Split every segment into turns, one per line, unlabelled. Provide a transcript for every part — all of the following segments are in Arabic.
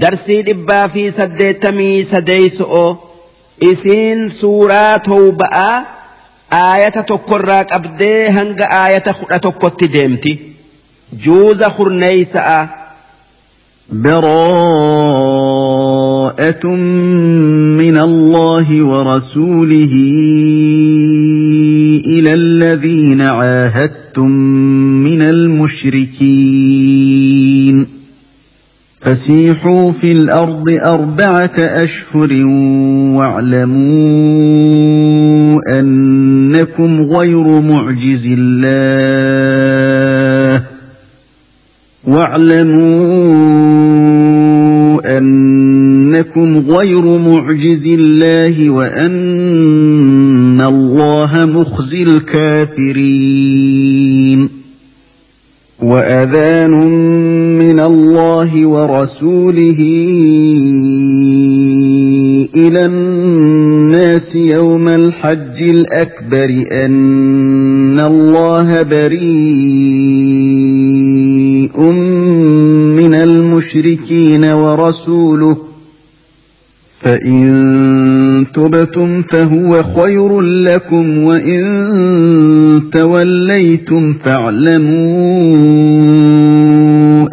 darsii dhibbaa fi saddeettamii sadeeyso'o isiin suuraa towba'aa aayata tokkorraa qabdee hanga aayata kudha tokkotti deemti juuza hurneeysa'a
براءة من الله ورسوله إلى الذين عاهدتم من المشركين فسيحوا في الارض اربعه اشهر واعلموا انكم غير معجز الله واعلموا انكم غير معجز الله وان الله مخزي الكافرين واذان الله ورسوله إلى الناس يوم الحج الأكبر أن الله بريء من المشركين ورسوله فإن تبتم فهو خير لكم وإن توليتم فاعلمون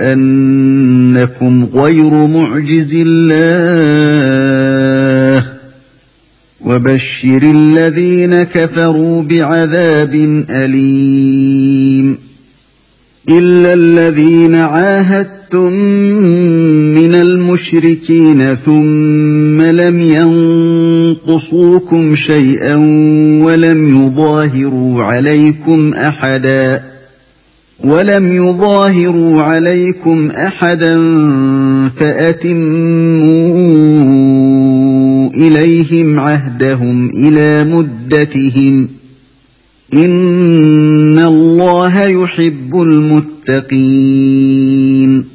أنكم غير معجز الله وبشر الذين كفروا بعذاب أليم إلا الذين عاهدتم من المشركين ثم لم ينقصوكم شيئا ولم يظاهروا عليكم أحداً ولم يظاهروا عليكم احدا فاتموا اليهم عهدهم الى مدتهم ان الله يحب المتقين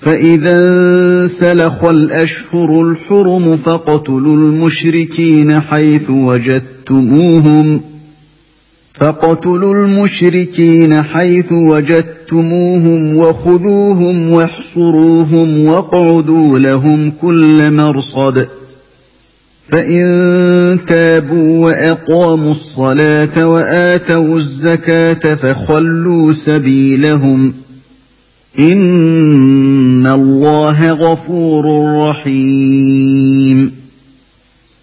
فاذا انسلخ الاشهر الحرم فاقتلوا المشركين حيث وجدتموهم ۖ فاقتلوا المشركين حيث وجدتموهم وخذوهم واحصروهم واقعدوا لهم كل مرصد فان تابوا واقاموا الصلاه واتوا الزكاه فخلوا سبيلهم ان الله غفور رحيم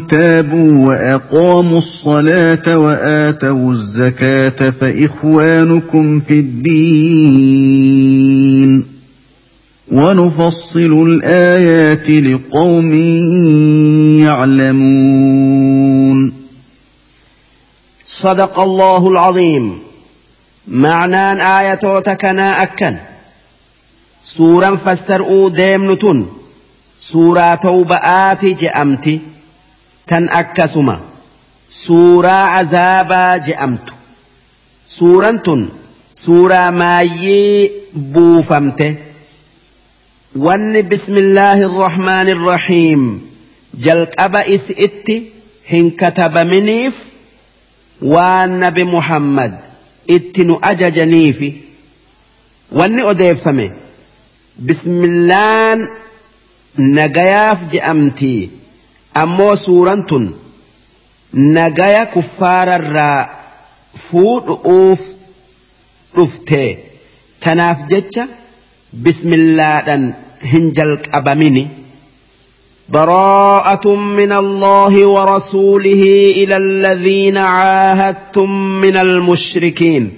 تابوا واقاموا الصلاه واتوا الزكاه فاخوانكم في الدين ونفصل الايات لقوم يعلمون
صدق الله العظيم معنى ايه تكنا اكن سورا fassar'uu deemnu سورة توبة ta'uu ba'aati كان أكسما سورة عذابا جأمت سورة سورة ماي بوفمت ون بسم الله الرحمن الرحيم جلق أبا إسئت حين كتب منيف وان نبي محمد اتن أججنيف ون أديفمي بسم الله نجاف جأمتي ammoo suuraan tun nagaya kuffaararraa fuudhuuf dhufte tanaaf jecha bismillaadhaan hin jalqabamini. براءة من الله ورسوله إلى الذين عاهدتم من المشركين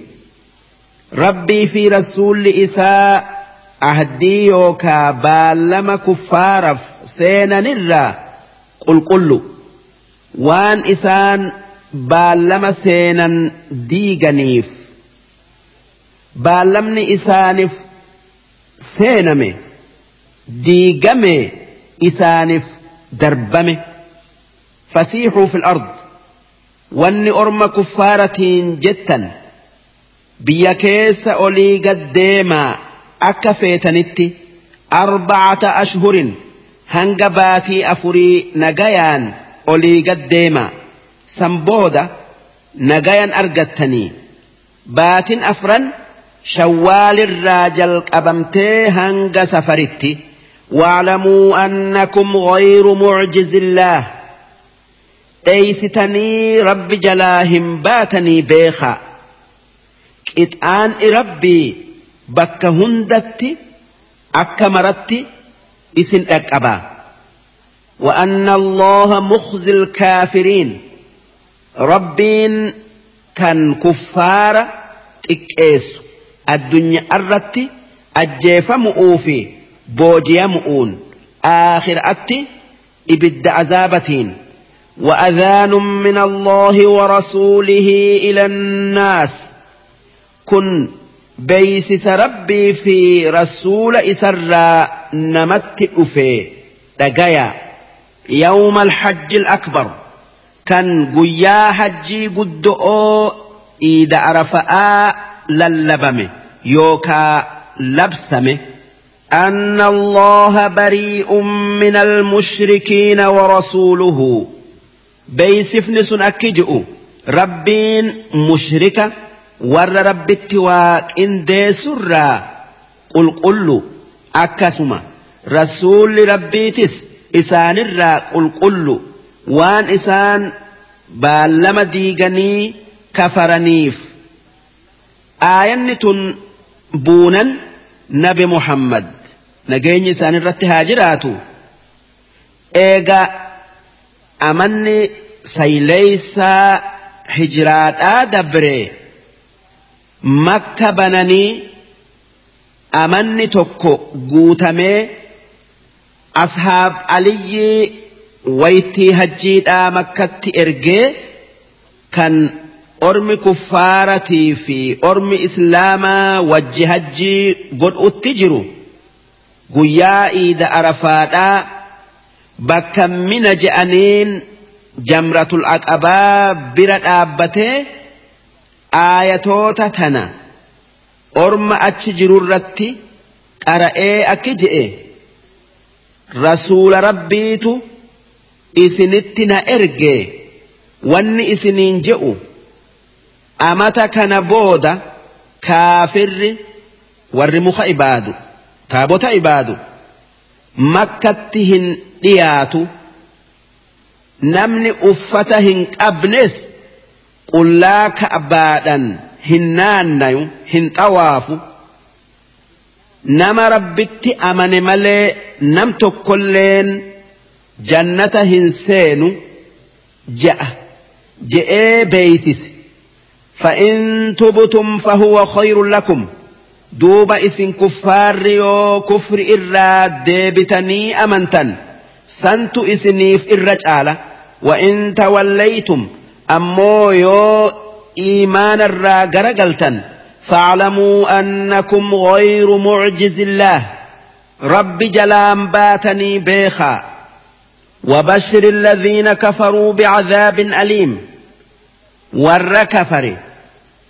ربي في رسول إساء أهدي يوكا بالما كفارف سينا نرّا qulqullu waan isaan baallama seenan diiganiif baallamni isaaniif seename diigame isaaniif darbame fasiixuu fil ard wanni orma kuffaaratiin jettan biyya keessa olii gad deemaa akka feetanitti arbacata ashhurin hanga baatii afurii nagayaan olii gad san booda nagayan argattanii baatin afran shawwaalirraa jalqabamtee hanga safaritti waalamuu annakum ghayru mucjizillaah dheeysitanii rabbi jalaa hin baatanii beekaa qixaan'i rabbii bakka hundatti akka maratti إسن dhaqqabaa وأن الله مخزي الكافرين ربين كان كفار تكيس الدنيا الرتي أجيف مؤوفي بوجي مؤون آخر أتي إبد عذابتين وأذان من الله ورسوله إلى الناس كن بيسس ربي في رسول إسرّا namatti dhufee dhagaya yawmal hajjil akbar kan guyyaa hajjii guddo'oo iida arafa'aa lallabame yookaa labsame أن الله بريء من المشركين ورسوله بيسفن سن أكجئ ربين مشركة ور رب التواك إن دي سرى قل قلوا akkasuma rasuulli rabbiitis isaanirraa qulqullu waan isaan baallama diiganii kafaraniif aayanni tun buunan nabi muhammad nageenyi isaanirratti haa jiraatu eega amanni sayleysaa hijiraadhaa dabree makka bananii amanni tokko guutamee ashaab aliyii waytii hajjiidhaa makkatti ergee kan ormi kuffaaratii fi ormi islaamaa wajji hajjii godhutti jiru guyyaa iida arafaadhaa bakka mina je'aniin jamratul aqabaa bira dhaabbatee aayatoota tana. orma achi jirurratti qara'ee akki je'e rasuula rabbiitu isinitti na ergee wanni isiniin je'u amata kana booda kaafirri warri muka ibaadu taabota ibaadu makkatti hin dhiyaatu namni uffata hin qabnes qullaa ka'baadhan. hin naannayu hin xawaafu nama rabbitti amane malee nam tokkolleen jannata hin seenu ja'a je'ee beeysise فإن tubutum فهو khayru lakum duuba isin kuffaarri yoo kufri irraa deebitanii amantan santu isiniif irra caala wa in tawallaytum ammoo yoo إيمان الراجر قلتن فاعلموا أنكم غير معجز الله رب جلام باتني بيخا وبشر الذين كفروا بعذاب أليم ور كفر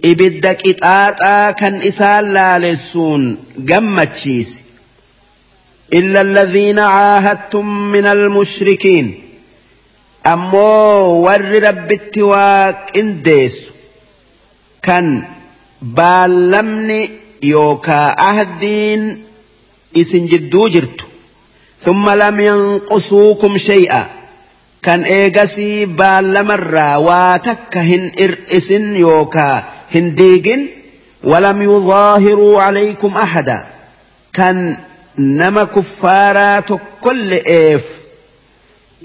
إبدك إتآتا كان إسال لالسون جمتشيس إلا الذين عاهدتم من المشركين أمو ور رب التواك إن إنديسو kan baallamni yookaa ahdiin isin jidduu jirtu summa lam yanqusuukum shay'a kan eegasii baallamarraa waa takka hin ir'isin yookaa hin diigin walam yudaahiruu calaykum ahada kan nama kuffaaraa tokkolle'eef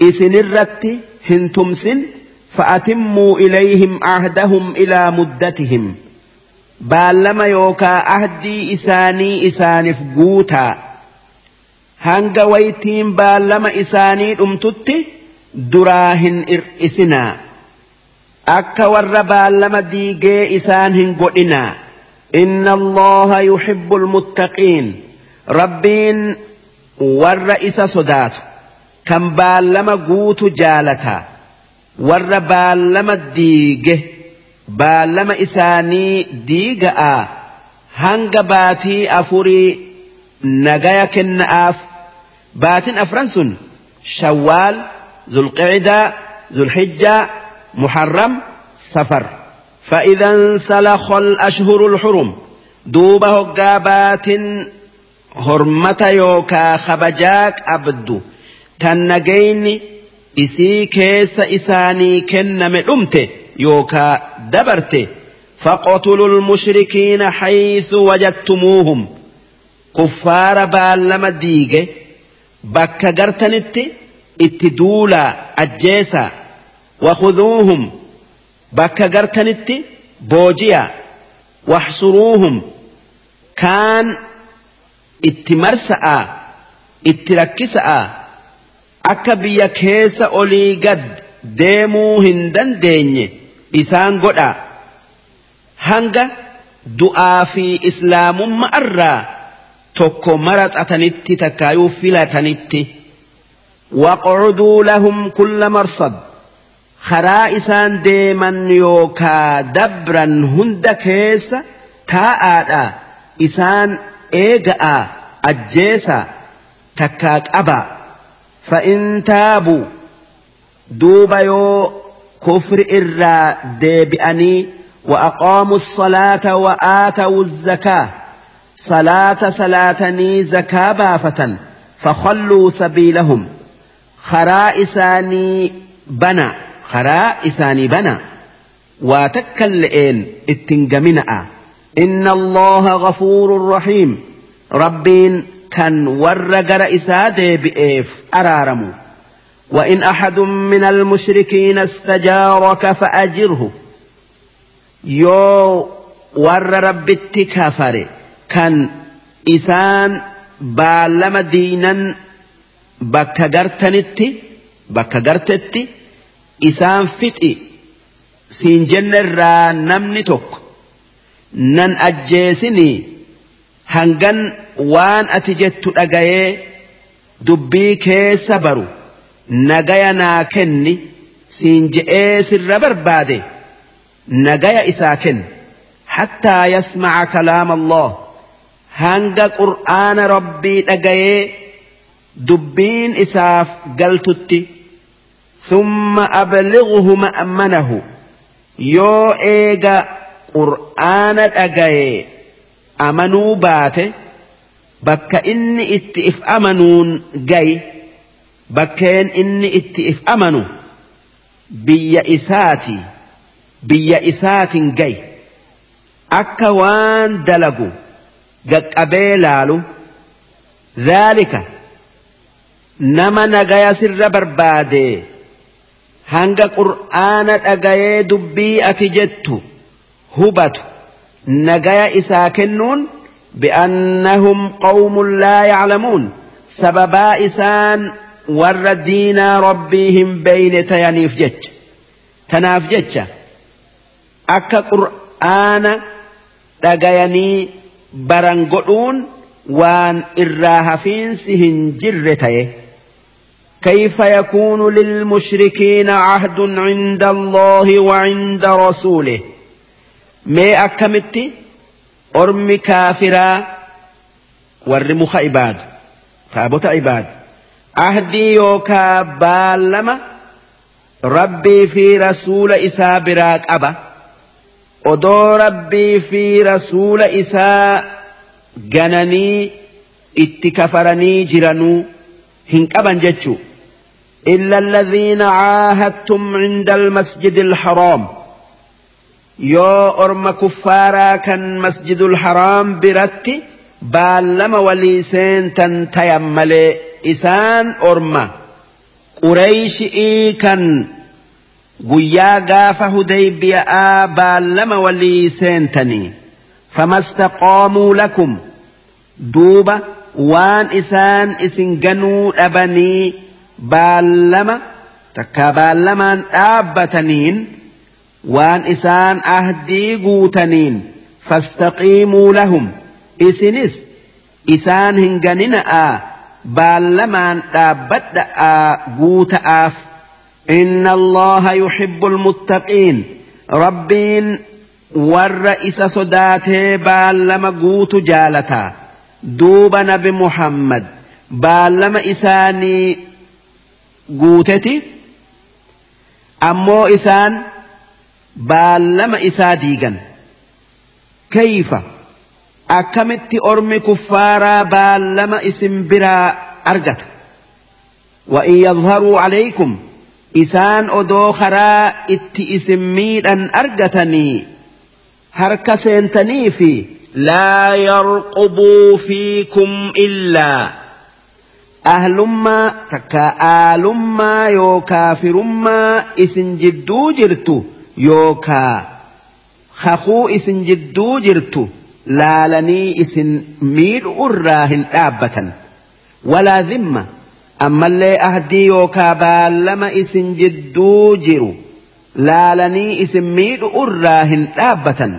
isinirratti hin tumsin فأتموا إليهم عهدهم إلى مدتهم baallama yookaa ahdii isaanii isaaniif guutaa hanga waytiin baallama isaanii dhumtutti duraa hin ir'isinaa akka warra baallama diigee isaan hin godhinaa inna allaha yuhibbu almuttaqiin rabbiin warra isa sodaatu kan baallama guutu jaalataa warra baallama diige baallama isaanii diiga'a hanga baatii afurii nagaya kenna'aaf baatin afran sun shawaal zulqiidaa zulhijjaa muharram safar فإذا انسلخ الأشهر الحرم دوب هقابات هرمة يوكا خبجاك أبدو تنجين isii keessa isaanii kenname dhumte yookaa dabarte faqotulu lmushrikiina haythu wajattumuuhum kuffaara baallama diige bakka gartanitti itti duulaa ajjeesaa wakuduuhum bakka gartanitti boojiyaa waxsuruuhum kaan itti marsa'a itti rakkisa'a akka biyya keessa olii gad deemuu hin dandeenye isaan godha hanga du'aa fi islaamumma arraa tokko maraxatanitti yuu filatanitti waqcuduu lahum kulla marsad karaa isaan deeman yookaa dabran hunda keessa taa'aadha isaan eega'a ajjeesa takkaa qaba. فإن تابوا دوب يو كفر دي ديبئني وأقاموا الصلاة وآتوا الزكاة صلاة صلاتني زكاة بافة فخلوا سبيلهم خراء إساني بنا خراء إساني بنا وتكلئين اتنجمنأ إن الله غفور رحيم ربين kan warra gara isaa deebi'eef araaramu wa inni haadduu minaal mushrikinas tajaajila kafa'aa jirhu yoo warra rabbitti kafare kan isaan baalama diinan bakka gartanitti bakka garteetti isaan fixi siinjanna irraa namni tokko nan ajjeessinii hangan. waan ati jettu dhagayee dubbii keessa baru nagaya naa kenni siin je'ee sirra barbaade nagaya isaa kenni hattaa yasmaca kalaama allah hanga qur'aana rabbii dhagayee dubbiin isaaf galtutti thumma ablighuhu ma'manahu yoo eega qur'aana dhagayee amanuu baate bakka inni itti if amanuun gayi bakkeen inni itti if amanu biyya isaati biyya isaatiin gayi akka waan dalagu gaqqabee laalu daalika nama nagaya sirra barbaadee hanga qur'aana dhagayee dubbii ati jettu hubatu nagaya isaa kennuun. بأنهم قوم لا يعلمون سببا إسان والردين ربهم بين تيانيفجج تنافجج أكا قرآن لغياني برنقعون وان إراها فين كيف يكون للمشركين عهد عند الله وعند رسوله ما أكمتي ormi kaafiraa warri muka ibaadu taabota ibaadu ahdii yookaa baallama rabbii fi rasuula isaa biraa qaba odoo rabbii fi rasuula isaa gananii itti kafaranii jiranuu hin qaban jechuu illa alladhiina caahadtum cinda almasjidi alharaam yoo orma kuffaaraa kan masjidul haraam biratti baallama walii seentan tayan malee isaan orma qureeyshii kan guyyaa gaafa hudaybiyaa baallama walii seentanii famastaqoomuu lakum duuba waan isaan isin ganuu dhabanii baallama takka baallamaan dhaabbataniin وان اسان اهدي قوتنين فاستقيموا لهم اسنس اسان هنغننا آ بالمان تابد آ قوت آف ان الله يحب المتقين ربين والرئيس صداته بالما قوت جالتا دوبنا بمحمد بالما اساني قوتتي أمو إسان baallama isaa كيف kayfa ارمي كفارا kuffaaraa baallama isin biraa argata وإن يظهروا عليكم إسان ادوخرا خرا إتي إسميدا أرجتني هرك تنيفي لا يرقبوا فيكم إلا أهلما تكا آلما يو كافرما إسن جدو جرتو yookaa kakuu isin jidduu jirtu laalanii isin miidhu irraa hin dhaabbatan walaa zimma ammallee ahdii yookaa baallama isin jidduu jiru laalanii isin miidhu irraa hin dhaabbatan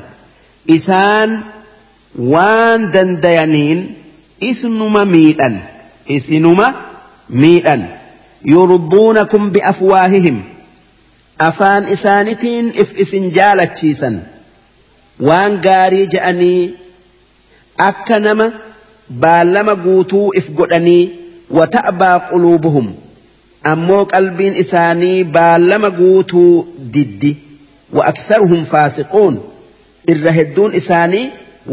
isaan waan dandayaniin isnuma miidhan isinuma miidhan yurduunakum biafwaahihim afaan isaanitiin if isin jaalachiisan waan gaarii je'anii akka nama baallama guutuu if godhanii wata'baa quluubuhum ammoo qalbiin isaanii baallama guutuu diddi wa aktharuhum faasiquun irra hedduun isaanii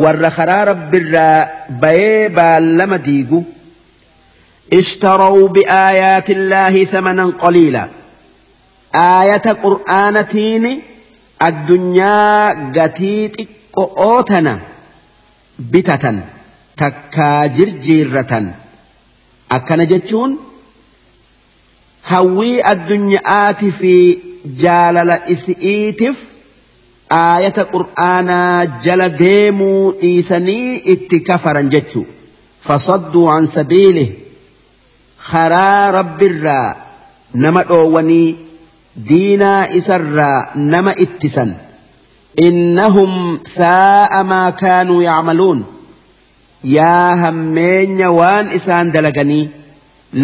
warra karaa rabbirraa bayee baallama diigu اشتروا بآيات الله ثمنا قليلا aayata qur'aanatiin addunyaa gatii oo tana bitatan takkaa jirjiirratan akkana jechuun hawwii addunyaatii fi jaalala isi'iitiif aayata qur'aanaa jala deemuu dhiisanii itti kafaran jechuu fasadduu an sabiilih karaa rabbirraa nama dhoowwanii diinaa isarraa nama ittisan innahum saa'a maa kaanuu yacmaluun yaa hammeenya waan isaan dalaganii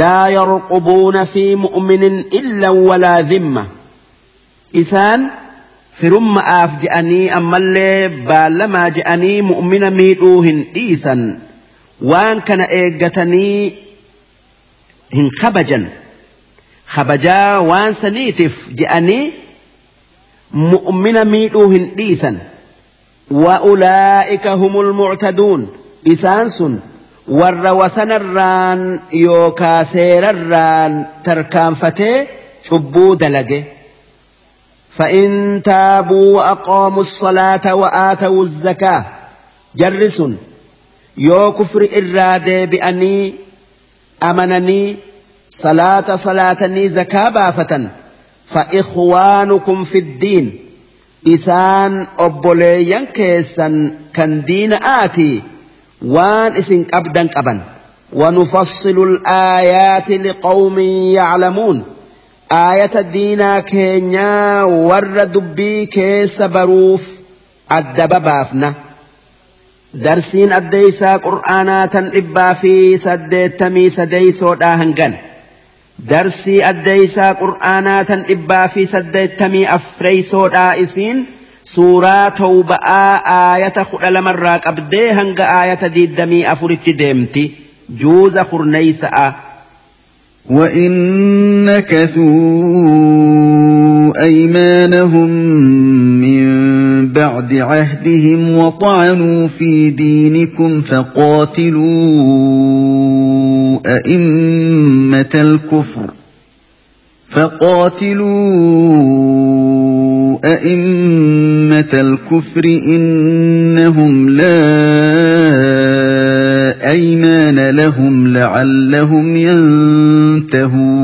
laa yarqubuuna fi mu'minin illan walaa dhimma isaan firumma'aaf je'anii ammallee baallamaa je'anii mu'mina miidhuu hin dhiisan waan kana eeggatanii hin kabajan خبجا وانسى نيتف جاني مؤمنا ميلوهن ليسا واولئك هم المعتدون اسانس والروسن الران يوكا سير الران تركان فتي شبو دلجي فان تابوا واقاموا الصلاه واتوا الزكاه جرس يو كفر الراد باني امنني صلاة صلاة نيزكا بافة فإخوانكم في الدين إسان أبولي كيسا كان دين آتي وان إسن أبدا أبا ونفصل الآيات لقوم يعلمون آية الدين كينا وردبي كيس بروف أدب بافنا درسين أديسا قرآناتا إبا في سدتمي سديسو داهنجان darsii addeeysaa qur'aanaa tan dhibbaa fi saddeettamii afreeysoodhaa isiin suuraa tawba'aa aayata kudha lamarraa qabdee hanga aayata diiddamii afuritti deemti juuza kurneeysa'a.
وإن نكثوا أيمانهم من بعد عهدهم وطعنوا في دينكم فقاتلوا أئمة الكفر فقاتلوا أئمة الكفر إنهم لا أيمان لهم لعلهم ينتهون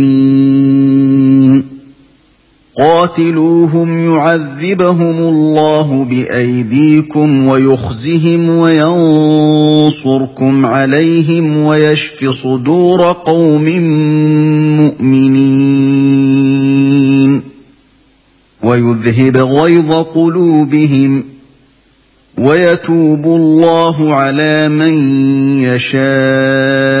قَاتِلُوهُمْ يُعَذِّبْهُمُ اللَّهُ بِأَيْدِيكُمْ وَيُخْزِهِمْ وَيَنصُرْكُمْ عَلَيْهِمْ وَيَشْفِ صُدُورَ قَوْمٍ مُّؤْمِنِينَ وَيُذْهِبْ غَيْظَ قُلُوبِهِمْ وَيَتُوبُ اللَّهُ عَلَىٰ مَن يَشَاءُ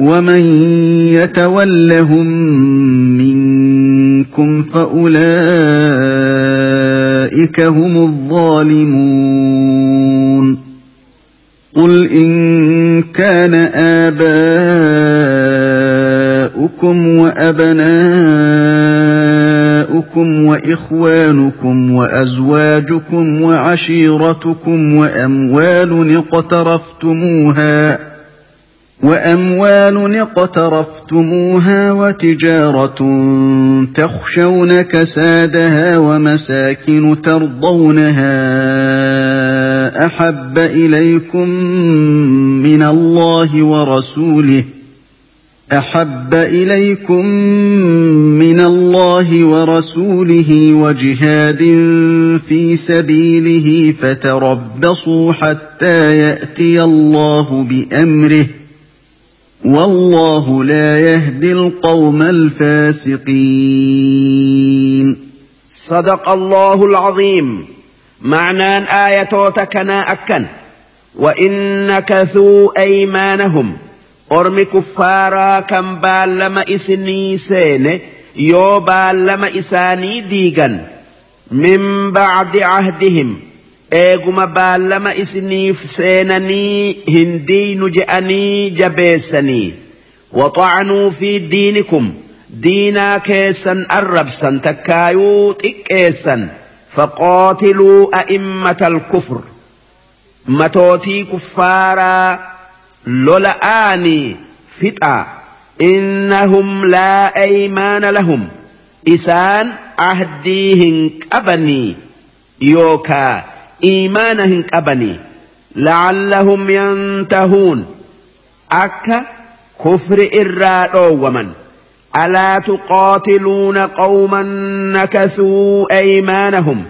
ومن يتولهم منكم فاولئك هم الظالمون قل ان كان اباؤكم وابناؤكم واخوانكم وازواجكم وعشيرتكم واموال اقترفتموها واموال اقترفتموها وتجاره تخشون كسادها ومساكن ترضونها احب اليكم من الله ورسوله احب اليكم من الله ورسوله وجهاد في سبيله فتربصوا حتى ياتي الله بامره والله لا يهدي القوم الفاسقين
صدق الله العظيم معنى آية تكنا أكن وإن كثوا أيمانهم أرم كفارا كم بالما إسني سين يو بالما إساني ديغا من بعد عهدهم eeguma baallama isiniif seenanii hin diinu je'anii jabeessanii waxacanuu fi diinikum diinaa keessan arrabsan takkaayuu xiqqeessan faqootiluu a'immata alkufr matootii kuffaaraa lola'aanii fixaa innahum laa aymaana lahum isaan ahdii hin qabanii yookaa إيمانهم كبني لعلهم ينتهون أك كفر kufri ومن ألا تقاتلون قوما نكثوا أيمانهم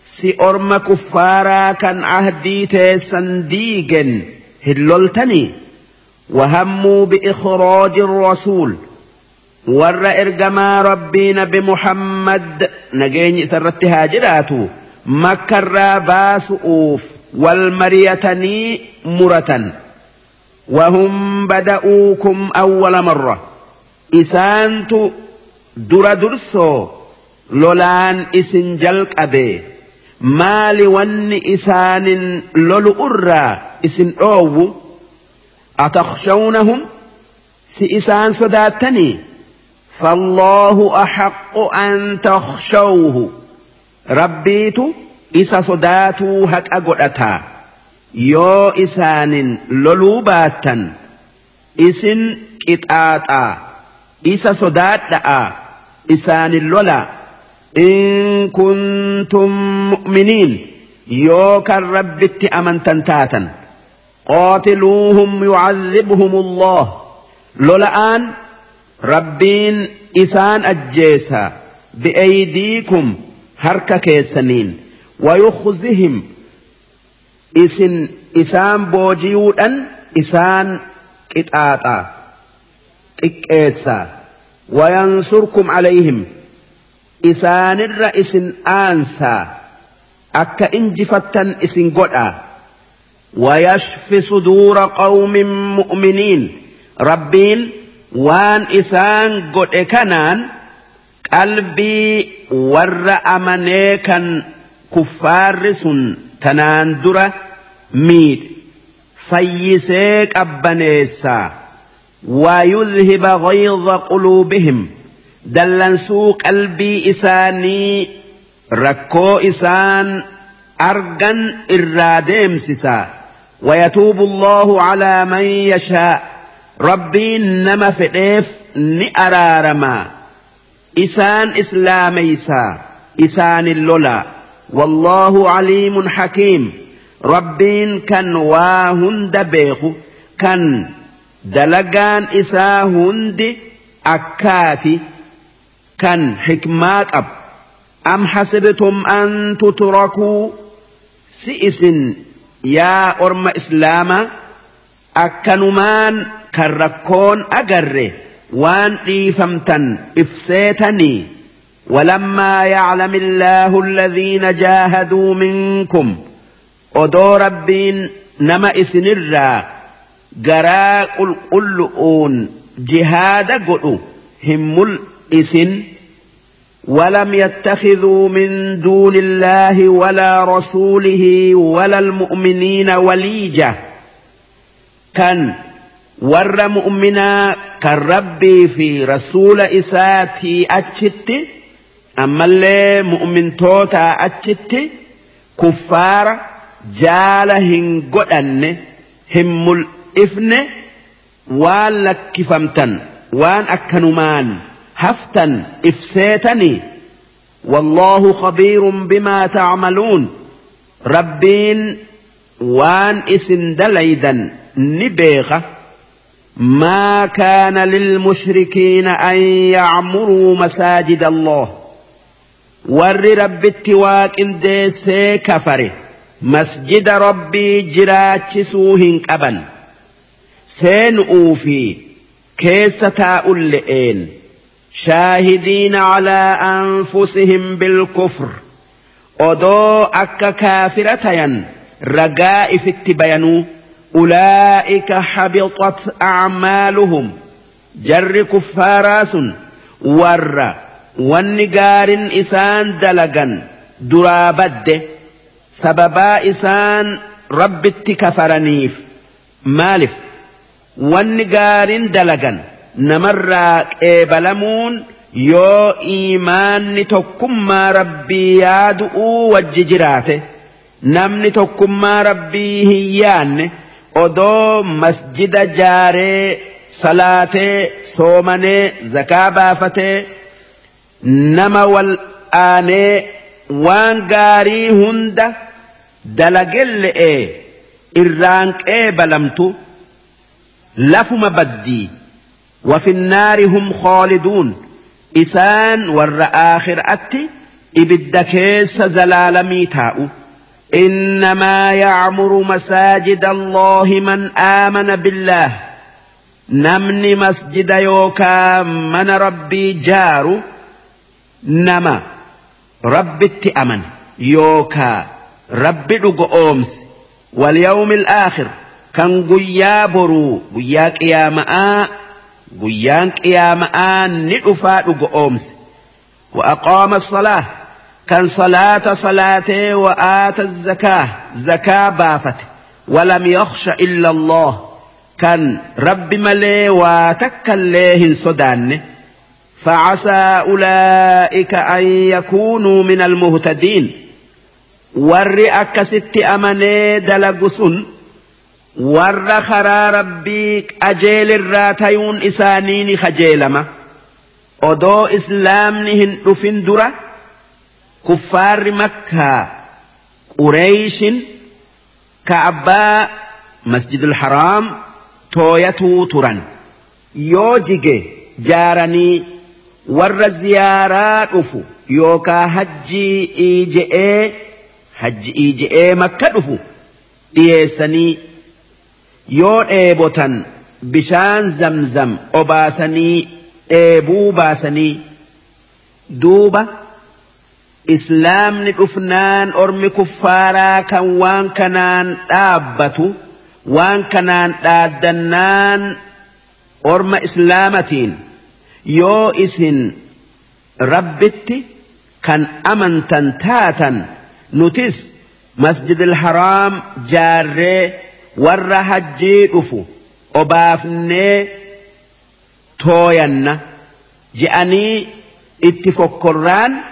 سئرم كفارا كان عهدي تيسن ديجن هللتني وهموا بإخراج الرسول ور إرجما ربين بمحمد نجيني سرت هاجراته makkarraa baasu'uuf wal mari'atanii muratan wahum bada'uukum awwala marra isaantu dura dursoo lolaan isin jalqabe maali wanni isaanin lolu irraa isin dhoowwu atakshawnahum si isaan sodaattanii فالله أحق أن تخشوه rabbiitu isa sodaatuu haqa godhataa yoo isaanin loluu baattan isin qixaaxaa isa sodaadha'aa isaanin lolaa in kuntum mu'miniin yoo kan rabbitti amantan taatan qootiluuhum yucadhibhum allah lola'aan rabbiin isaan ajjeesa bi'aydiikum هركا كيسنين ويخزهم إسن إسان بوجيودن إسان كتاتا اكاسا وينصركم عليهم إسان الرئيس آنسا أكا إنجفتا إسن قدا ويشفي صدور قوم مؤمنين ربين وان إسان قد كَنَانٍ qalbii warra amanee kan kuffaarri sun tanaan dura miidhe fayyisee qabbaneessaa ويذهب غيظ قلوبهم dallansuu qalbii isaanii rakkoo isaan argan irraa deemsisa wayatuubu allahu calaa man yashaa rabbiin nama fedheef ni araarama إسان إسلاميسا إسان اللولا والله عليم حكيم ربين كان واهن دبيخ كان دلقان إسا هند أكاتي كان حكمات أب أم حسبتم أن تتركوا سئس يا أرم إسلاما أكنمان كركون أجره وان ايفمتن افسيتني ولما يعلم الله الذين جاهدوا منكم ودور ربين نما اسنرا جراء القلؤون جهاد قلو هم الاسن ولم يتخذوا من دون الله ولا رسوله ولا المؤمنين وليجة كان ور مؤمنا كربي في رسول إساتي أتشت أما اللي مؤمن توتا أتشت كفار جالهن قدن هم الإفن والك فمتن وان أكنمان هفتا إفسيتني والله خبير بما تعملون ربين وان اسم دليدا نبيخه ما كان للمشركين أن يعمروا مساجد الله warri rabbitti waaqindeessee kafare masjida rabbii jiraachisuu hin qaban seenu'uu fi keessa taa'ulle'een shaahidiina calaa anfusihim bilkufr odoo akka kaafira tayan ragaa ifitti bayanuu ulaa habitat qotaca maaluhum jarri kuffaraasun warra wanni gaarin isaan dalagan duraa badde sababaa isaan rabbitti kafaraniif maalif wanni gaarin dalagan namarraa qeebalamuun yoo iimaanni tokkummaa rabbii yaadu wajji jiraate namni tokkummaa rabbii hin yaanne. odoo masjida jaaree salaatee soomanee zakaa baafatee nama wal aanee waan gaarii hunda dalagelle'e irraanqee balamtu lafuma baddii وفي النار هم خالدون إسان ور أتي إبدكيس زلالمي تاؤ إنما يعمر مساجد الله من آمن بالله نمني مسجد يوكا من ربي جار نما رب التأمن يوكا رب أومس واليوم الآخر كان قيا يا قيا قياماء قيا قياماء ندفا أومس وأقام الصلاة كان صلاة صلاة وآت الزكاة زكاة بافت ولم يخش إلا الله كان رب ملي واتك الله صدان فعسى أولئك أن يكونوا من المهتدين ورئك ست أمني دلقسن ورخرا ربيك أجيل الراتيون إسانين خجيلما أدو إسلام نهن رفين kuffaarri makkaa qureeyshin ka abbaa masjidul haraam tooyatuu turan yoo jige jaaranii warra ziyaaraa dhufu yookaa hajjii iija'ee hajji iija'ee makka dhufu dhiyeessanii yoo dheebotan bishaan zamzam obaasanii dheebuu baasanii duuba. islaamni dhufnaan ormi kuffaaraa kan waan kanaan dhaabbatu waan kanaan dhaaddannaan orma islaamatiin yoo isin rabbitti kan amantan taatan nutis masjidil haraam jaarree warra hajjii dhufu obaafnee tooyanna je'anii itti fokkorraan.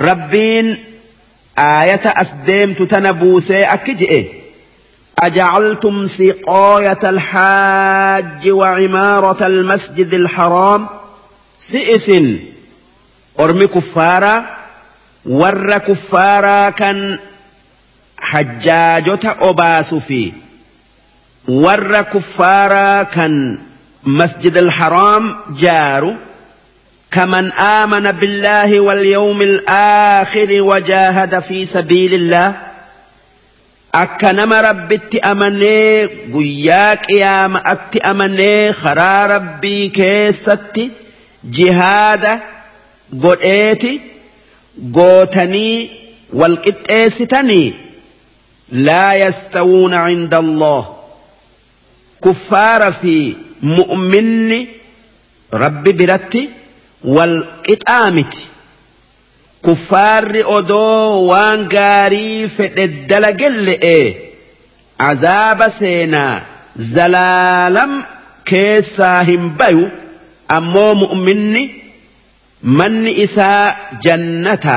ربين آية أسديم تتنبوس tana buusee أجعلتم سقاية الحاج وعمارة المسجد الحرام سئس أرمي كفارا ور كفارا كان حجاجة أباس في ور كفارا كان مسجد الحرام جارو كمن آمن بالله واليوم الآخر وجاهد في سبيل الله أكنما رب أمني قياك يا ما أمني خرا ربي كيستي جهاد قوئتي قوتني والقتئستني لا يستوون عند الله كفار في مؤمن ربي برتي wal qixaa miti kuffaarri odoo waan gaarii fedhe le'ee azaaba seenaa zalaalam keessaa hin bayu ammoo mu'minni manni isaa jannata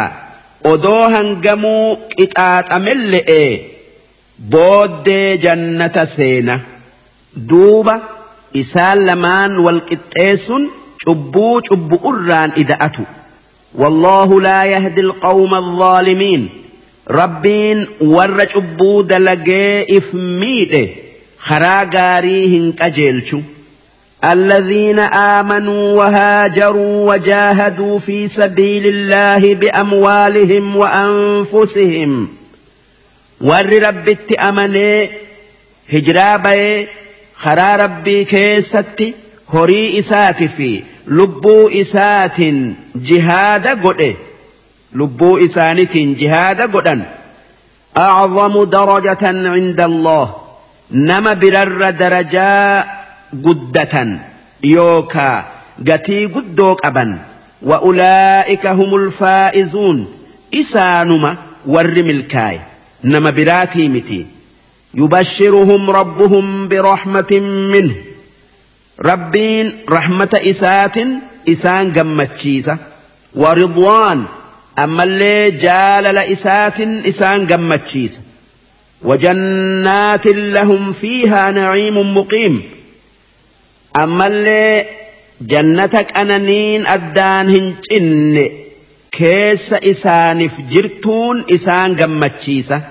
odoo hangamuu qixaaxamelle'e booddee jannata seena duuba isaa lamaan wal qixxeessun. شبو شبو أران إذا أتوا والله لا يهدي القوم الظالمين ربين ور شبو دلقي إفميده خراغاريهن كجيلشو الذين آمنوا وهاجروا وجاهدوا في سبيل الله بأموالهم وأنفسهم ور ربت أمني هجرابي خرا ربي كيستي هري إساتي فيه لبو إسات جهاد godhe لبو إسانت جهاد godhan أعظم درجة عند الله نما برر درجاء قدة يوكا قتي قدوك أبا وأولئك هم الفائزون إسانما ورم الكاي نما براتي متي يبشرهم ربهم برحمة منه ربين رحمة إسات إسان جمتشيسة ورضوان أما اللي جالل إسات إسان جمتشيسة وجنات لهم فيها نعيم مقيم أما اللي جنتك أنانين أدان إن كيس إسان فجرتون إسان جمتشيسة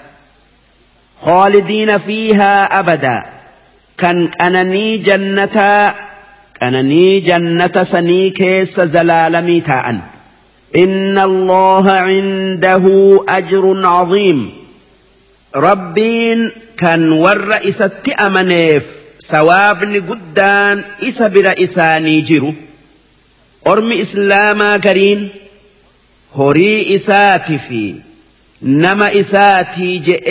خالدين فيها أبداً كان اناني jannataa qananii jannata sanii keessa zalaalamii إن الله عنده أجر عظيم ربين كان ور إسات أمنيف سوابن قدان إسا بر إساني جرو أرم إسلاما كرين هري إساتي في نما إساتي جئ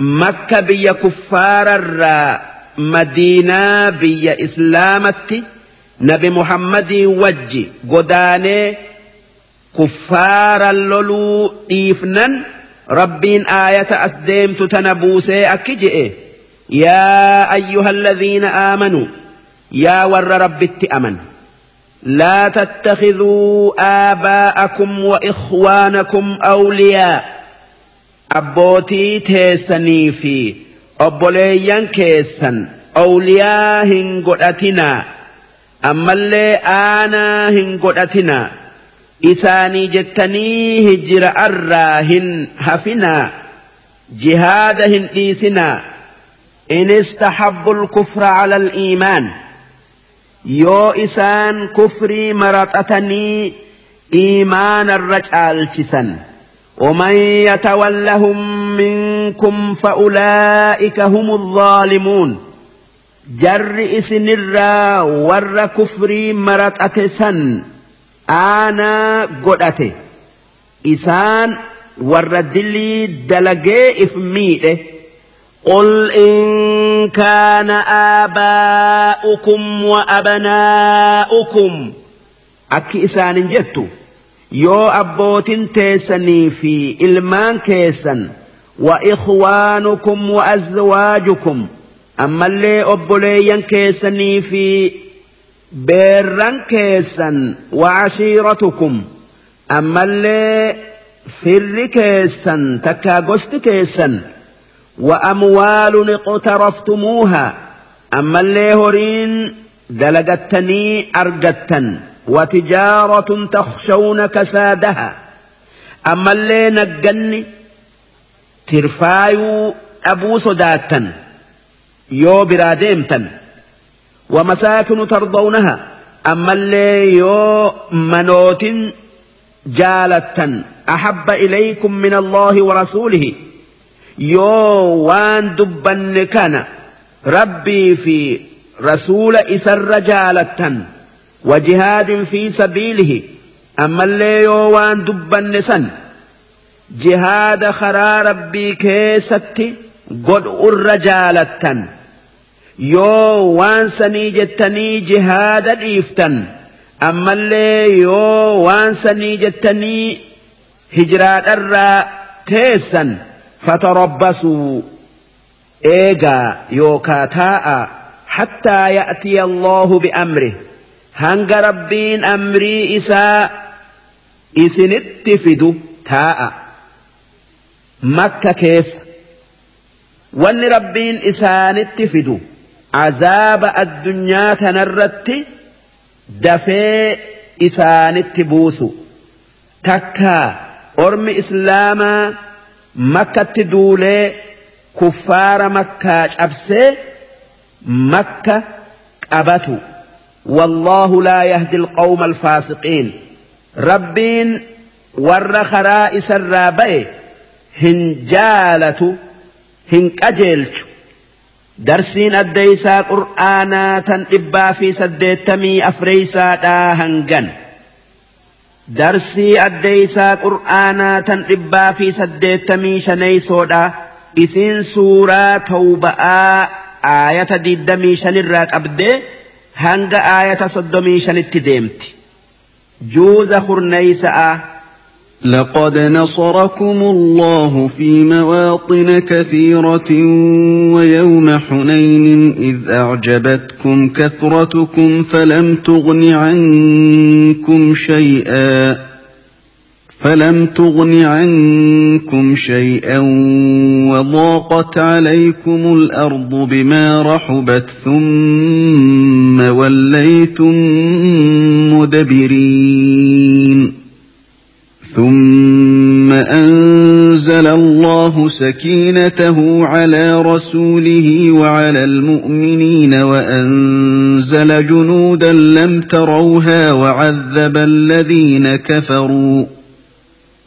makka biyya kuffaararraa madiinaa biyya islaamatti nabi muhammadiin wajji godaanee kuffaara loluu dhiifnan rabbiin aayata as deemtu tana buusee akki je'e yaa ayyuha alladhiina aamanuu yaa warra rabbitti aman لا تتخذوا آباءكم وإخوانكم أولياء abbootii teessanii fi obboleeyyan keessan awliyaa hin godhatinaa ammallee aanaa hin godhatinaa isaanii jettanii hijira arraa hin hafinaa jihaada hin dhiisinaa in istahabbu kufra cala aliimaan yoo isaan kufrii maraxatanii iimaanarra caalchisan Uman yaatawalla minkum kumfa ulaa ikka Jarri isinirraa warra kufrii maraqate san aanaa godhate. Isaan warra dillii dalagee if miidhe. qul in kaana aabaa'ukum wa abnaa'ukum Akki isaanin jettu. يو abbootin teessanii fi ilmaan keessan وإخوانكم وأزواجكم أما اللي أبليا كيسني في بيرا كيسا وعشيرتكم أما اللي فر كيسا تكا قست كيسا وأموال اقترفتموها أما اللي هرين دلقتني أرقتن وتجارة تخشون كسادها أما اللي نجني ترفايو أبو صداتا يو براديمتا ومساكن ترضونها أما اللي يو منوت جالتا أحب إليكم من الله ورسوله يو وان دبا ربي في رسول إسر جالتا وجهاد في سبيله أما اللي يوان دب النسن جهاد خرا ربي كيستي قد الرجالة يو وان سنيجتني جهاد إفتن أما اللي يو وان سنيجتني هجرة الرا تيسا فتربصوا إيجا يوكا تاء حتى يأتي الله بأمره hanga rabbiin amrii isaa isinitti fidu taa'a makka keessa wanni rabbiin isaanitti fidu azaaba addunyaa kanarratti dafee isaanitti buusu takkaa ormi islaamaa makkatti duulee kuffaara makkaa cabsee makka qabatu. والله لا يهدي القوم الفاسقين ربين ور هن الرابئ هن هنكجلت درسين الديسا قرآنا تن إبا في سديتمي أفريسا دا هنجن درسي الديسا قرآنا تن إبا في سديتمي شني سودا إسين سورة توبة آية ديدمي شنرات أبدي هنگا آية aayata صدومي شنت deemti جوز hurneysa'a
لقد نصركم الله في مواطن كثيرة ويوم حنين إذ أعجبتكم كثرتكم فلم تغن عنكم شيئا فلم تغن عنكم شيئا وضاقت عليكم الارض بما رحبت ثم وليتم مدبرين ثم انزل الله سكينته على رسوله وعلى المؤمنين وانزل جنودا لم تروها وعذب الذين كفروا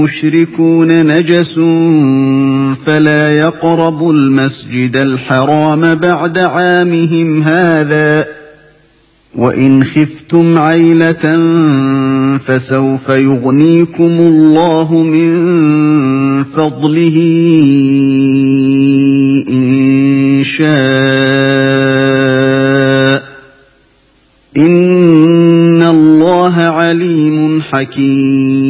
الْمُشْرِكُونَ نَجَسٌ فَلَا يَقْرَبُوا الْمَسْجِدَ الْحَرَامَ بَعْدَ عَامِهِمْ هَٰذَا ۚ وَإِنْ خِفْتُمْ عَيْلَةً فَسَوْفَ يُغْنِيكُمُ اللَّهُ مِن فَضْلِهِ إِن شَاءَ ۚ إِنَّ اللَّهَ عَلِيمٌ حَكِيمٌ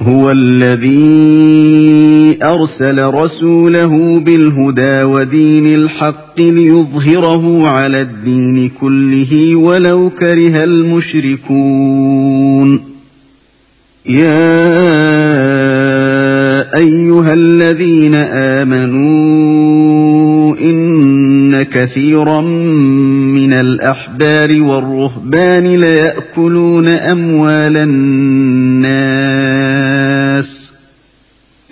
هو الذي ارسل رسوله بالهدى ودين الحق ليظهره على الدين كله ولو كره المشركون يا ايها الذين امنوا ان كثيرا من الاحبار والرهبان لياكلون اموال الناس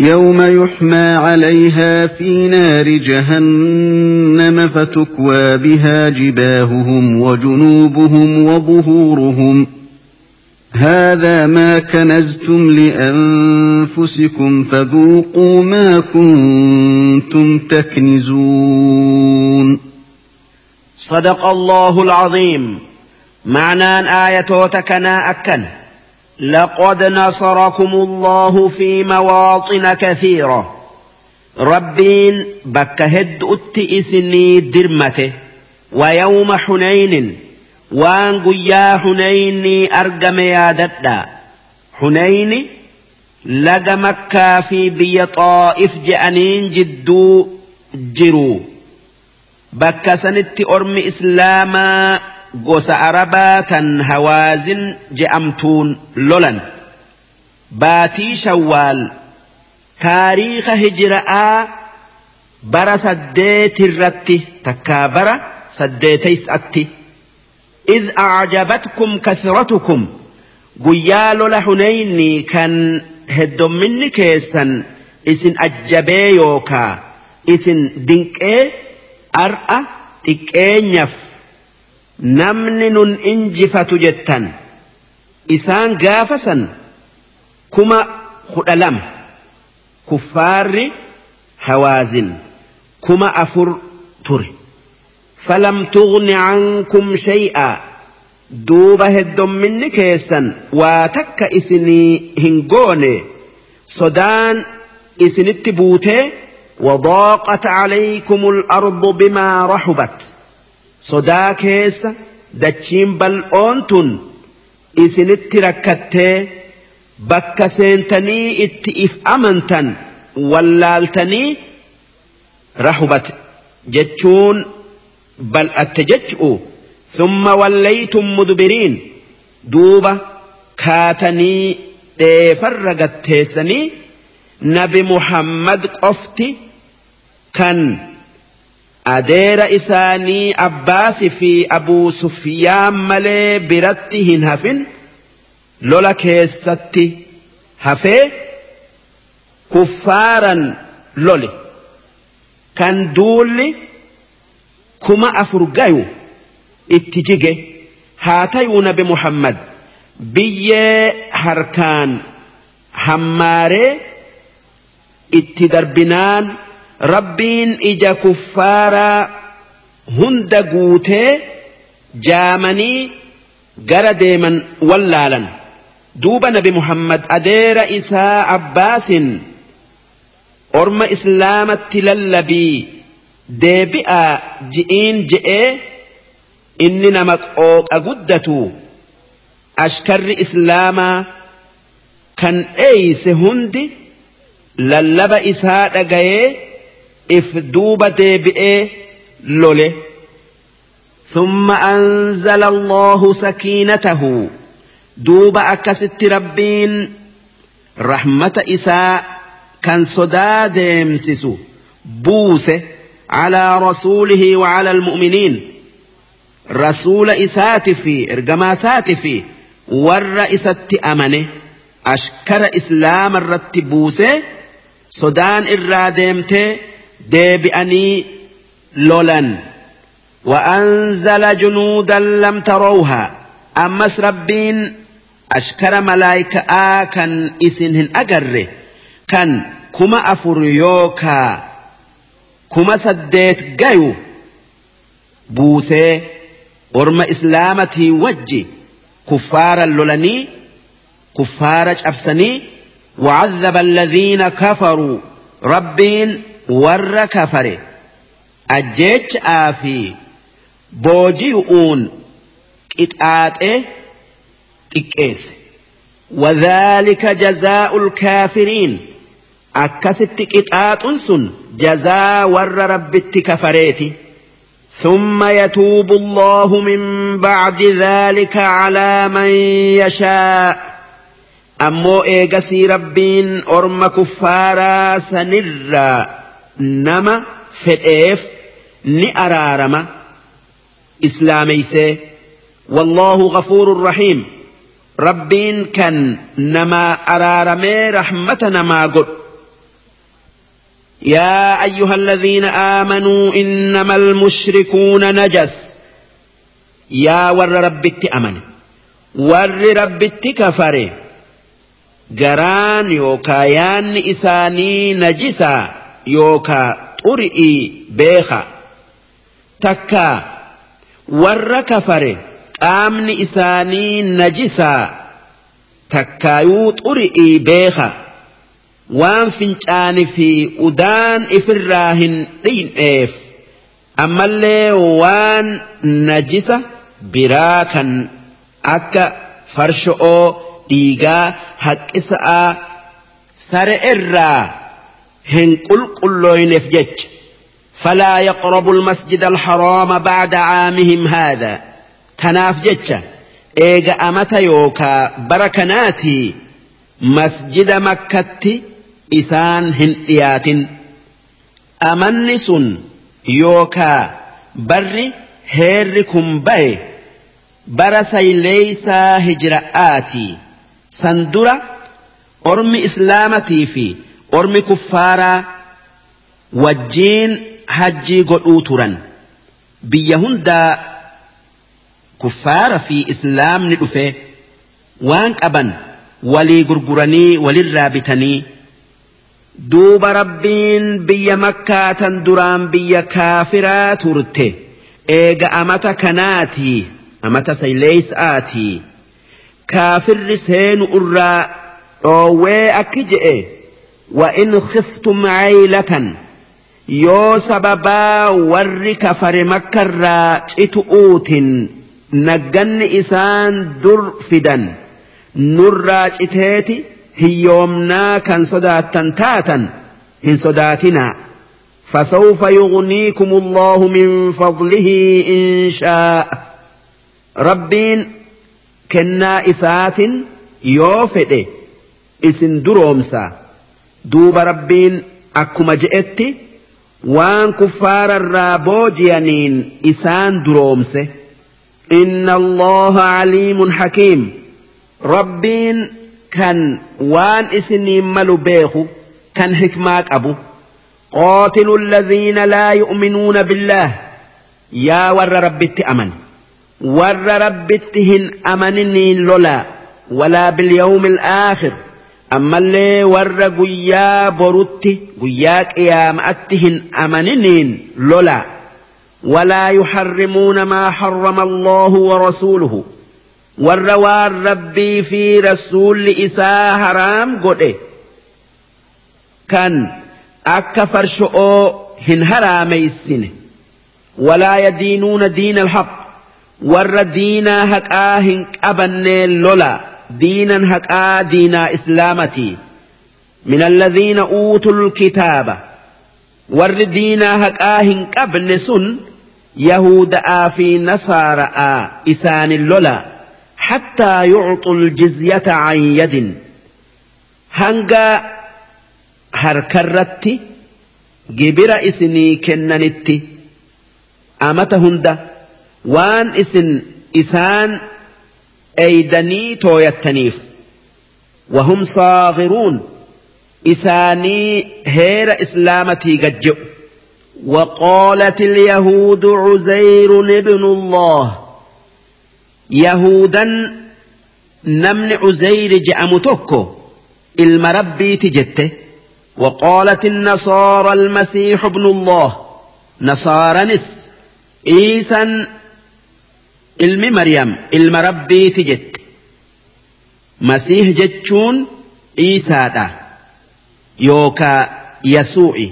يوم يحمى عليها في نار جهنم فتكوى بها جباههم وجنوبهم وظهورهم هذا ما كنزتم لانفسكم فذوقوا ما كنتم تكنزون
صدق الله العظيم معنى ايه وتكنا اكل لقد نصركم الله في مواطن كثيرة ربين بك هد أتئسني درمته ويوم حنين وان قيا حنيني أرقم يا ددا حنين لقى مكة في بي طائف جأنين جدو جرو بك أرمي إسلاما gosa arabaa tan hawaazin je'amtuun lolan baatii shawwaal taariika hijira'aa bara irratti takkaa bara saddeeteysatti إذ أعجبتكم kathratukum guyyaa lola hunayni kan heddomminni keessan isin ajjabee yookaa isin dinqee ar'a xiqqeenyaf namni nun injifatu jettan isaan gaafasan kuma kudha lama kuffaarri hawaazin kuma afur ture falam tughni cankum shay'a duuba heddomminni keessan waa takka isinii hin goone sodaan isinitti buutee وضاقت عليكم الأرض بما رحبت sodaa keessa dachiin bal'oon tun isinitti rakkattee bakka seentanii itti if amantan wallaaltanii rahubate jechuun bal'atte jechu'u summa wallaytum mudbiriin duuba kaatanii dheefarra gatteessanii nabi muhammad qofti kan. adeera isaanii abbaasi fi abuu sufiyaan malee biratti hin hafin lola keessatti hafee kuffaaran lole kan duulli kuma afur gayu itti jige haa ta'uu nabi muhammad biyyee harkaan hammaaree itti darbinaan rabbiin ija kuffaaraa hunda guutee jaamanii gara deeman wallaalan duuba nabi muhammad adeera isaa abbaasin orma islaamatti lallabii deebi'aa ji'iin je'ee inni nama qooqa guddatu ashkarri islaamaa kan dheeyse hundi lallaba isaa dhagayee if duuba deebi'ee لولي ثم أنزل الله سكينته دوب أكست ربين رحمة إساء كان صداد يمسس بوس على رسوله وعلى المؤمنين رسول إسات في إرجماسات في والرئيسة أمنه أشكر إسلام الرتبوس سودان الرادمته deebi'anii lolan وأنزل جنودا لم تروها أمس ربين أشكر ملايكة آكن إسنهن اجري كان كما أفر يوكا كما سديت قيو بوسي ورم إسلامتي وجي كفار اللولني كفارج أفسني وعذب الذين كفروا ربين warra kafare ajjeechaa fi booji'uun qixaaxee xiqqeesse. وذلك جزاء الكافرين أكست قطاع سن جزاء ور رب التكفريت ثم يتوب الله من بعد ذلك على من يشاء أمو إيقسي ربين أرم كفارا سنرا nama fedheef ni araarama islaameysee wallaahu gafuurun rahiim rabbiin kan namaa araaramee rahmata namaa godhu يا أيها الذين آمنوا إنما المشركون نجس يا ور ربت أمن ور ربت كفر جران يوكايان إساني نجسا yookaa xuri'ii beeka takka warra kafare qaamni isaanii najisaa takkaayuu xuri'ii beeka waan fincaani fi udaan ifirraa hin dhiyeef ammallee waan najisa biraa kan akka farsho'oo dhiigaa haqqisa'aa sare irraa هن قل قل نفجج فلا يقرب المسجد الحرام بعد عامهم هذا تنافجج إيغا أمتا يوكا بركناتي مسجد مكة إسان هن إيات أمنس يوكا بري هيركم بي برسي ليس هجرآتي سندرة أرمي إسلامتي في ormi kuffaaraa wajjiin hajjii godhuu turan biyya hundaa kuffaara fi islaamni dhufe waan qaban walii gurguranii walirraa bitanii duuba rabbiin biyya makkaa duraan biyya kaafiraa turte eega amata kanaati amata sayleeysaatii kaafirri seenu irraa dhoowwee akki je'e وإن خفتم عيلة يو سببا ورك فرمكرا إتؤوت نجن إسان در فدا نرى إتاتي هي يومنا كان صداتا تاتا إن صداتنا فسوف يغنيكم الله من فضله إن شاء ربين كنا إسات يوفئ إسن درومسا duuba rabbiin akkuma je'etti waan kuffaararraa booji'aniin isaan duroomse. Inna Allooha Aliimun Hakiim rabbiin kan waan isiniin malu beeku kan hikmaa qabu. قاتلوا الذين لا يؤمنون بالله يا ور ربت أمن ور ربتهن أمنني لولا ولا باليوم الآخر ammallee warra guyyaa borutti guyyaa qiyaama'atti hin amaniniin lola walaa yuharrimuuna maa harrama allaahu wa rasuuluhu warra waan rabbii fi rasuulli isaa haraam godhe kan akka farsho'oo hin haraameysine walaa yadiinuuna diina alhaq warra diinaa haqaa hin qabannee lola دينا هكا دينا إسلامتي من الذين أوتوا الكتاب ور دينا هكا هنكبن سن يهودا في نصارى إسان اللولا حتى يعطوا الجزية عن يد هنقا هركرتي gibira اسني kennanitti amata وان إسن إسان, إسان eeydanii tooyattaniif وهم صاغرون إساني هير إسلامتي gajje'u وقالت اليهود عزير ابن الله يهودا نمن عزير جأم المربي تجته وقالت النصارى المسيح ابن الله نصارى نس إيسا ilmi Maryam ilma rabbiiti jette masiih jechuun Iisaadha yookaa Yasuu'i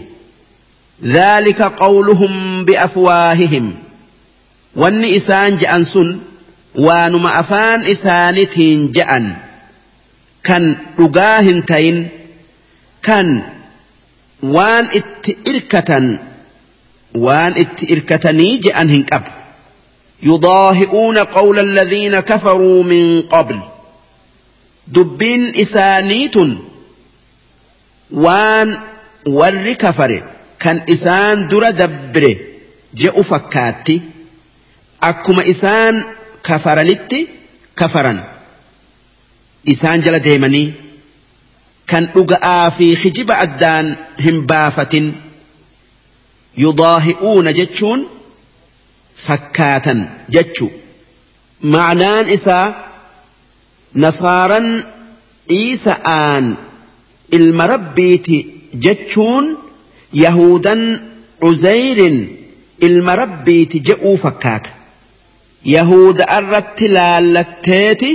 dhaalika qawluhum bi'afwaahihim wanni isaan je'an sun waanuma afaan isaanitiin je'an kan dhugaa hin tayin kan waan itti irkatan waan itti irkatanii je'an hin qabu. يضاهئون قول الذين كفروا من قبل دبين إسانيت وان ور كفر كان إسان در دبر جئ فكاتي أكما إسان كفرنت كفرا إسان جل ديمني كان أقع في خجب أدان هم بافة يضاهئون جتشون fakkaatan jechu ma'anaan isaa nasaaran iisa'aan ilma rabbiiti jechuun yahudan uzayrin ilma rabbiiti je'uu fakkaata yahuda irratti laallatteeti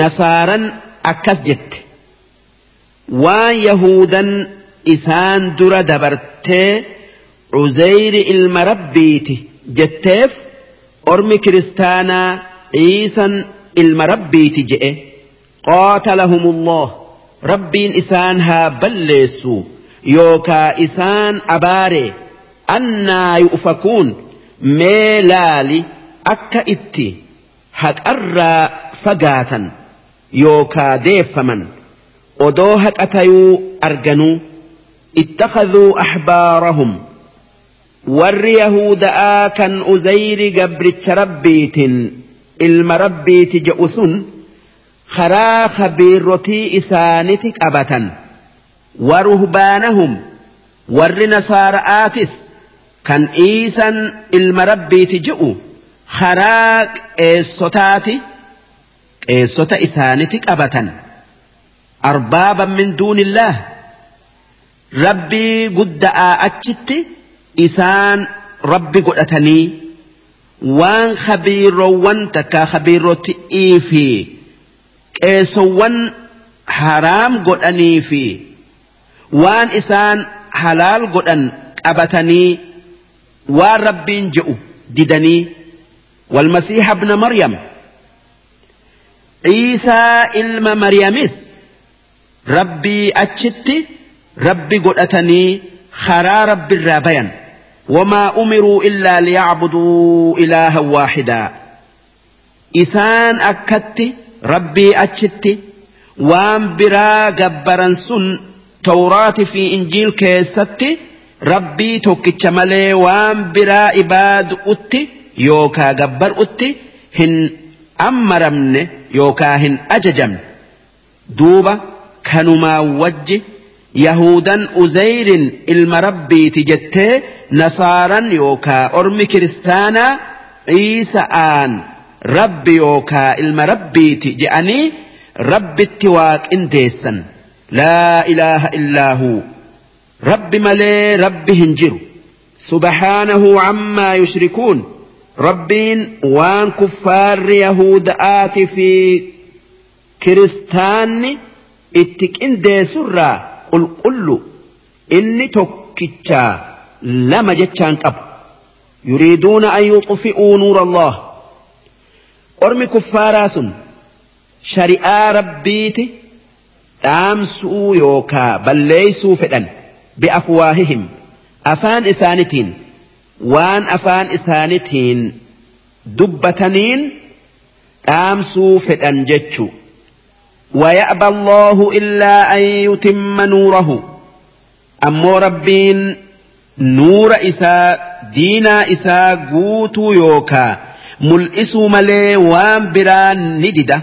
nasaaran akkas jette waan yahudan isaan dura dabartee uzayri ilma rabbiiti jetteef ormi kiristaanaa ciisan ilma rabbiiti je'e qootalahumullah rabbiin isaan haa balleessu yookaa isaan abaare annaa yu'fakuun mee laali akka itti haqarraa fagaatan yookaa deeffaman odoo haqa tayuu arganuu اتخذوا أحبارهم warri Yahuda'aa kan Uzayri gabricha rabbiitiin ilma rabbiiti je'u sun karaa habiirrotii isaaniti qabatan waruhbaanahum warri nasaara'aatis kan dhiisan ilma rabbiiti je'u karaa qeessotaati qeessota isaaniti qabatan arbaaban min duunillaah rabbii gudda'aa achitti. إسان ربي قلتني وان خبير وان تكا خبير تئيفي كيسوان حرام قلتني في وان إسان حلال قلتن أبتني وان ربي جئو ددني والمسيح ابن مريم عيسى إلما مريمس ربي أتشتي ربي قلتني خرا ربي الرابيان وما أمروا إلا ليعبدوا إلها واحدا إسان أكت ربي أجت وان برا جبرا سن تورات في إنجيل كيست ربي توكتش ملي وان برا إباد أت يوكا جبر أت هن أمرمن يوكا هن أججم دوبا كانوا ما وجه يهودا أزير المربي تجته nasaaran yookaa ormi kiristaanaa dhiisa'aan rabbi yookaa ilma rabbiiti je'anii rabbitti waaqindeessan laa ilaaha illaahu rabbi malee rabbi hin jiru subhaanahu cammaa yushrikuun rabbiin waan kuffaarri yahuda'aati fi kiristaanni itti qindeessurraa qulqullu inni tokkichaa lama jechaan qabu yuriiduuna an yuxfi'uu nuura allah ormi kuffaaraa sun shari'aa rabbiiti dhaamsuu yookaa balleeysuu fedhan bi'afwaahihim afaan isaanitiin waan afaan isaanitiin dubbataniin dhaamsuu fedhan jechu ويأبى الله إلا أن يتم نوره أمو ربين nuura isaa diinaa isaa guutuu yookaa mul'isuu malee waan biraa ni dida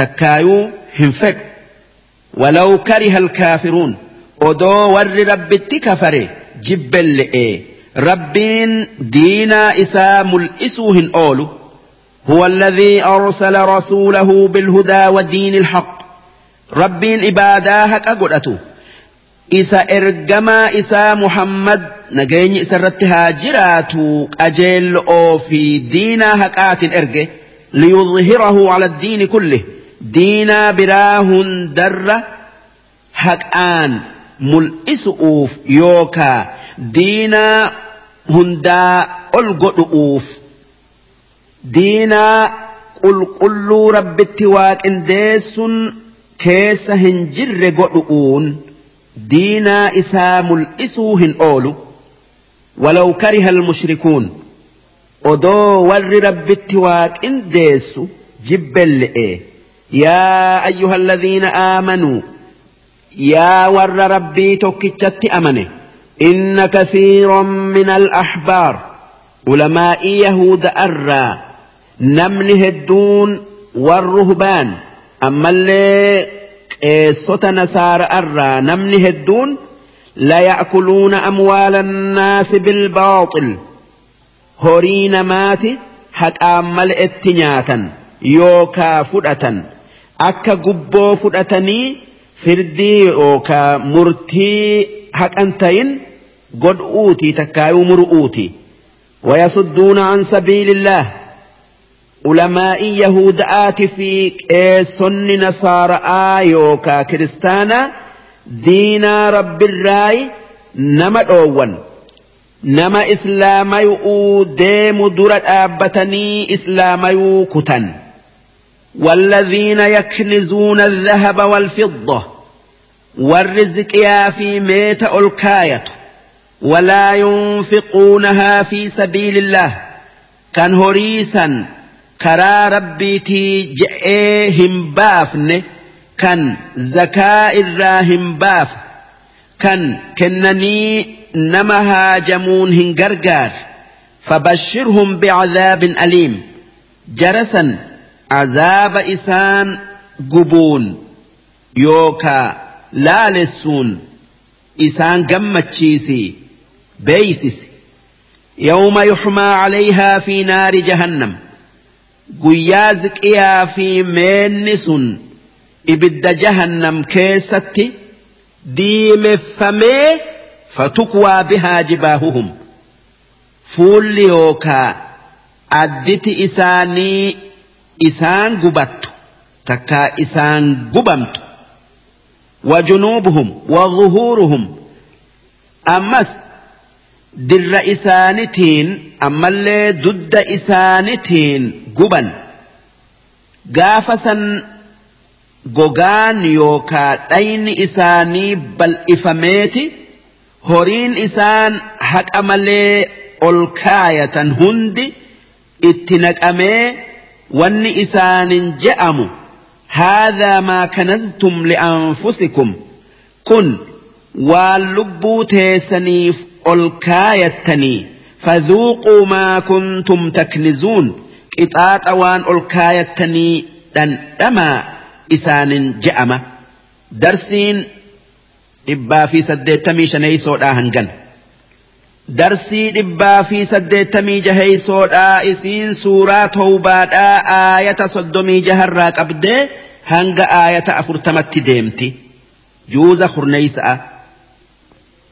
takkaayuu hin fedhu ولو كره الكافرون odoo warri rabbitti kafare jibbelle'e rabbiin diinaa isaa mul'isuu hin oolu هو الذي أرسل رسوله بالهدى ودين الحق ربين إباداها كقلته isa ergamaa isaa Muhammad nageenyi isarratti haa jiraatu oo fi diinaa haqaatiin erge liyudhirahu ala diini kulli diinaa biraa hundarra haqaan mul'isu'uuf yookaa diinaa hundaa ol godhu'uuf diinaa qulqulluu rabbitti waaqindeessun keessa hin jirre godhu'uun. دينا إسام الإسو هن أولو ولو كره المشركون أدو ور رب التواك إن ديسو جبل إيه يا أيها الذين آمنوا يا ور ربي توكيتشتي أمني إن كثير من الأحبار علماء يهود أرى نمنه الدون والرهبان أما اللي eessota nasaara'arraa namni hedduun la ya'kuluuna amwaala annaasi bilbaaxil horii namaati haqaan mala itti nyaatan yookaa fudhatan akka gubboo fudhatanii firdii yookaa murtii haqan ta'in god'uutii takkaayuu mur'uuti wayasudduuna an sabiilillaah ulamaa'i yahuda'aatii fi qeessonni nasaara'aa yookaa kiristaana diinaa rabbirraayi nama dhoowwan nama islaamayuu deemu dura dhaabbatanii islaamayuu kutan والذين يكنزون الذهب والفضة والرزق في ميت الكاية ولا ينفقونها في سبيل الله كان هريسا karaa rabbiitii je'ee hin baafne kan zakaa irraa hin baafne kan kennanii nama haajamuun hin gargaarre fabashshirhum bicazaabin aliim jarasan azaaba isaan gubuun yookaa laalessuun isaan gammachiisi beeysise yawma yuxmaa calayhaa fi naari jahannam guyyaa ziqiyaa fi meenni sun ibidda jahannam keessatti diimeffamee fatukwaa bihaa jibaahuhum fuulli yookaa additi isaanii isaan gubattu takka isaan gubamtu wajunuubuhum wazuhuuruhum ammas dirra isaanitiin ammallee dudda isaanitiin guban gaafa san gogaan yookaa dhayni isaanii bal'ifameeti horiin isaan haqa malee ol kaayatan hundi itti naqamee wanni isaanin je'amu haadhaa maa kanaztum anfusikum kun waan lubbuu teessaniif olkaayattanii fadhuuquu maa kuntum taknizuun qixaaxa waan olkaayattanii dhandhamaa isaanin je'ama darsiin dhibbaa fi saddeettamii shaneeysoodhaa hangan darsii dhibbaa fi saddeettamii jaheeysoodhaa isiin suuraa towbaadhaa aayata soddomii jaharraa qabdee hanga aayata afurtamatti deemti juuza kurneeysa'a.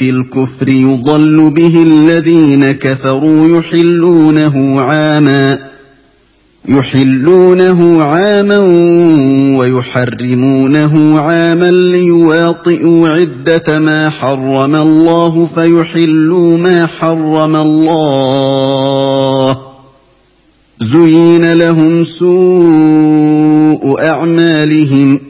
في الكفر يضل به الذين كفروا يحلونه عاما يحلونه عاما ويحرمونه عاما ليواطئوا عدة ما حرم الله فيحلوا ما حرم الله زين لهم سوء أعمالهم ۖ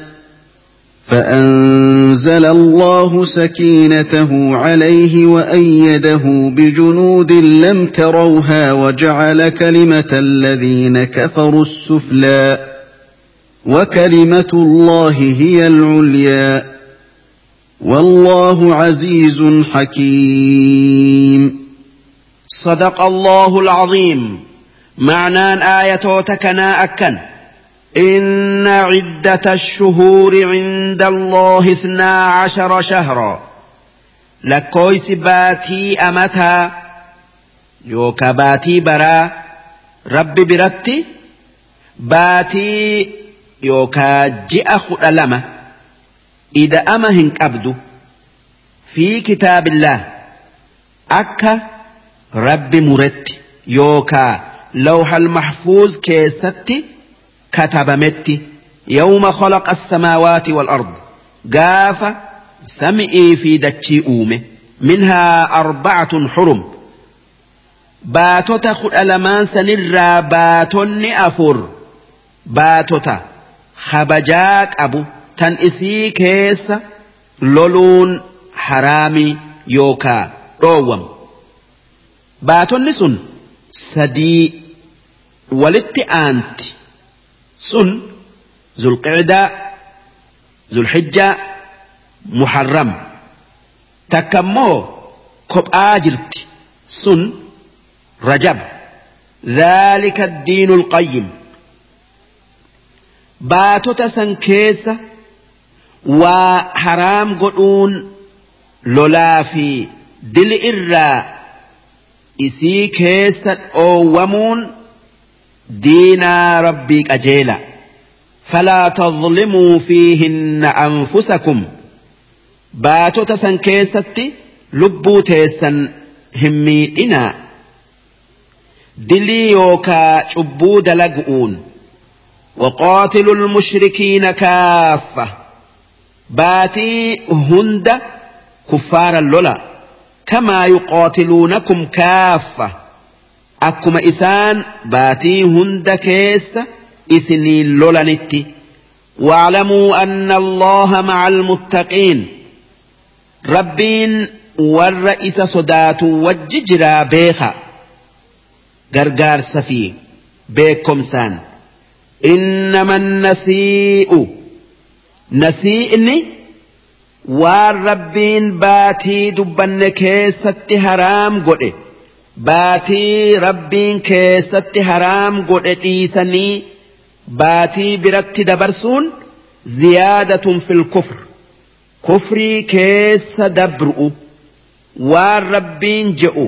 فأنزل الله سكينته عليه وأيده بجنود لم تروها وجعل كلمة الذين كفروا السفلى وكلمة الله هي العليا والله عزيز حكيم
صدق الله العظيم معنى آية تكنا أكن إن عدة الشهور عند الله اثنا عشر شهرا لكويس باتي أمتا يوكا باتي برا ربي برتي باتي يوكا جئ خلما إذا أمهن أبدو في كتاب الله أكا ربي مرتي يوكا لوح المحفوظ كيستي كتب متي يوم خلق السماوات والأرض قاف سمئي في دتشي أومي منها أربعة حرم باتوتا خد ألمان سنرى باتوني أفر باتوتا خبجاك أبو تنئسي إسي كيس لولون حرامي يوكا روم باتوني سن سدي ولت أنتي سن ذو القعدة ذو الحجة محرم تكمو كبآ آجرت سن رجب ذلك الدين القيم باتوتا سنكيسة وحرام قلون لولا في دل إرّا كيسة أو ومون دينا ربك أجيلا فلا تظلموا فيهن أنفسكم باتو تسن كيستي لبو تيسن همي إنا دليوكا شبو دلقون وقاتلوا المشركين كافة باتي هند كفار اللولا كما يقاتلونكم كافه akkuma isaan baatii hunda keessa isinii lolanitti waalamuu anna allaha maca almuttaqiin rabbiin warra isa sodaatu wajji jiraa beeka gargaarsa fi beekomsaan innama nasii'u nasii'ni waan rabbiin baatii dubbanne keessatti haraam godhe baatii rabbiin keessatti haraam godhe dhiisanii baatii biratti dabarsuun ziyaadatun fil kufr kufrii keessa dabru'u waan rabbiin je'u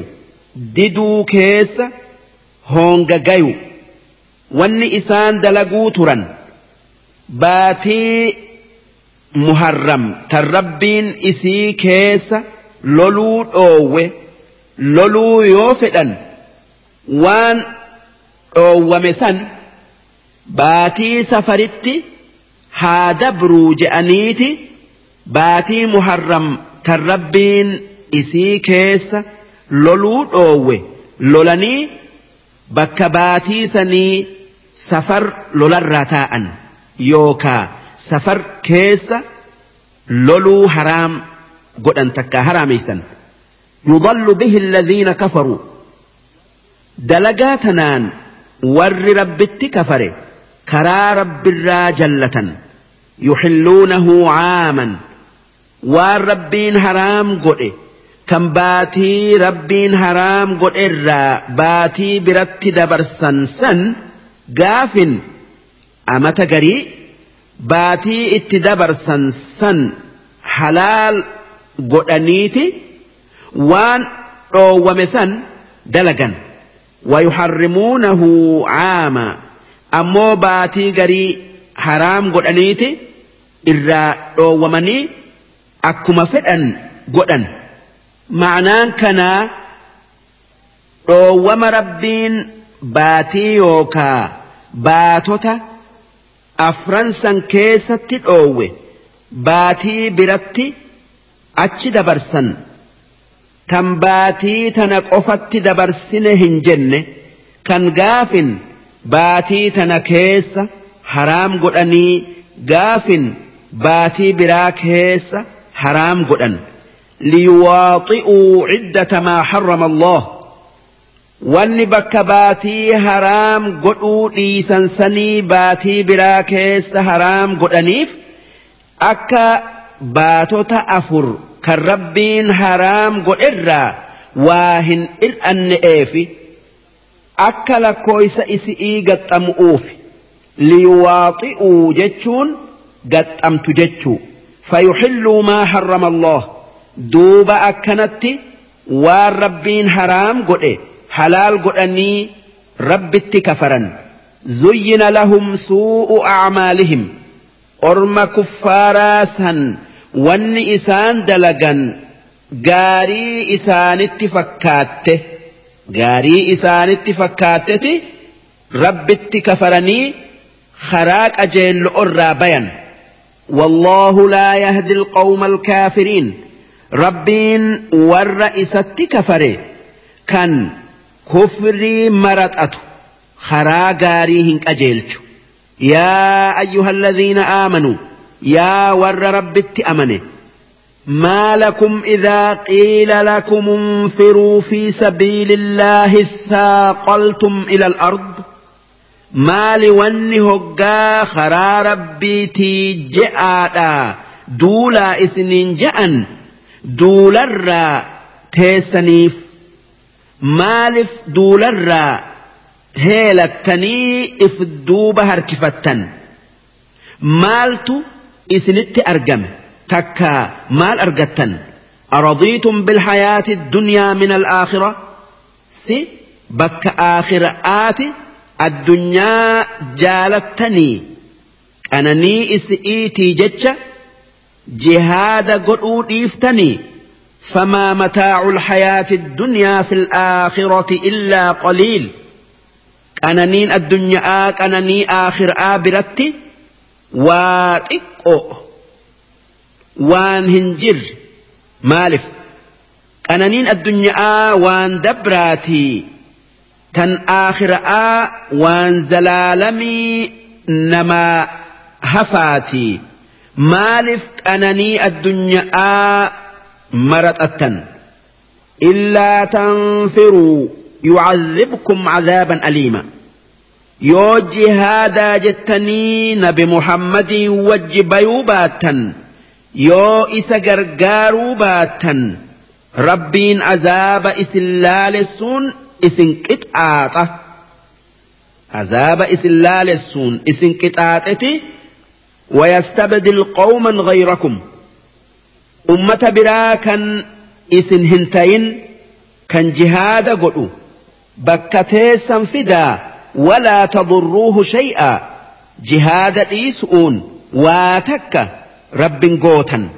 diduu keessa hoonga gayu wanni isaan dalaguu turan baatii muharram tan rabbiin isii keessa loluu dhoowwe. loluu yoo fedhan waan dhoowwame san baatii safaritti haa dabruu je'aniiti baatii muharram tan rabbiin isii keessa loluu dhoowwe lolanii bakka baatii sanii safar lolarraa taa'an yookaa safar keessa loluu haraam godhan takka haraameysan. يضل به الذين كفروا دلقاتنا ور ربت التكفر كرا رب الرا جلة يحلونه عاما والربين ربين هرام قئ كم باتي ربين هرام قل باتي برت دبر سن قاف أمت قري باتي اتدبر سن سن حلال قلنيتي waan dhoowwame san dalagan wayuharrimuunahu caama ammoo baatii garii haraam godhaniiti irraa dhoowwamanii akkuma fedhan godhan ma'anaan kanaa dhoowwama rabbiin baatii yookaa baatota afransan keessatti dhoowwe baatii biratti achi dabarsan tan baatii tana qofatti dabarsine hin jenne kan gaafin baatii tana keessa haraam godhanii gaafin baatii biraa keessa haraam godhan liyuwaaxi'uu ciddata maa harrama allah wanni bakka baatii haraam godhuu dhiisan sanii baatii biraa keessa haraam godhaniif akka baatota afur kan rabbiin haraam godherraa waa hin ir'anne'eefi akka lakkooysa isi'ii gaxxamu'uufi liyuwaaxi'uu jechuun gaxxamtu jechuu fayuxilluu maa xarrama allah duuba akkanatti waan rabbiin haraam godhe halaal godhanii rabbitti kafaran zuyyina lahum suu'u acmaalihim orma kuffaaraa san wanni isaan dalagan gaarii isaanitti fakkaatte gaarii isaanitti fakkaatteti rabbitti kafaranii karaa qajeello'o irraa bayan wallaahu laa yahdi alqawma alkaafiriin rabbiin warra isatti kafare kan kufrii maraxatu karaa gaarii hin qajeelchu yaa ayyuha alladhiina يا ور ربت أمنه ما لكم إذا قيل لكم انفروا في سبيل الله اثاقلتم إلى الأرض maali wanni hoggaa karaa rabbiitii je'aadha duulaa isiniin je'an duularraa teessaniif maalif duularraa heelattanii if duuba harkifattan maaltu isinitti argame takka maal argattan aradiitum bilhayaati dunyaa min alaakhira si bakka aakhira'aati addunyaa jaalattanii qananii isi'iitii jecha jihaada godhuu dhiiftanii فما متاع الحياة الدنيا في الآخرة إلا قليل أنانين الدنيا أناني آخر آبرتي waa xiqqoo waan hin jirre maalif qananiin addunyaa waan dabraatii tan aakhira'aa waan zalaalamii namaa hafaatii maaliif qananii addunyaa maraxattan illaa tanfiruu yucadhibkum cadaaban aliima yoo jihaadaa jettanii nabi muhammadin wajji bayuu baattan yoo isa gargaaruu baattan rabbiin azaaba isin laalessuun isin qixaaxa azaaba isin laalessuun isin qixaaxeti wayastabdil qawman gayrakum ummata biraa kan isin hin tayin kan jihaada godhu bakka teessan fidaa ولا تضروه شيئا جهاد إيسؤون واتك رب قوتا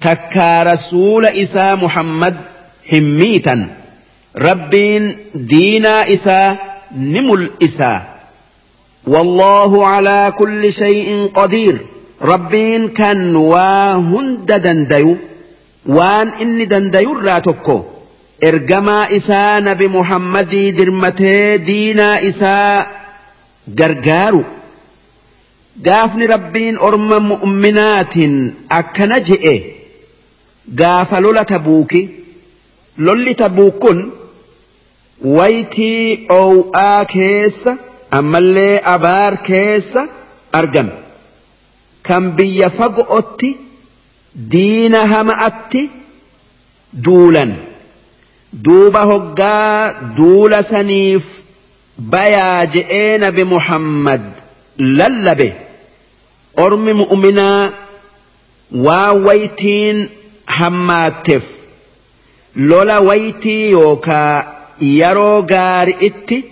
تكا رسول إسا محمد هميتا رب دينا إسا نمل إسى والله على كل شيء قدير ربين كان واهن ديو وان إني لا تكو ergamaa isaa nabi muhammadii dirmatee diinaa isaa gargaaru gaafni rabbiin orma mu'minaatiin akkana je'e gaafa lola tabuuki lolli tabuuk kun waytii dhoow'aa keessa ammallee abaar keessa argame kan biyya fago'otti diina hama'atti duulan. duuba hoggaa duula saniif bayaa jedee nabi muhammad lallabe ormi mu'minaa waan waytiin hammaatteef lola waytii yookaa yeroo itti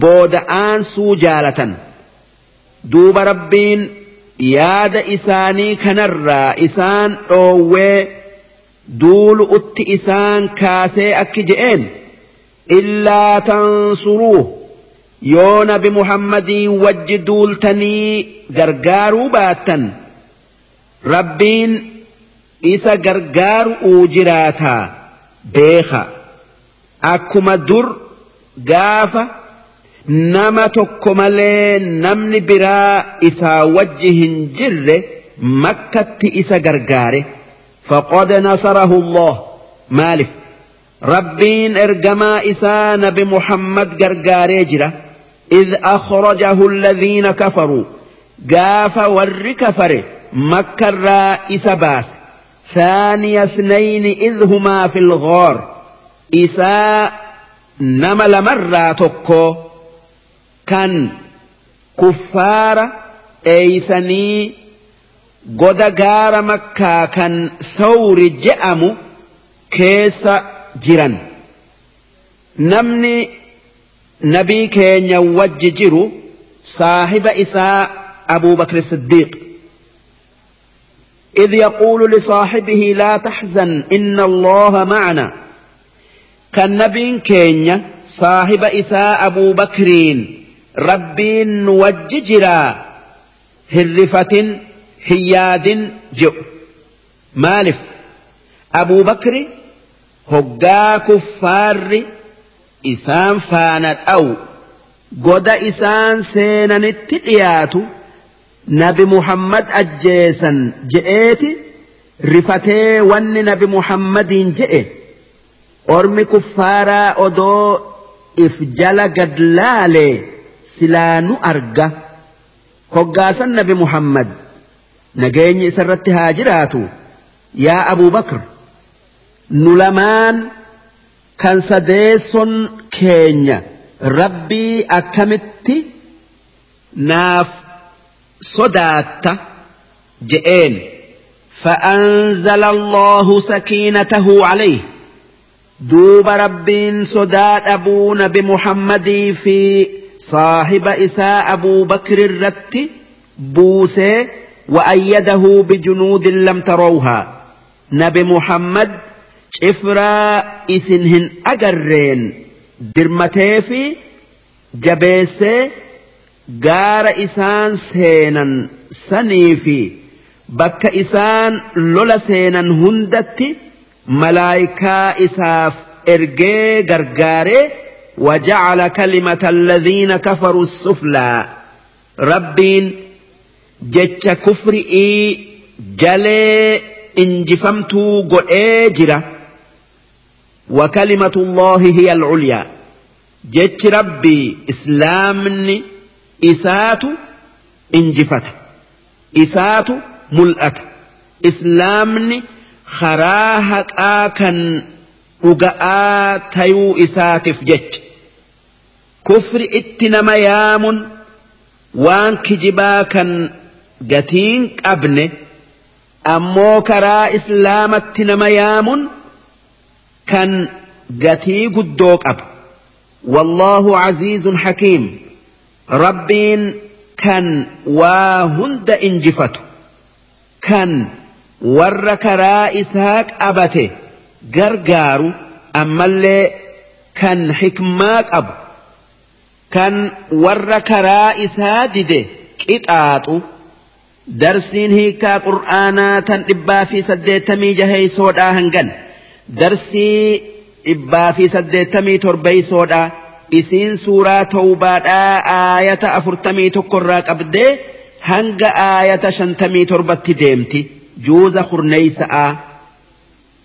booda aansuu jaalatan duuba rabbiin yaada isaanii kanarraa isaan dhoowwee. duulu utti isaan kaasee akki je'een illaa tansuruuh yoo nabi muhammadiin wajji duultanii gargaaruu baattan rabbiin isa gargaaru'uu jiraataa beeka akkuma dur gaafa nama tokko malee namni biraa isaa wajji hin jirre makkatti isa gargaare. فقد نصره الله مالف ربين ارجما إسان بمحمد جرجاريجرا إذ أخرجه الذين كفروا جاف ور كفر مكة الرائس باس ثاني اثنين إذ هما في الغار إساء نمل مرة تكو كان كفار أيسني goda gaara makkaa kan sawri je'amu keessa jiran namni nabii keenya wajji jiru saahiba isaa abuu bakri siddiiq إذ يقول لصاحبه لا تحزن إن الله معنا كالنبي كينيا صاحب إساء أبو بكرين ربي وججرا هرفة hiyyaadin jedhu maalif abuu hoggaa kuffaarri isaan faana dhawu goda isaan seenanitti dhiyaatu nabi muhammad ajjeesan je'eeti rifatee wanni nabi muhammadiin je'e ormi kuffaaraa odoo if jala gad laale silaa nu arga hoggaasan nabi muhammad nageenyi isarratti haa jiraatu yaa abuu bakr nu lamaan kan sadeesson keenya rabbii akkamitti naaf sodaata je'een. fa'aan zalloo husaki na tahuu duuba rabbiin sodaa bu nabi muhammadii fi saahiba isaa abuu bakr irratti buusee وأيده بجنود لم تروها نبي محمد إفرا إسنهن أجرين درمتيفي جبيس غار إسان سينا سنيفي بك إسان لولا سينا هندتي ملايكا إساف إرجي غرغاري وجعل كلمة الذين كفروا السفلى ربين jecha kufri ii jalee injifamutu godhee jira wakali matuloohihi yaal' oolya jechi rabbi islaamni isaatu injifata isaatu mul'ata islaamni qara haqaa kan dhuga'aa tayuu isaatiif jechi kufri itti nama yaamun waan kijibaa kan. gatiin qabne ammoo karaa islaamatti nama yaamun kan gatii guddoo qabu wallaahu aziizun hakiim rabbiin kan waa hunda injifatu kan warra karaa isaa qabate gargaaru ammallee kan hikmaa qabu kan warra karaa isaa dide qixaaxu darsiin hiikaa qur'aanaa tan dhibbaa fi saddeettamii jaheeysoodhaa hangan darsii dhibbaa fi saddeettamii torbeeysoodhaa isiin suuraa tawbaadhaa aayata afurtamii tokkorraa qabdee hanga aayata shantamii torbatti deemti juuza kurneeysa'a.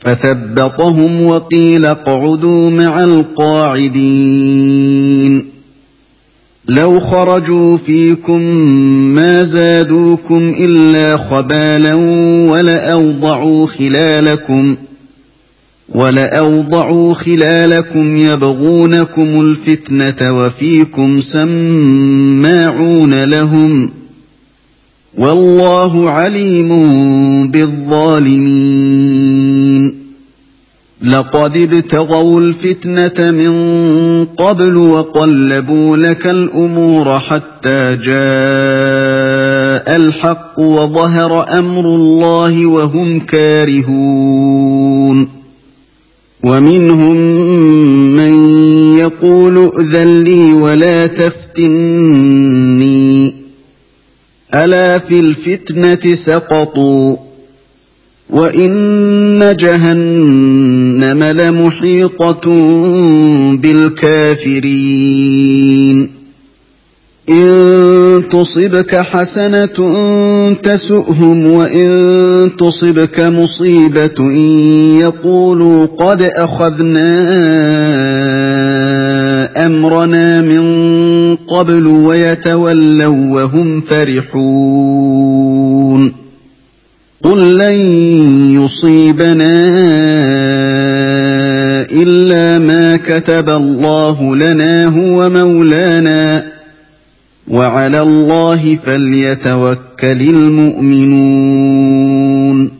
فثبطهم وقيل اقعدوا مع القاعدين لو خرجوا فيكم ما زادوكم الا خبالا ولاوضعوا خلالكم ولأوضعوا خلالكم يبغونكم الفتنة وفيكم سماعون لهم ۖ والله عليم بالظالمين لقد ابتغوا الفتنه من قبل وقلبوا لك الامور حتى جاء الحق وظهر امر الله وهم كارهون ومنهم من يقول ائذن لي ولا تفتني ألا في الفتنة سقطوا وإن جهنم لمحيطة بالكافرين إن تصبك حسنة تسؤهم وإن تصبك مصيبة يقولوا قد أخذنا أمرنا من قبل ويتولوا وهم فرحون قل لن يصيبنا إلا ما كتب الله لنا هو مولانا وعلى الله فليتوكل المؤمنون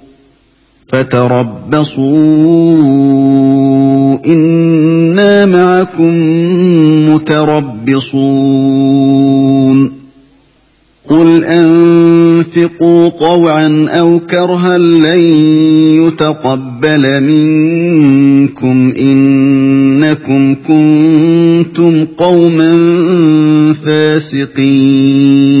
فَتَرَبَّصُوا إِنَّا مَعَكُم مُّتَرَبِّصُونَ قُلْ أَنفِقُوا طَوْعًا أَوْ كَرْهًا لَّن يُتَقَبَّلَ مِنكُمْ إِنَّكُمْ كُنتُمْ قَوْمًا فَاسِقِينَ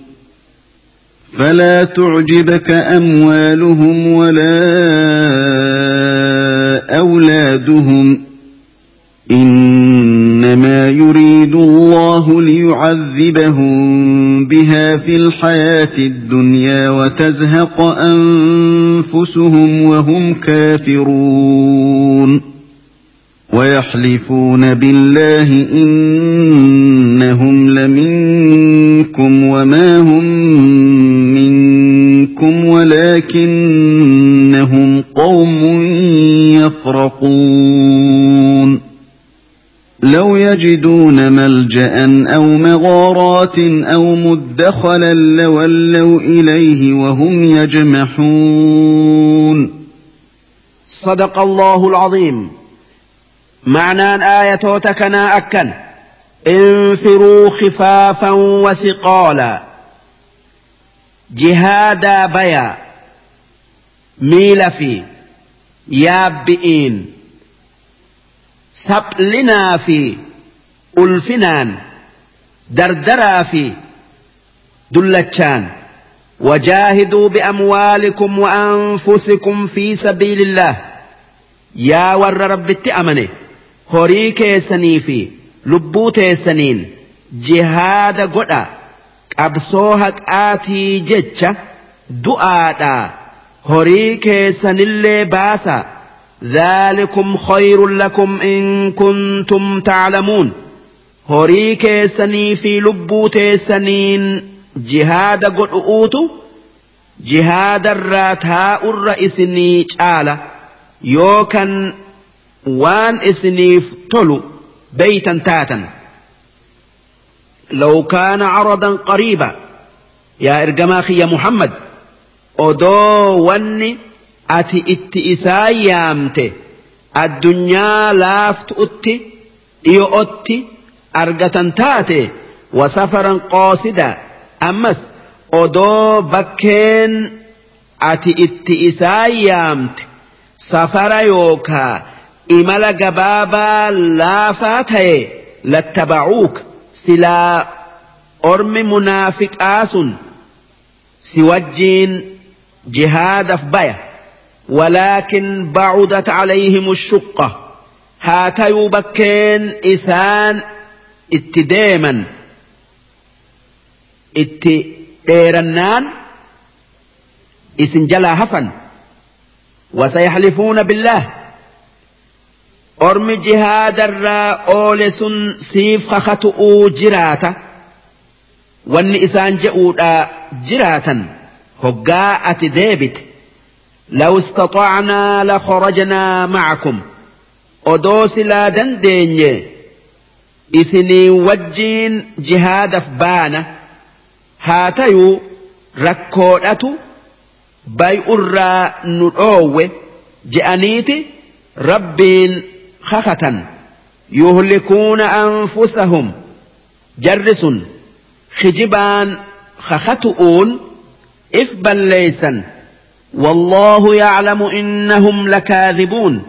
فلا تعجبك أموالهم ولا أولادهم إنما يريد الله ليعذبهم بها في الحياة الدنيا وتزهق أنفسهم وهم كافرون ويحلفون بالله إنهم لمنكم وما هم ولكنهم قوم يفرقون لو يجدون ملجا او مغارات او مدخلا لولوا اليه وهم يجمحون
صدق الله العظيم معنى ايه تكنا اكن انفروا خفافا وثقالا جهادا بيا Miila fi yaabbi'iin in saplinaa fi ulfinnaan dardaraa fi dullachaan wajaahiduu hiduube amma waali kumwa'aan fuusi yaa warra rabbitti amane horii keessanii fi lubbuu teessaniin jihaada godha qabsoo haqaati jecha du'aadha. horii keessanillee baasa ذلكم خير لكم إن كنتم تعلمون horii keessanii fi lubbuu teessaniin jihaada godhu'uutu jihaadarraa taa'urra isinii caala yookan waan isiniif tolu beeytan taatan لو كان عرضا قريبا يا إرجما يا محمد odoo wanni ati itti isaa yaamte addunyaa laaftu'utti dhiyo'otti argatan taate wasafaran qoosida ammas odoo bakkeen ati itti isaa yaamte safara yookaa imala gabaabaa laafaa ta'e lattabacuuka silaa ormi munaafiqaa sun si wajjiin جهاد فبيا ولكن بعدت عليهم الشقة هاتيو يبكين إسان اتداما ات إيرنان إسنجلا هفا وسيحلفون بالله أرمي جهاد الراء أولس سيف خخطؤ جراتا وان إسان جئودا جراتا جراتا هقاءة ديبت لو استطعنا لخرجنا معكم أدوس لا دندين إسني وجين جهاد فبانا هاتيو ركولتو باي أرى نرعوه جأنيتي ربين خختا يهلكون أنفسهم جرس خجبان خختؤون إف بليسا والله يعلم إنهم لكاذبون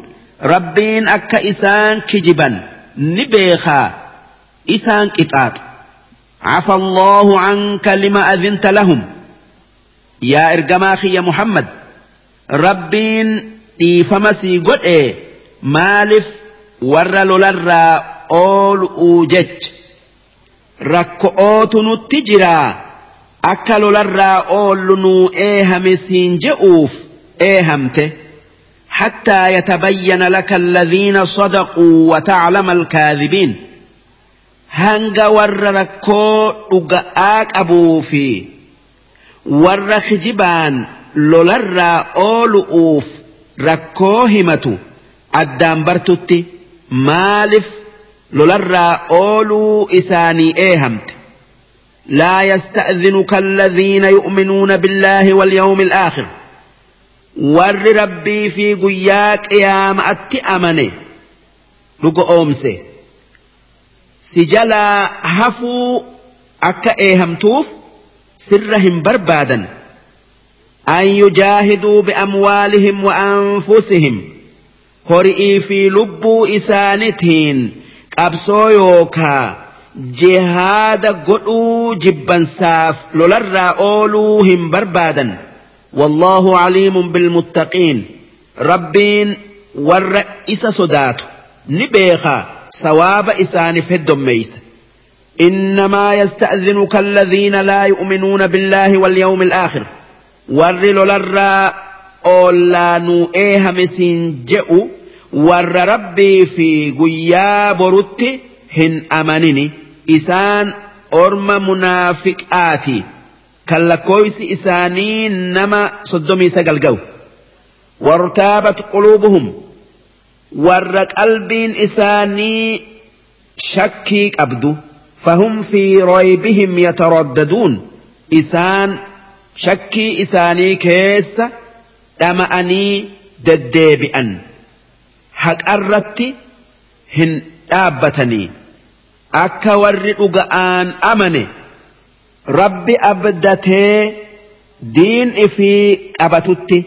ربين أك إسان كجبا نبيخا إسان كتاب عفى الله عنك لما أذنت لهم يا إرجماخي يا محمد ربين dhiifamasii godhe maaliif مالف lolarraa ool'uu jech rakko'ootu nutti نتجرا akka lolarraa oollu nuu eehame siin je'uuf eehamte حتى يتبين لك الذين صدقوا وتعلم الكاذبين هنغ ور ركو دغاك ابو في ور خجبان لولرا اولؤوف ركو همتو عدام برتتي مالف لولرا اولو اساني ايهمت لا يستأذنك الذين يؤمنون بالله واليوم الآخر ور ربي في قياك يا مأتي أمني لك أمسي سجلا هفو أكا إيهم توف سرهم بربادا أن يجاهدوا بأموالهم وأنفسهم قرئي في لبو إسانتين أبصو يوكا جهاد قلو ساف لولر أولو هم بربادا والله عليم بالمتقين ربين والرئيس صدات نبيخا سواب إسان في الدميس إنما يستأذنك الذين لا يؤمنون بالله واليوم الآخر ور لولر أولا نوئيها مسين جئو ور ربي في قياب رتي هن أمنني isaan orma munaafiqaati kan lakkooysi isaanii nama soddomii sagal ga'u wartaabat quluubuhum warra qalbiin isaanii shakkii qabdu fahum fi raybihim yataraddaduun isaan shakkii isaanii keessa dhama'anii deddeebi'an haqarratti hin dhaabbatanii akka warri dhuga'aan amane rabbi abdatee diin ifii qabatutti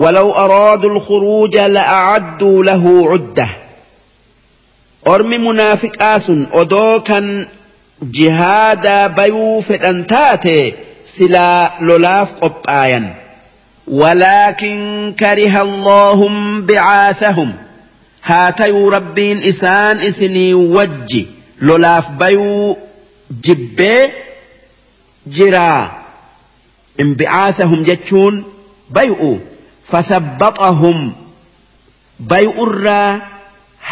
ولو أرادوا الخروج لأعدوا له عدة أرم منافق آس أدوكا جهادا بيوف أنتاتي سلا لولاف قبآيا ولكن كره اللهم بعاثهم هاتي ربين إسان إسني وجي lolaaf bayuu jibbee jiraa imbi'aasahum jechuun bay'u fasabbaxahum bay'urraa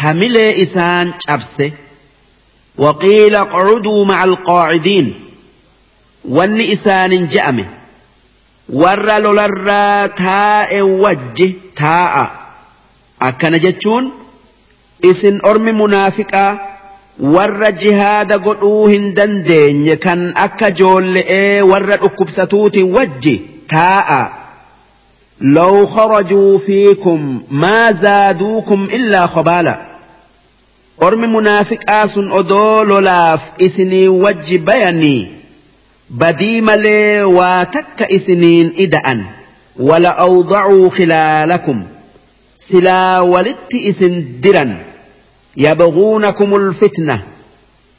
hamilee isaan cabse waqiila qocuduu maca alqaacidiin wanni isaanin je'ame warra lolarraa taa'e wajji taa'a akkana jechuun isin ormi munaafiqaa warra jihaada godhuu hin dandeenye kan akka joolle'ee warra dhukkubsatuutiin wajji taa'a. لو خرجوا فيكم ما زادوكم إلا خبالا أرم منافق آس أدول لاف إسني وج بيني بديم لي واتك إسنين إدأن ولأوضعوا خلالكم سلا ولت إسن درن يبغونكم الفتنة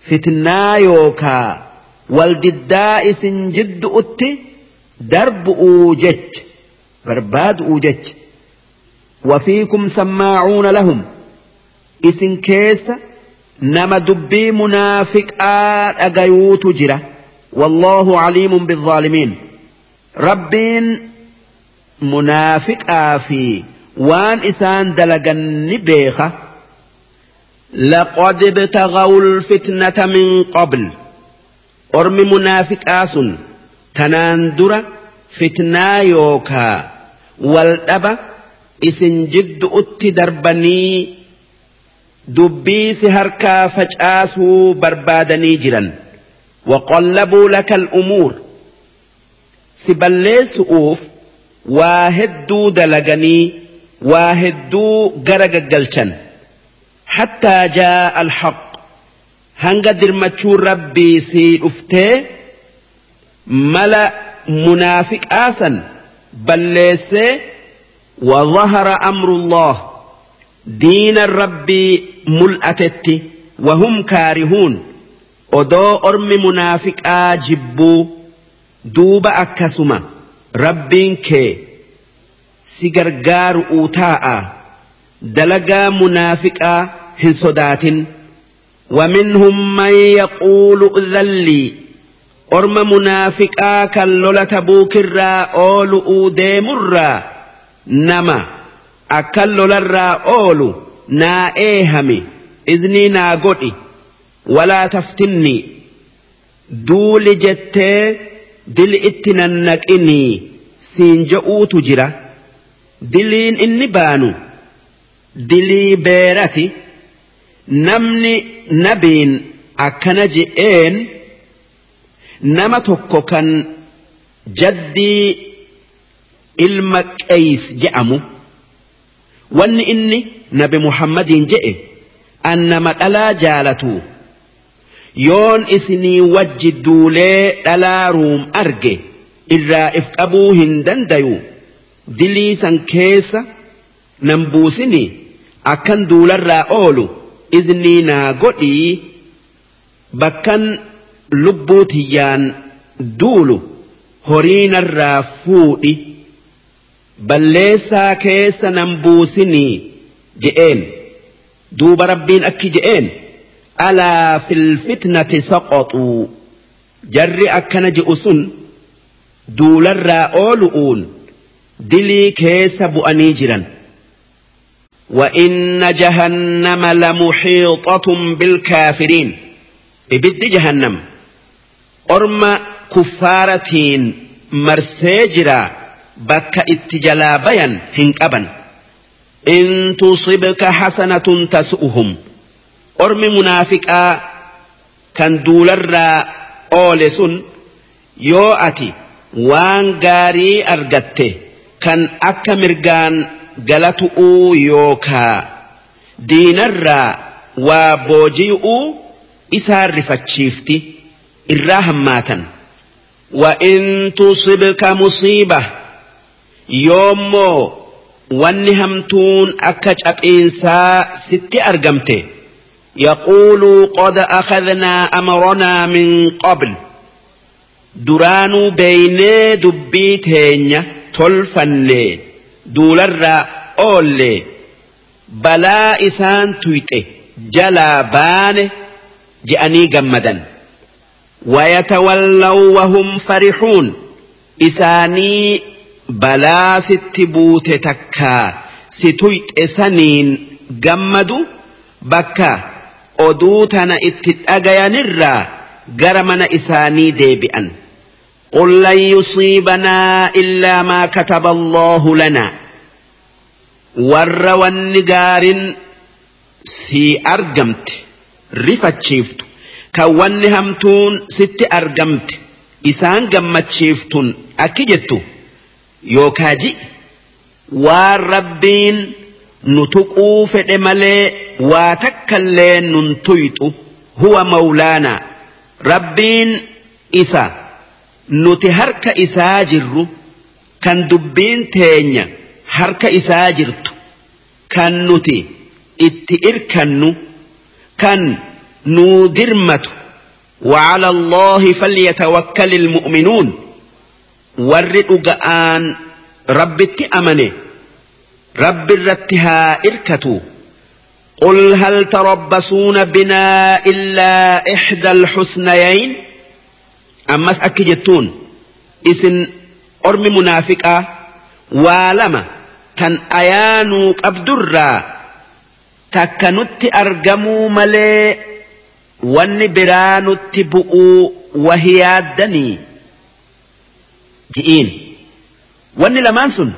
فتنا يوكا والجداء سنجد أت درب أوجج برباد أوجج وفيكم سماعون لهم إسن كيس نما دبي منافق أغيوت جرة والله عليم بالظالمين ربين منافق آفي وان إسان دلقن بيخه لقد ابتغوا الفتنة من قبل أرمي منافق آسن تناندر فتنا يوكا والأبا إسن جد أت دربني دبي سهركا فجآسو بربادني جرا وقلبوا لك الأمور سبلي سؤوف واهدو دلغني واهدو غرق الجلشن حتى جاء الحق هنگا درمچو ربي سي افته ملا منافق آسا بل ليس وظهر أمر الله دين الرب ملأتت وهم كارهون ودو أرم منافق آجبو دوب أكسما ربي كي سيغرغار أوتاء دلقا منافق آه hin sodaatin ومنهم من يقول ذلي أرم منافقا كاللولة تبوك الرا أولو ديم الرا نما أكلل الرا أولو نا إيهمي إذني نا قدي ولا تفتني duuli jettee dili itti nannaqinii siin ja'uutu jira diliin inni baanu dilii beerati namni nabiin akkana je'een nama tokko kan jaddii ilma qeys je'amu wanni inni nabi muhammadiin je'e anna dhalaa jaalatu yoon isinii wajji duulee dhalaa ruum arge irraa if qabuu hin dandayu dilii san keessa nan buusini akkan duularraa oolu. iznii naa godhii bakkan lubbuu tiyyaan duulu horiinarraa fuudhi balleessaa keessa nan buusinii je'een duuba rabbiin akki je'een alaa filfitnati soqoxuu jarri akkana je'u sun duularraa oolu'uun dilii keessa bu'anii jiran. wa'inna jahannama lamu xiqotun bilkaa ibiddi jahannam orma kufarratin marsee jiraa bakka itti jalaa bayan hin qaban intu si bika hasana tunta ormi munaafiqaa kan duularra oole sun yoo ati waan gaarii argatte kan akka mirgaan. galatu'uu yookaa diinarraa waa booji'uu isaa rifachiifti irraa hammaatan. in تصبك musiiba yoommoo wanni hamtuun akka caphiinsaa sitti argamte yaquuluu qod akadnaa amronaa min qabl duraanuu beeynee dubbii teenya tolfanne duularra oollee balaa isaan tuyxe jalaa baane je'anii gammadan wayata wallawahum farixuun isaanii balaa sitti buute takkaa si tuyxe saniin gammadu bakka oduu tana itti dhaga'anirraa gara mana isaanii deebi'an. قل لن يصيبنا إلا ما كتب الله لنا ور والنقار سي أرقمت شيفت كوان همتون ست أرقمت إسان قمتشيفتن أكجت يوكاجي والربين نتقو فعملي واتكلين ننتيت هو مولانا ربين إسان نوتي harka isaa كان دبين dubbiin teenya harka كان نوتي kan nuti كان irkannu وعلى الله فليتوكل المؤمنون والرئوغ آن رب التأمني رب الرتها إركتو قل هل تربصون بنا إلا إحدى الحسنيين ammas akki jettuun isin ormi munaafiqaa waa lama tan ayaanuu qabdurraa takka nutti argamuu malee wanni biraa nutti bu'uu wahiyaaddanii ji'iin wanni lamaan sun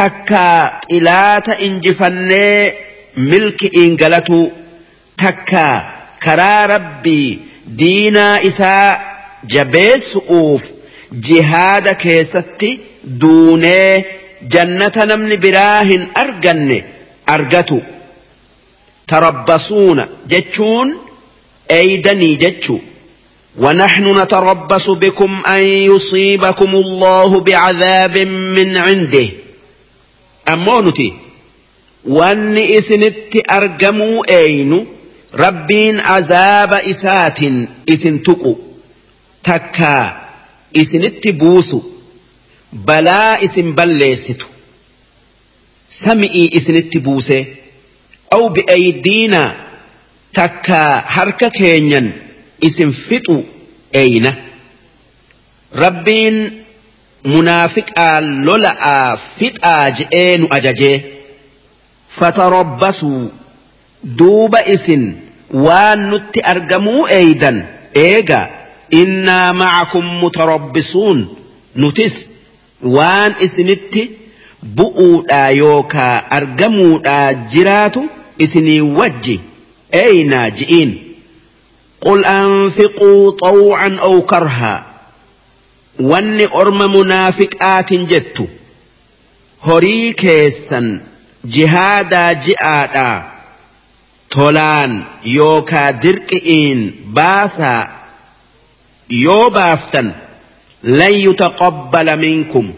takka xilaata milki milki'iin galatuu takka karaa rabbii diinaa isaa jabeessu uuf jahaada keessatti duunee jannata namni biraahini arganne argatu. Tarabbasuuna jechuun eyidanii jechu. Wanaaxnuna tarabbasu bikum an siiba kumulloo hubi cadaabin min cinde. Ammoo nuti wanni isinitti argamuu einu rabbiin azaaba isaatiin isin tuqu. takka isinitti buusu balaa isin balleessitu sami'ii isinitti buuse aw bi'aydiina takka harka keenyan isin fixu eyna rabbiin munaafiqaa lola'aa fixaa je'ee nu ajajee fatarabbasuu duuba isin waan nutti argamuu eeydan eegaa innaa macakum mutarabbisuun nutis waan isinitti bu'uudhaa yookaa argamuudhaa jiraatu isinii wajji eeynaa ji'iin qul anfiquu طawcan aw karhaa wanni orma munaafiqaatin jettu horii keessan jihaadaa ji'aadhaa tolaan yookaa dirqi'iin baasaa يو بافتن لن يتقبل منكم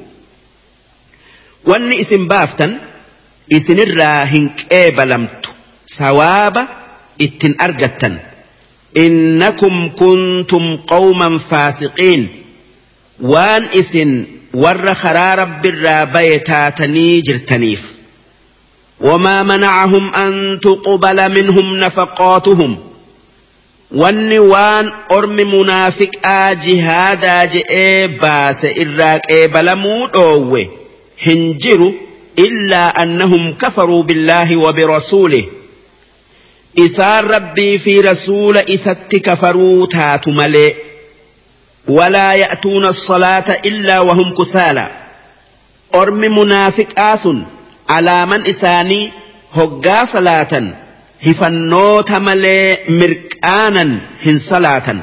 واني اسم بافتن اسم الراهن كيب لمت سواب اتن ارجتن انكم كنتم قوما فاسقين وان اسم ور خرار برا جرتنيف وما منعهم ان تقبل منهم نفقاتهم wanni waan ormi munaafiqaa jihaadaa je'ee baase irraa qeebalamuu dhoowwe hin jiru illaa annahum kafaruu billaahi wa birasuulih isaan rabbii fi rasuula isatti kafaruu taatu malee walaa ya'tuuna as-salaata illaa wahum kusaala ormi munaafiqaa sun alaaman isaanii hoggaa salaatan hifannoota malee mirqaanan hin salaatan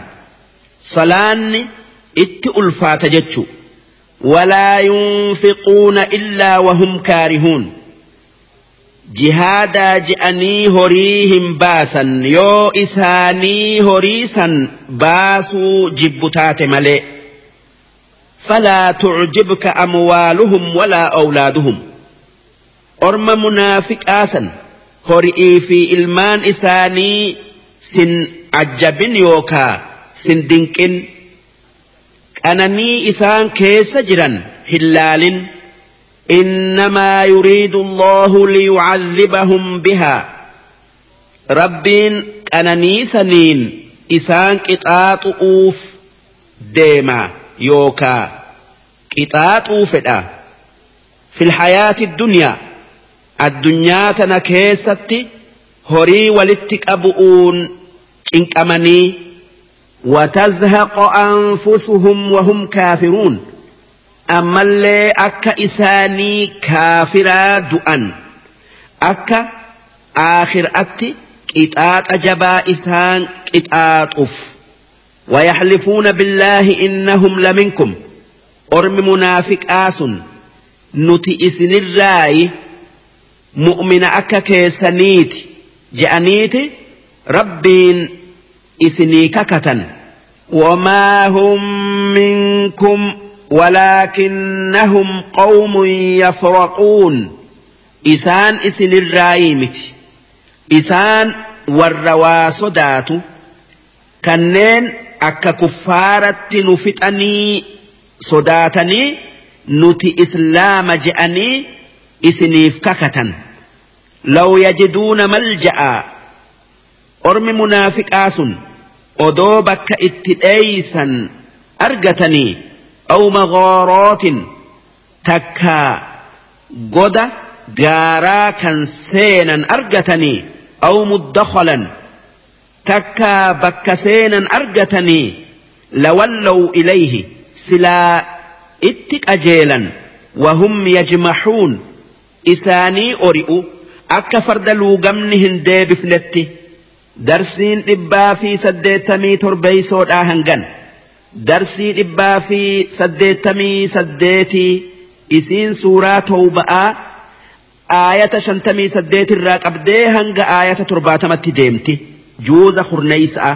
salaanni itti ulfaata jechu walaa yunfiquuna illaa wahum kaarihuun jihaadaa je'anii horii hin baasan yoo isaanii horii san baasuu jibbu taate malee فلا تعجبك أموالهم ولا أولادهم أرم منافق آسن horii fi ilmaan isaanii sin ajjabin yookaa sin dinqin qananii isaan keessa jiran hin laalin إنما يريد الله ليعذبهم بها ربين أنني سنين إسان قطاط أوف ديما يوكا قطاط أوفدا في الحياة الدنيا addunyaa tana keessatti horii walitti qabu'uun cinqamanii watazhaqa anfusuhum wahum kaafiruun ammallee akka isaanii kaafiraa du'an akka aakhiraatti qixaaxa jabaa isaan qixaaxuuf ويحلفون بالله إنهم لمنكم أرم منافق آسن نتئسن الرأي mu'mina akka keessaniiti je'aniiti rabbiin isinii kakatan wamaa hum minkum walakinnahum qawmun yafraquun isaan isinirraa miti isaan warra waa sodaatu kanneen akka kuffaaratti nu fixanii sodaatanii nuti islaama je'anii isiniif kakatan law yajiduuna malja'aa ormi munaafiqaa sun odoo bakka itti dheeysan argatanii aw maghoorootin takka goda gaaraa kan seenan argatanii aw muddakhalan takka bakka seenan argatanii lawallaw ilayhi silaa itti qajeelan wahum yajmaxuun isaanii ori'u akka farda luugamni hin deebifnetti darsiin dhibbaa fi saddeettamii torbeeysoodhaa hangan darsii dhibbaa fi saddeettamii saddeetii isiin suuraa towba'aa aayata shantamii saddeetirraa qabdee hanga aayata torbaatamatti deemti juuza hurneeysa'a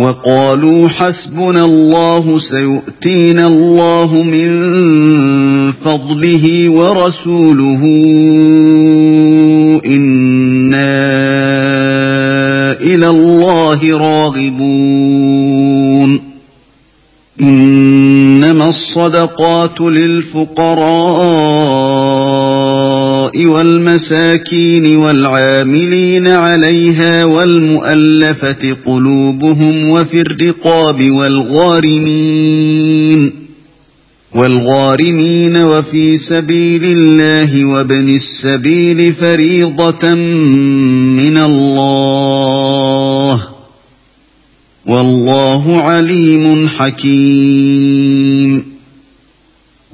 وقالوا حسبنا الله سيؤتينا الله من فضله ورسوله انا الى الله راغبون انما الصدقات للفقراء والمساكين والعاملين عليها والمؤلفة قلوبهم وفي الرقاب والغارمين والغارمين وفي سبيل الله وابن السبيل فريضة من الله والله عليم حكيم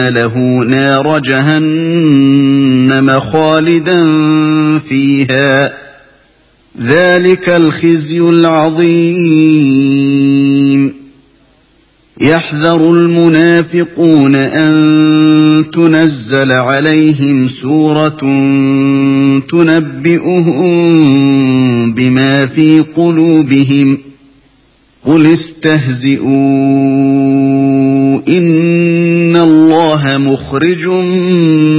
ان له نار جهنم خالدا فيها ذلك الخزي العظيم يحذر المنافقون ان تنزل عليهم سوره تنبئهم بما في قلوبهم ۖ قل استهزئوا إن الله مخرج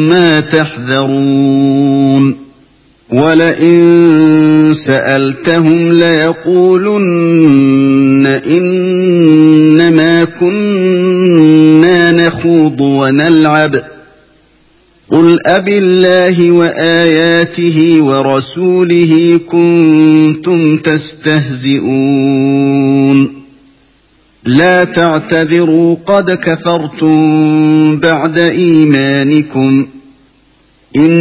ما تحذرون ولئن سألتهم ليقولن إنما كنا نخوض ونلعب ۖ قل أب الله وآياته ورسوله كنتم تستهزئون لا تعتذروا قد كفرتم بعد إيمانكم إن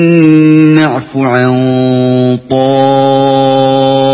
نعف عن طائر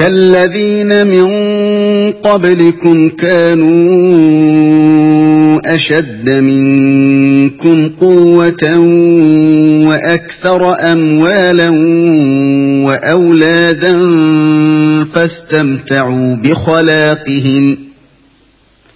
كالذين من قبلكم كانوا أشد منكم قوة وأكثر أموالا وأولادا فاستمتعوا بخلاقهم ۖ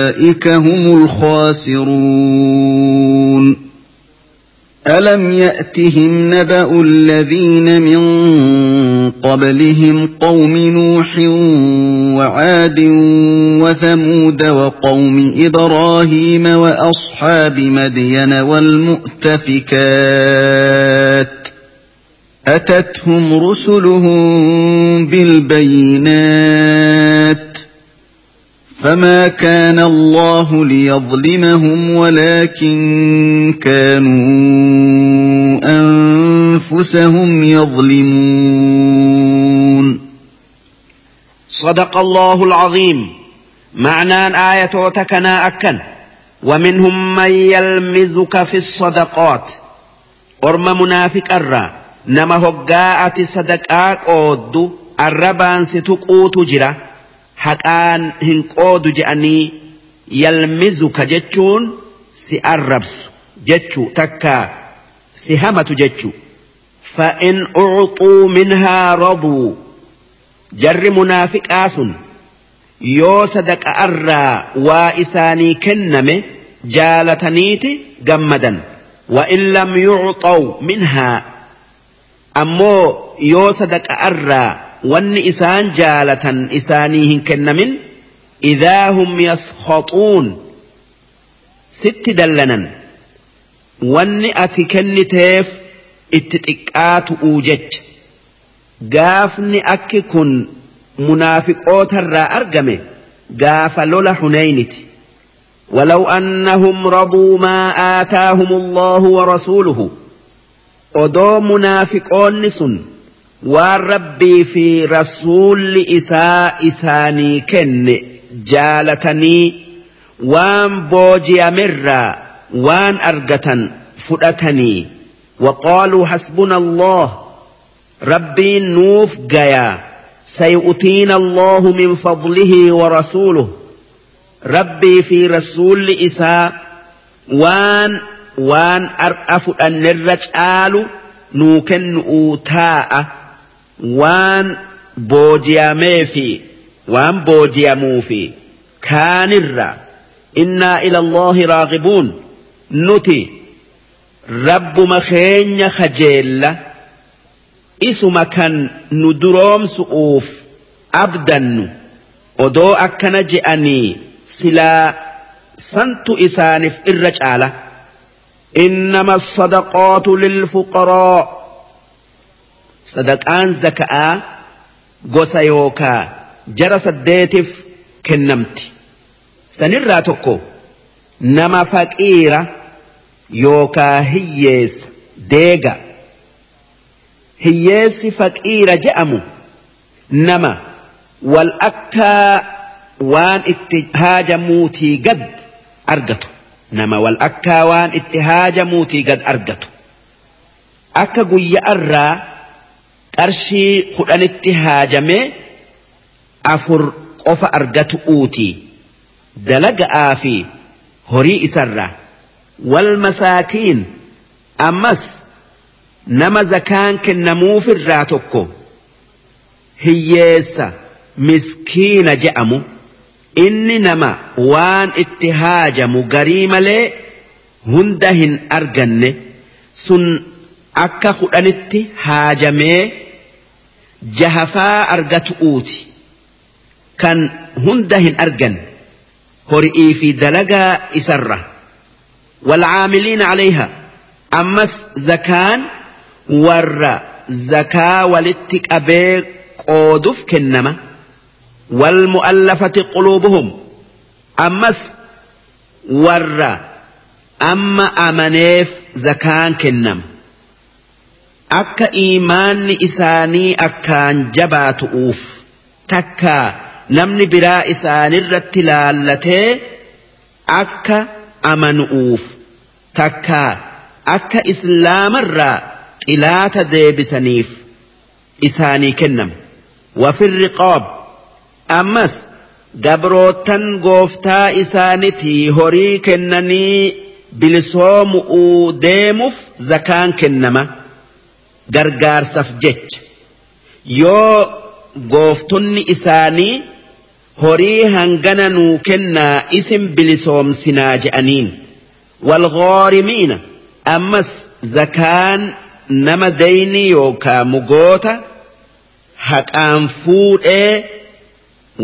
فاولئك هم الخاسرون ألم يأتهم نبأ الذين من قبلهم قوم نوح وعاد وثمود وقوم إبراهيم وأصحاب مدين والمؤتفكات أتتهم رسلهم بالبينات فما كان الله ليظلمهم ولكن كانوا انفسهم يظلمون
صدق الله العظيم معنى آية تكنا أكن ومنهم من يلمزك في الصدقات أرم منافق الرا نما هقاءة صدقاء اود الربان ستقوت جرى haqaan hin qoodu je'anii yalmizuka jechuun si arrabsu jechuu takka si hamatu jechuu in أعطوا minhaa رضوا jarri منافق sun yoo sadaqa arraa waa isaanii kenname jaalataniiti gammadan wa in lam yuuxaw minhaa ammoo yoo sadaqa arraa. wanni isaan jaalatan isaanii hin kennamin idaa hum yaskhaxuun sitti dallanan wanni ati kenniteef itti xiqqaatu'uu jecha gaafni akki kun munaafiqootarraa argame gaafa lola hunayniti ولو أنهم رضوا ما آتاهم الله ورسوله أدو منافقون سن waan rabbii fi rasuulli isaa isaanii kenne jaalatanii waan booji'amerraa waan argatan fudhatanii waqaaluu hasbuna allah rabbiin nuuf gayaa sayu'tiina allahu min fadlihi wa rasuuluh rabbii fi rasuulli isaa waan waan ar'a fudhannerra caalu nuu kennu'uu taa'a waan booji'amee fi waan booji'amuu fi kaanirra innaa ila Allahi raaqibuun nuti rabbuma keenya kajeella isuma kan nu duroomsu'uuf abdannu odoo akkana je'anii silaa santu isaaniif irra caala. إنما الصدقات للفقراء sadaqaan zaka'aa gosa yookaa jara saddeetiif kennamti sanirraa tokko nama faqiira yookaa hiyyeessa deega hiyyeessi faqiira je'amu nama wal akkaa waan itti haajamuutii gad argatu nama wal akkaa waan itti haajamuutii gad argatu akka guyyaarraa qarshii kudhanitti haajamee afur qofa argatu uuti dalaga'aa fi horii isarra wal masaakiin ammas nama zakaan irraa tokko hiyyeessa miskiina je'amu inni nama waan itti haajamu garii malee hunda hin arganne sun akka kudhanitti haajamee jahafaa argatu uuti kan hunda hin argan hori'ii fi dalagaa isarra walcaamiliina calayha ammas zakaan warra zakaa walitti qabee qooduuf kennama walmu'allafati quluubuhum ammas warra amma amaneef zakaan kennama akka imaanni isaanii akkaan jabaatu'uuf takka namni biraa isaanirratti laallatee akka amanu'uuf takka akka islaamarraa xilaata deebisaniif isaanii kennam wafirri qoob ammas gabrootan gooftaa isaanitii horii kennanii bilisoomu'uu deemuuf zakaan kennama. gargaarsaaf jecha yoo gooftonni isaanii horii hangana nuu kennaa isin bilisoomsinaa je'aniin walgoorimiina ammas zakaan nama dayni yookaa mugoota haqaan fuudhee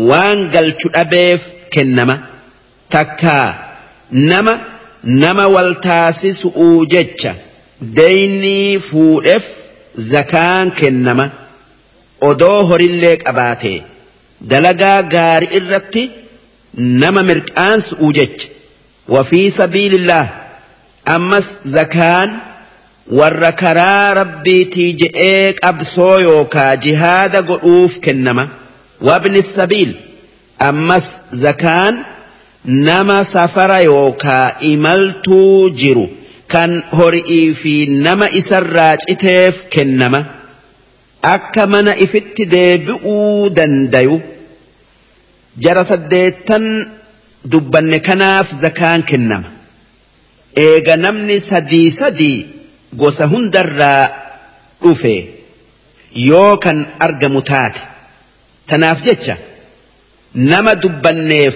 waan galchu dhabeef kennama takkaa nama nama waltaasisu'uu jecha daynii fuudheef zakaan kennama odoo horillee qabaate dalagaa gaari irratti nama mirqaansu'u jecha wafii sabiilillah ammas zakaan warra karaa rabbiitii je'ee qabsoo yookaa jihaada godhuuf kennama wabni sabiil ammas zakaan nama safara yookaa imaltuu jiru. kan horii fi nama isarraa citeef kennama akka mana ifitti deebi'uu dandayu jara saddeettan dubbanne kanaaf zakaan kennama eega namni sadii sadii gosa hundarraa dhufe yoo kan argamu taate tanaaf jecha nama dubbanneef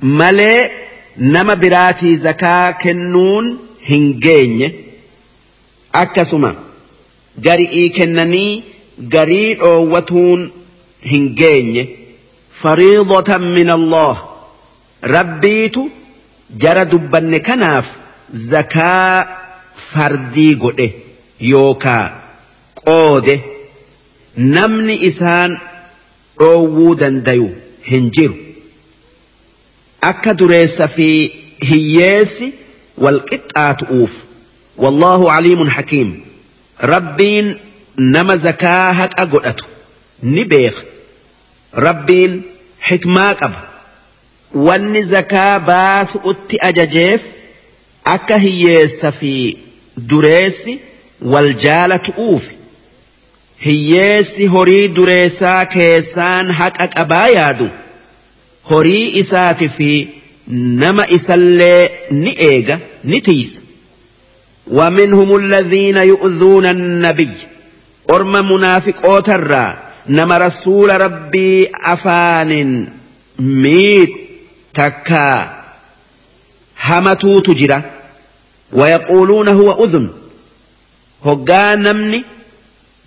malee nama biraatii zakaa kennuun. hin geenye akkasuma gari'ii kennanii garii dhoowwatuun hin geenye fariidatan min Allah rabbiitu jara dubbanne kanaaf zakaa fardii godhe yookaa qoode namni isaan dhoowwuu dandayu hin jiru akka dureessa fi hiyyeessi والقطعة أوف والله عليم حكيم ربين نما زكاة هك نبيخ ربين حكماك أب واني زكاة باس أتي أججيف أكا هي سفي دريسي والجالة أوف هي هوري دريسا كيسان هك أبايادو هوري إساتي في Nama isaallee ni eega ni tiisa. waminhum humna ziina yuuduunan orma Qorma munaa nama rasuula rabbii afaanin miid takka. Hama tuutu jira. Waya huwa udhun Hoggaa namni.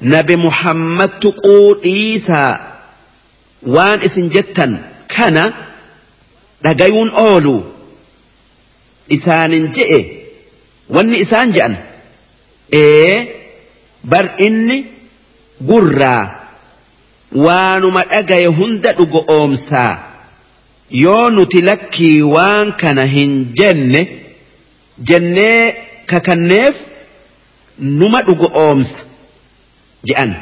Nabi Muhammad tuquu dhiisa. Waan isin jettan kana. dhagayuun oolu isaanin je'e wanni isaan je'an ee bar inni gurraa waanuma dhagaye hunda dhugo oomsaa yoo nuti lakkii waan kana hin jenne jennee kakanneef numa dhugo oomsa je'an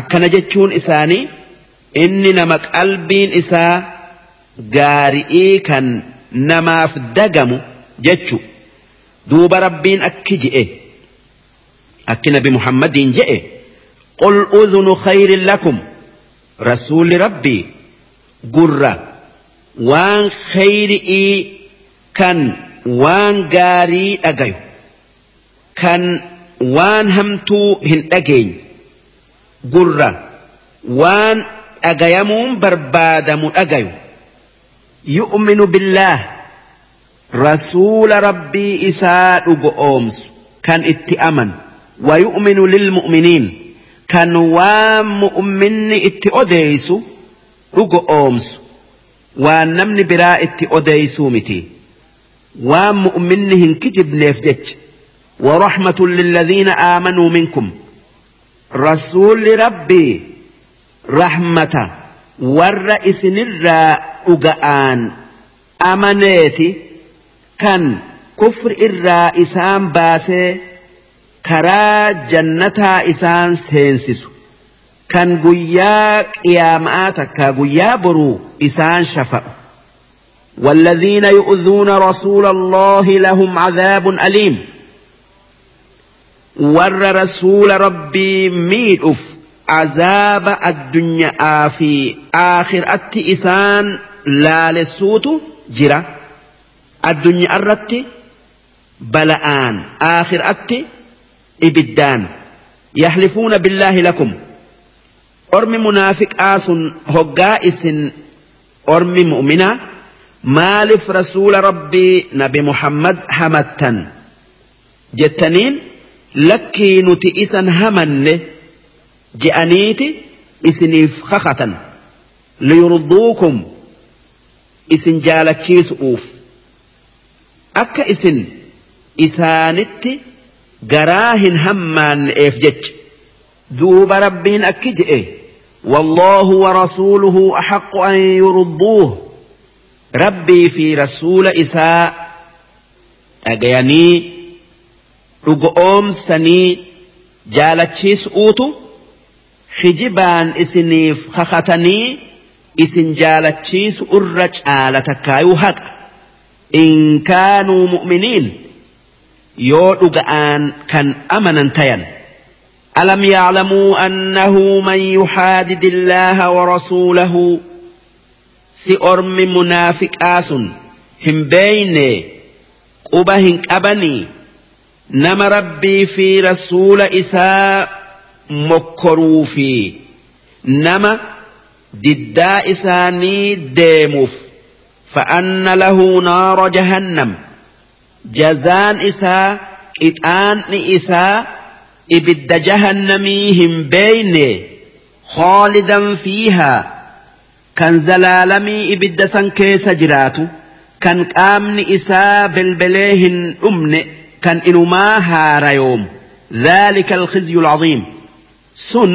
akkana jechuun isaanii inni nama qalbiin isaa. gaari'ii kan namaaf dagamu jechu duuba rabbiin akki je'e akki nabi muhammadiin je'e qul udhunu khayrin lakum rasuulli rabbii gurra waan khayri'ii kan waan gaarii dhagayu kan waan hamtuu hin dhageenyi gurra waan dhagayamuun barbaadamu dhagayu يؤمن بالله رسول ربي إساء أومس كان اتأمن ويؤمن للمؤمنين كان وام مؤمن اتأديس أومس ونمن براء biraa متي وام miti waan mu'minni ورحمة للذين آمنوا منكم رسول ربي رحمة warra isinirraa dhuga'aan amaneeti kan kufri irraa isaan baasee karaa jannataa isaan seensisu kan guyyaa qiyaamaa takka guyyaa boruu isaan shafa'u والذين يؤذون رسول الله لهم عذاب أليم ور رسول ربي ميد أف عذاب الدنيا آه، في آخر أتي إسان لا لسوت جرا الدنيا الرتي بلآن آخر أتي إبدان يحلفون بالله لكم أرمي منافق آس هقائس أرمي مؤمنا مالف رسول ربي نبي محمد همتا جتنين لكي نتئسا همني je'aniiti isiniif kakatan liyurduukum isin jaalachiisu'uuf akka isin isaanitti garaa hin hammaanne'eef jecha duuba rabbiin akki je'e والله ورسوله أحق أن يرضوه ربي في رسول إساء أجيني رجعوم سني جالتشيس أوتو hijibaan isiniif kakatanii isin jaalachiisu irra caala takkaayuu haqa in kaanuu mu'miniin yoo dhuga'aan kan amanan tayan ألم يعلموا أنه من يحادد الله ورسوله سئرم منافق آس هم بين قبه أبني نم ربي في رسول إساء mokkoruu fi nama diddaa isaanii deemuuf fa'anna lahu naara jahannam jazaan isaa qixaanni isaa ibidda jahannamii hin beeyne khaalidan fiihaa kan zalaalamii ibidda san keessa jiraatu kan qaamni isaa belbelee hin dhumne kan inumaa haarayoomu ذلك الخزي العظيم sun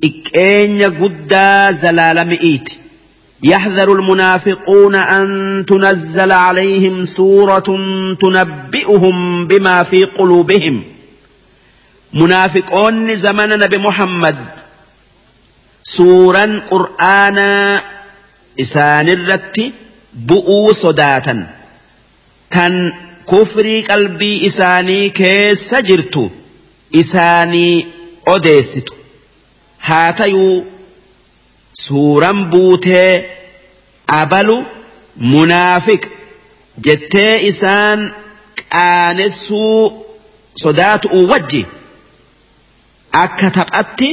xiqqeenya guddaa zalaalami'iiti يحذر المنافقون أن تنزل عليهم سورة تنبئهم بما في قلوبهم منافقون زمن نبي محمد سورا قرآنا إسان الرت بؤو صداتا كان كفري قلبي إساني كيس جرت إساني odeessitu haa tayuu suuran buutee abalu munaafiq jettee isaan qaanessuu sodaatu'u wajji akka taphatti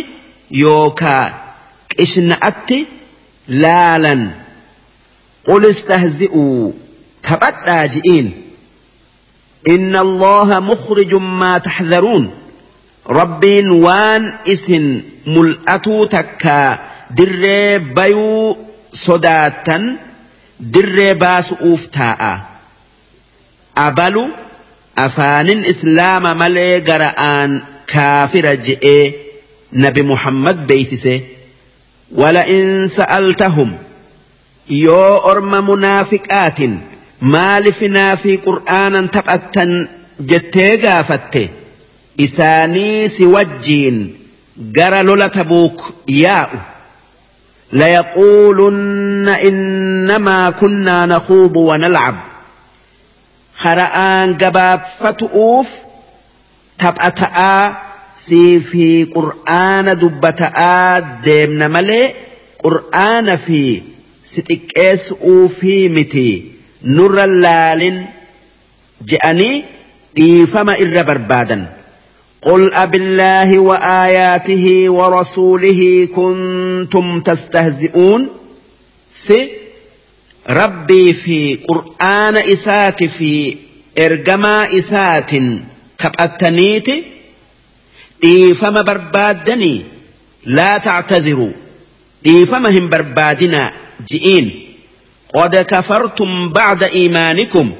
yookaa qishna'atti laalan قل استهزئوا تبدى جئين إن الله مخرج ما تحذرون rabbiin waan isin mul'atuu takka dirree bayuu sodaattan dirree baasu'uuf taa'a. Abalu afaanin islaama malee gara aan kaafira je'e nabi Muhammad wala in sa'altahum yoo orma munaafiqaatin maalifinaa fi qur'aanan taphattan jettee gaafatte. isaanii si wajjiin gara lola tabuuk yaa'u layaquulunna innamaa kunnaa nakuudu wanalcab hara'aan tapha ta'aa sii fi qur'aana dubbata'aa deemna malee qur'aana fi si xiqqeessu'uu fi miti nurra laalin je'anii dhiifama irra barbaadan. قل أب الله وآياته ورسوله كنتم تستهزئون س ربي في قرآن إسات في إرجما إسات كبأتنيت إيفما بربادني لا تعتذروا إيفما هم بربادنا جئين قد كفرتم بعد إيمانكم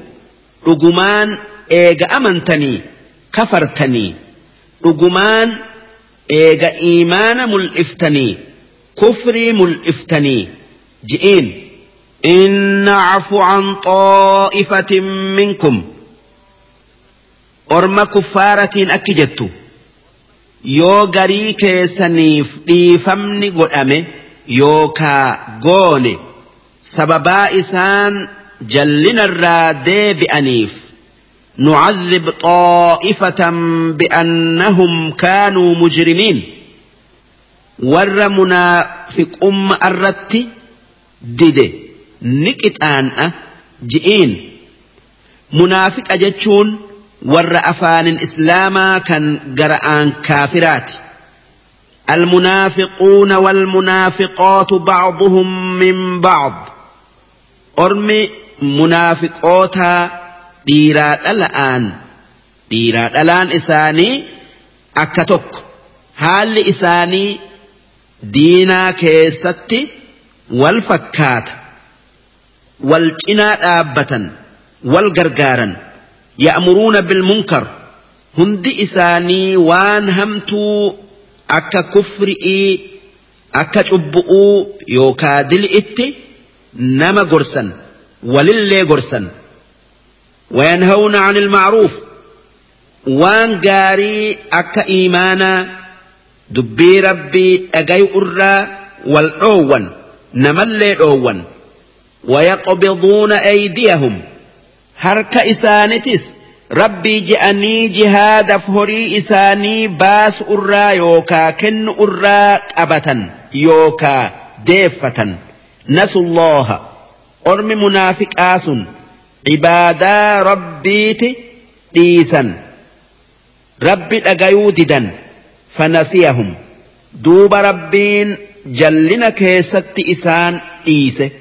رجمان إيج أمنتني كفرتني dhugumaan eega iimaana mul'iftanii kufrii mul'iftanii ji'iin inna cafu an xaa'ifatin minkum orma kuffaaratiin akki jettu yoo garii keessaniif dhiifamni godhame yookaa goone sababaa isaan jallinarraa deebi'aniif نعذب طائفة بأنهم كانوا مجرمين ور منافق أم الرت ديدي نكت آن جئين منافق أجتشون ور أفان إسلاما كان قرآن كافرات المنافقون والمنافقات بعضهم من بعض أرمي منافقوتا dhiiraa dhala'aan dhiiraa dhalaan isaanii akka tokko haalli isaanii diinaa keessatti wal fakkaata wal cinaa dhaabbatan wal gargaaran ya'muruuna munkar hundi isaanii waan hamtuu akka kufri'ii akka cubbu'uu yookaa itti nama gorsan walillee gorsan وينهون عن المعروف وان قاري أك إيمانا دبي ربي أجي أرى والعوان نملي عوان ويقبضون أيديهم هرك إسانتس ربي جأني جهاد فهري إساني باس أرى يوكا كن أرى أبتا يوكا ديفة نسوا الله أرم منافق آسن cibaadaa rabbiiti dhiisan rabbi dhagayuu didan fanasiyahum duuba rabbiin jallina keessatti isaan dhiise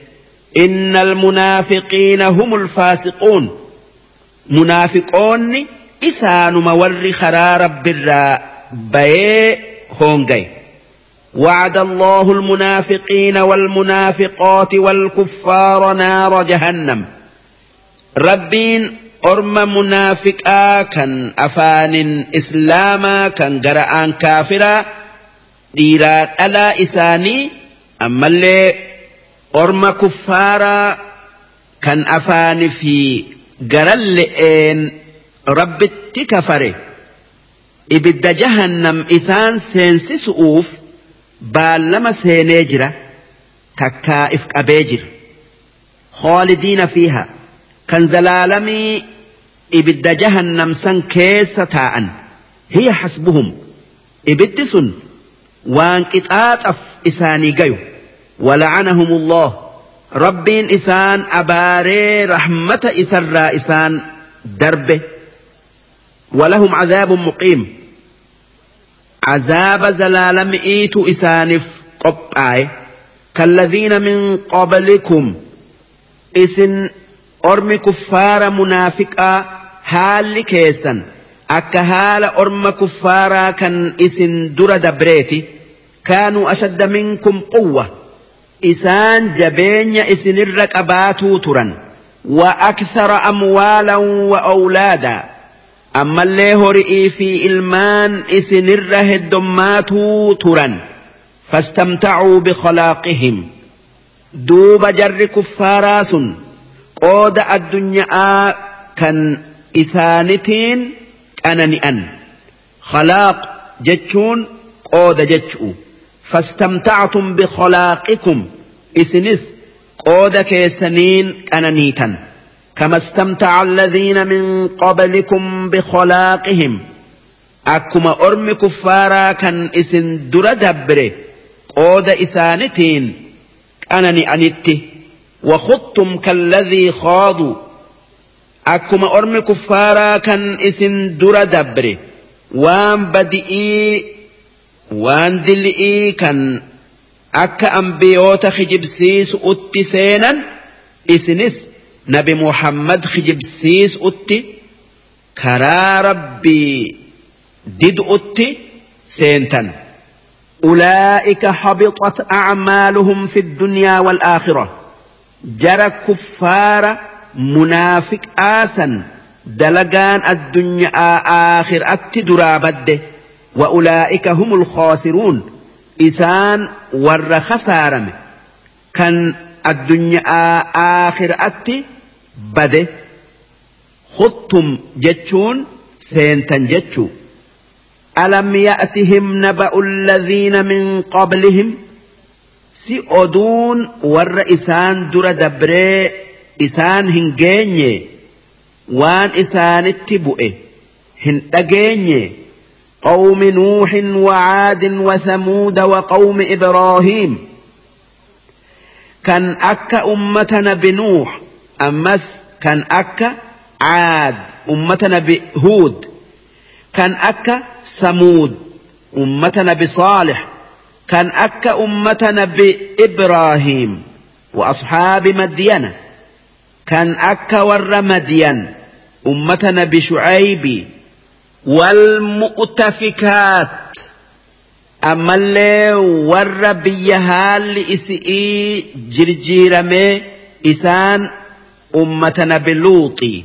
inna almunaafiqiina hum ulfaasiquun munaafiqoonni isaanuma warri karaa rabbirraa bayee hoongaye وعد الله المنافقين والمنافقات والكفار نار جهنم rabbiin orma munaafiqaa kan afaanin islaama kan gara kaafiraa dhiiraa dhalaa isaanii ammallee orma kuffaaraa kan afaani fi garalle'een rabbitti kafare ibidda jahannam isaan seensisu'uuf baallama seenee jira takkaa if qabee jira hoolidiina fiha. kan zalaalamii ibidda jahannamsan keessa taa'an hiya hasbuhum ibiddi sun waan qixaaxaf إساني gayu ولعنهم الله ربين إسان أباري رحمة إسر إسان دربه ولهم عذاب مقيم عذاب زلالم إيت إسانف قطعي كالذين من قبلكم إسن ormi kuffaara munaafiqaa haalli keessan akka haala orma kuffaaraa kan isin dura dabreeti kaanuu ashadda minkum quwwa isaan jabeenya isinirra qabaatuu turan wa akthara amwaalan wa awlaadaa ammallee hori'ii fi ilmaan isinirra heddommaatuu turan fastamtacuu bikhalaaqihim duuba jarri kuffaaraa sun qooda addunyaa kan isaanitiin qanani'an khalaaq jechuun qooda jechu'u fastamtactum bikhalaaqikum isinis qooda keessaniin qananiitan كما استمتع الذين من قبلكم بخلاقهم أكما أرم كفارا كان إسن در دبره قود إسانتين أنني أنتي وخطم كالذي خاضوا أكما أرم كفارا كان إسن در دبري وان بدئي وان دلئي كان أكا أنبيوتا خجبسيس أتسينا إسنس نبي محمد خجبسيس أتي كرا ربي دد أتي سينتا أولئك حبطت أعمالهم في الدنيا والآخرة jara kuffaara munaafiqaasan dalagaan addunyaa aakhiraatti duraa badde wa ulaa'ika humul khoosiruun isaan warra khasaarame kan addunyaa aakhiraatti bade khuttum jechuun seentan jechuu alam ya'tihim naba'u alladhiina min qablihim si oduun warra isaan dura dabree isaan hin geenye waan isaanitti bu'e hin dhageenye قوم نوح وعاد وثمود وقوم إبراهيم كان أك أمتنا بنوح أمس كان أك عاد أمتنا بهود كان أك ثمود أمتنا بصالح كان أكا أمة نبي إبراهيم وأصحاب مدينة كان أكا ور مدين أمة نبي شعيب والمؤتفكات ammallee warra biyya haalli isi'ii jirjiiramee isaan ummata nabi luuxii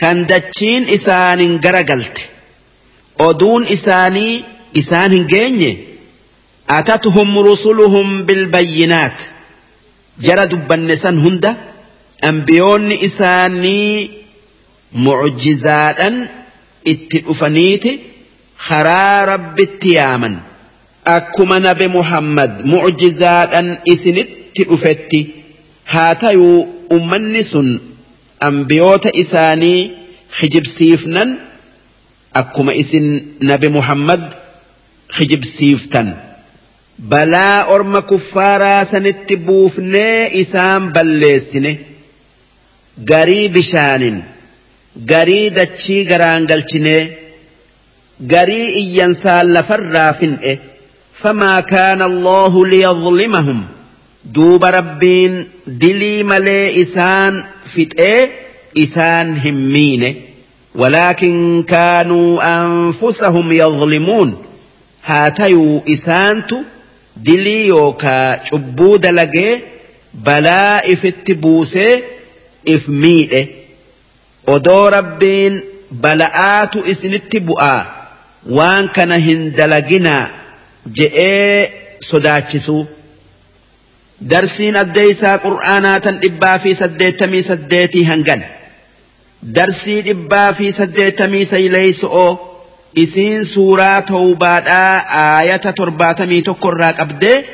kan dachiin isaanin garagalte oduun isaanii isaan hin geenye أتتهم رسلهم بالبينات جرى دبنسان هندا أنبيون إساني معجزات اتئفنيت خرى رب اتياما أكما نبي محمد معجزات إسن اتئفتي هاتيو أمنس أنبيوت إساني خجب سيفنا أكما إسن نبي محمد خجب سيفتن balaa orma kuffaaraa sanitti buufnee isaan balleessine garii bishaanin garii dachii garaan galchinee garii iyyansaa lafarraa fin'e famaa kaana allahu liyadlimahum duuba rabbiin dilii malee isaan fixee isaan hin miine walaakin kaanuu anfusahum yadlimuun haa tayuu dilii yookaa cubbuu dalagee balaa ifitti buusee if miidhe odoo rabbiin bala'aatu isinitti bu'aa waan kana hin dalaginaa je'ee sodaachisuu. darsiin addeeysaa qur'aanaa tan dhibbaa fi saddeettamii saddeetii hangan darsii dhibbaa fi saddeettamii sayleeyso'oo isiin suuraa tawbaadhaa aayata torbaatamii tokko irraa qabdee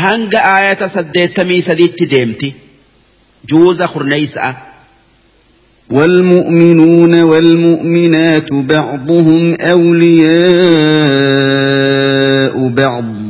hanga aayata saddeettamii sadiitti deemti juuza kurneysa'a.
والمؤمنون والمؤمنات بعضهم أولياء بعض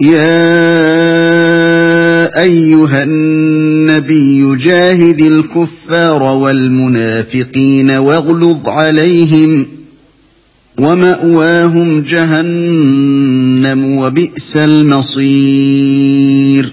يا ايها النبي جاهد الكفار والمنافقين واغلظ عليهم وماواهم جهنم وبئس المصير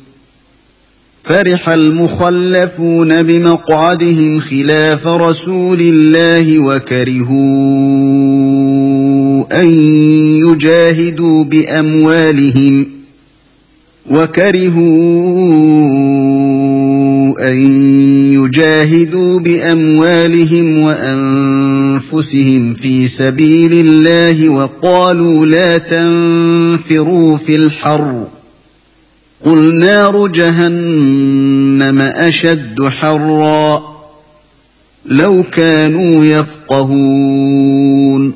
فرح المخلفون بمقعدهم خلاف رسول الله وكرهوا أن يجاهدوا بأموالهم وكرهوا أن يجاهدوا بأموالهم وأنفسهم في سبيل الله وقالوا لا تنفروا في الحرّ قل نار جهنم اشد حرا لو كانوا يفقهون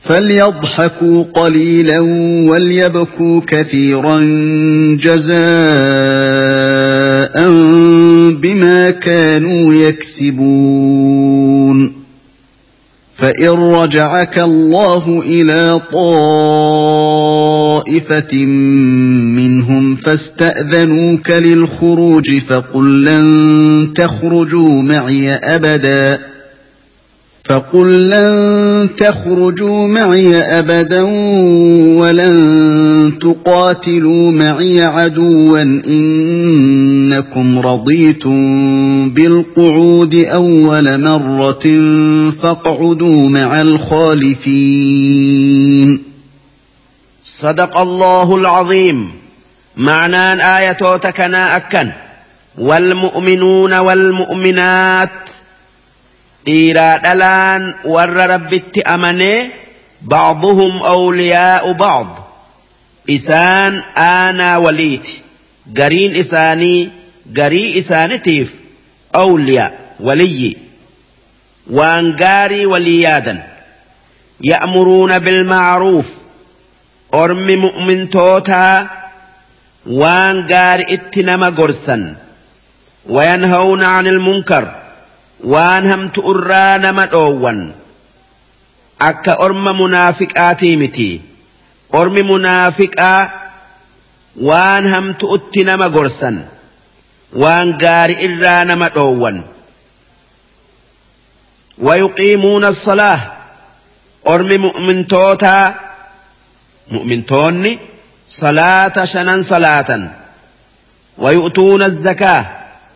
فليضحكوا قليلا وليبكوا كثيرا جزاء بما كانوا يكسبون فان رجعك الله الى طائف طَائِفَةٍ مِّنْهُمْ فَاسْتَأْذَنُوكَ لِلْخُرُوجِ فَقُل لَّن تَخْرُجُوا مَعِي أَبَدًا فَقُل لَّن تَخْرُجُوا مَعِي أَبَدًا وَلَن تُقَاتِلُوا مَعِي عَدُوًّا إِنَّكُمْ رَضِيتُم بِالْقُعُودِ أَوَّلَ مَرَّةٍ فَاقْعُدُوا مَعَ الْخَالِفِينَ
صدق الله العظيم معنى آية تكنا أكن والمؤمنون والمؤمنات إيرا ألان ور ربت أمني بعضهم أولياء بعض إسان آنا وليت قرين إساني قري إسانتيف أولياء ولي وأنقاري وليادا يأمرون بالمعروف ormi mu'mintootaa waan gaari itti nama gorsan wayanhawna anil munkar waan hamtu irraa nama dhoowwan akka orma munaafiqaatii miti ormi munaafiqaa waan hamtu utti nama gorsan waan gaari irraa nama dhoowwan ويقيمون الصلاة أرم مؤمن توتا mu'mintoonni صلاة شنن صلاة ويؤتون الزكاة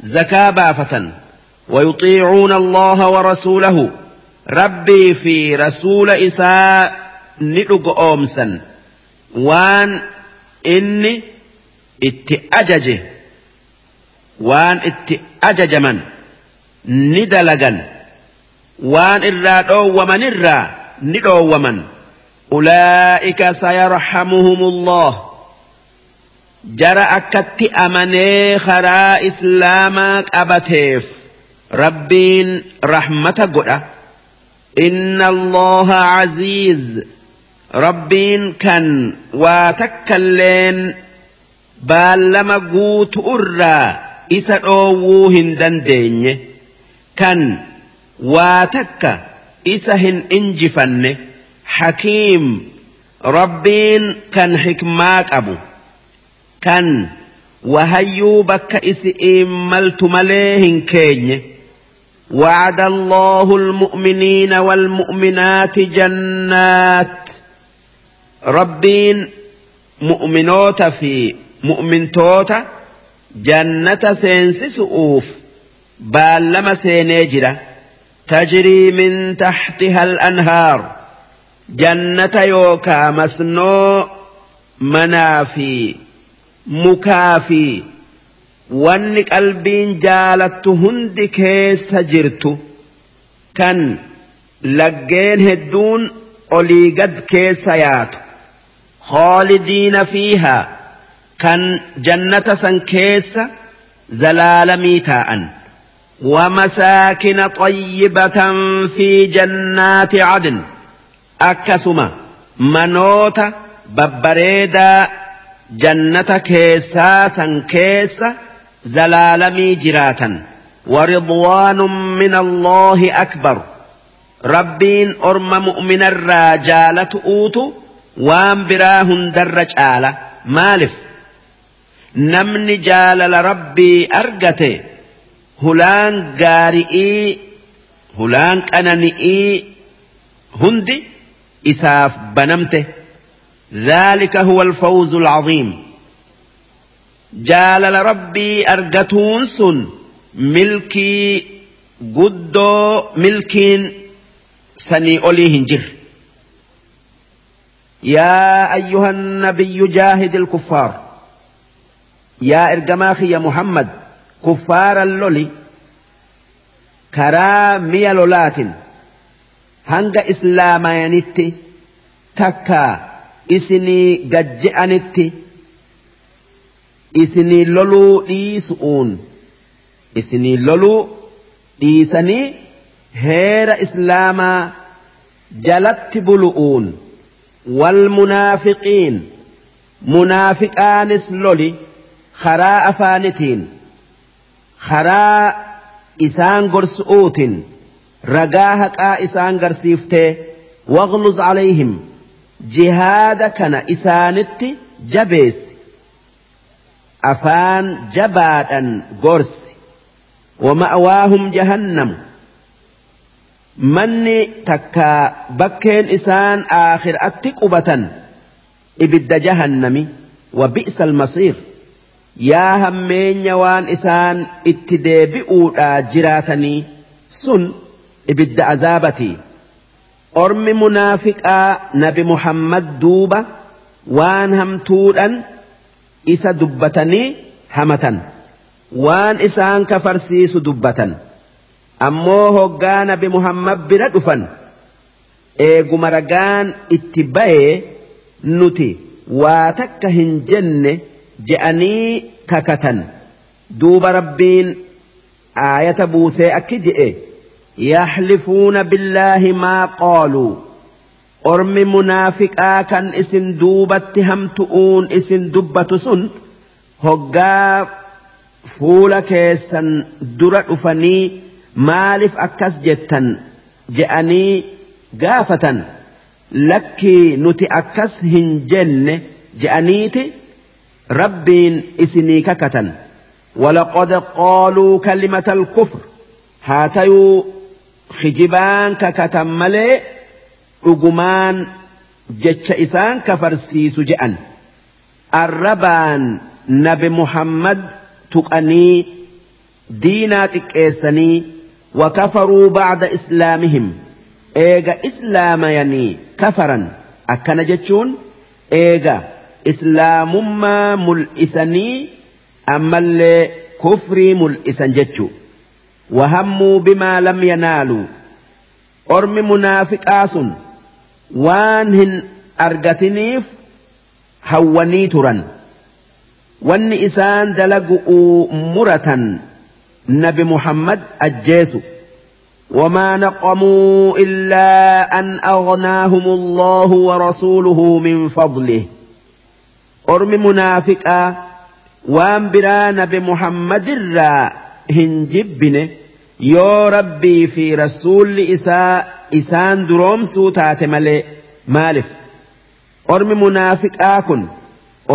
زكاة بافة ويطيعون الله ورسوله ربي في رسول إساء نلق أومسا وان إني اتأجج وان اتأجج من ندلقا وان إرادو ومن إرا ندو ومن أولئك سيرحمهم الله جرى أكت أمني خرا إسلامك أبتيف ربين رحمة قرأ إن الله عزيز ربين كان واتكلين بال قوت أرى إسا أووهن دندين كان واتك إسا إنجفنه حكيم ربين كان حكماك أبو كان وهيو بك إسئيم ملت مليهن كيني وعد الله المؤمنين والمؤمنات جنات ربين مؤمنوت في مؤمن توتا جنة سينسس أوف بالما سينجرة تجري من تحتها الأنهار jannata yookaa masnoo manaa fi mukaa fi wanni qalbiin jaalattu hundi keessa jirtu kan laggeen hedduun olii gad keessa yaatu khaalidiina fiihaa kan jannata san keessa zalaalamii taa'an ومساكن طيبة في جنات عدن أكسما manoota babbareedaa جنة keessaa san زلالمي zalaalamii ورضوان من الله أكبر ربين أرم مؤمن الرجالة أوتو وان براهن درج آلة مالف نم جال ربي أرقته هلان قارئي هلان أننئي هندي إساف بنمته ذلك هو الفوز العظيم جالل ربي أرجتون سن ملكي قدو ملكين سني أوليه جر يا أيها النبي جاهد الكفار يا إرجماخي يا محمد كفار اللولي كرا ميا لولاتن hanga islaamanitti takka isinii gajje'anitti isinii loluu dhiisu'uun isinii loluu dhiisanii heera islaamaa jalatti bulu'uun wal munaafiqiin munaafiqaanis loli karaa afaanitiin karaa isaan gorsu'uutiin. ragaa haqaa isaan garsiiftee waqluz alayhim jihaada kana isaanitti jabeessi afaan jabaadhan gorsi wama'waahum jahannamu manni takka bakkeen isaan aakhiraatti qubatan ibidda jahannami wabi'sa bi'sa almasiir yaa hammeenya waan isaan itti deebi'uudhaa jiraatanii sun ibidda azaabati ormi munaafiqaa nabi muhammad duuba waan hamtuudhan isa dubbatanii hamatan waan isaan kafarsiisu dubbatan ammoo hoggaa nabi muhammad bira dhufan eeguma ragaan itti ba'ee nuti waa takka hin jenne je'anii kakatan duuba rabbiin aayata buusee akki je'e. yaxli fuuna maa qaaluu qoolu qormi munafiqaa kan isin duubatti hamtu'uun isin dubbatu sun hoggaa fuula keessan dura dhufanii maalif akkas jettan jedhanii gaafatan lakkii nuti akkas hin jenne je'aniiti rabbiin isinii kakatan walaqode qaaluu kalimata talkuuf haa tayuu. hijibaan kakatan malee dhugumaan jecha isaan kafarsiisu je'an arrabaan nabi muhammad tuqanii diinaa xiqqeessanii وكفروا بعد إسلامهم إيغا إسلام يعني كفرا أكنا جتشون إيغا إسلام ما ملئسني أما اللي كفري ملئسا جتشون وهموا بما لم ينالوا أرم منافق آس وانهن أرقتنيف هوني ترن وان إسان دلقوا مرة نبي محمد أجيس وما نقموا إلا أن أغناهم الله ورسوله من فضله أرم منافقا وان بران بمحمد الرا هنجبنه yoo rabbii fi rasuulli isaa isaan duroomsuu taate malee maaliif ormi munaafiqaa kun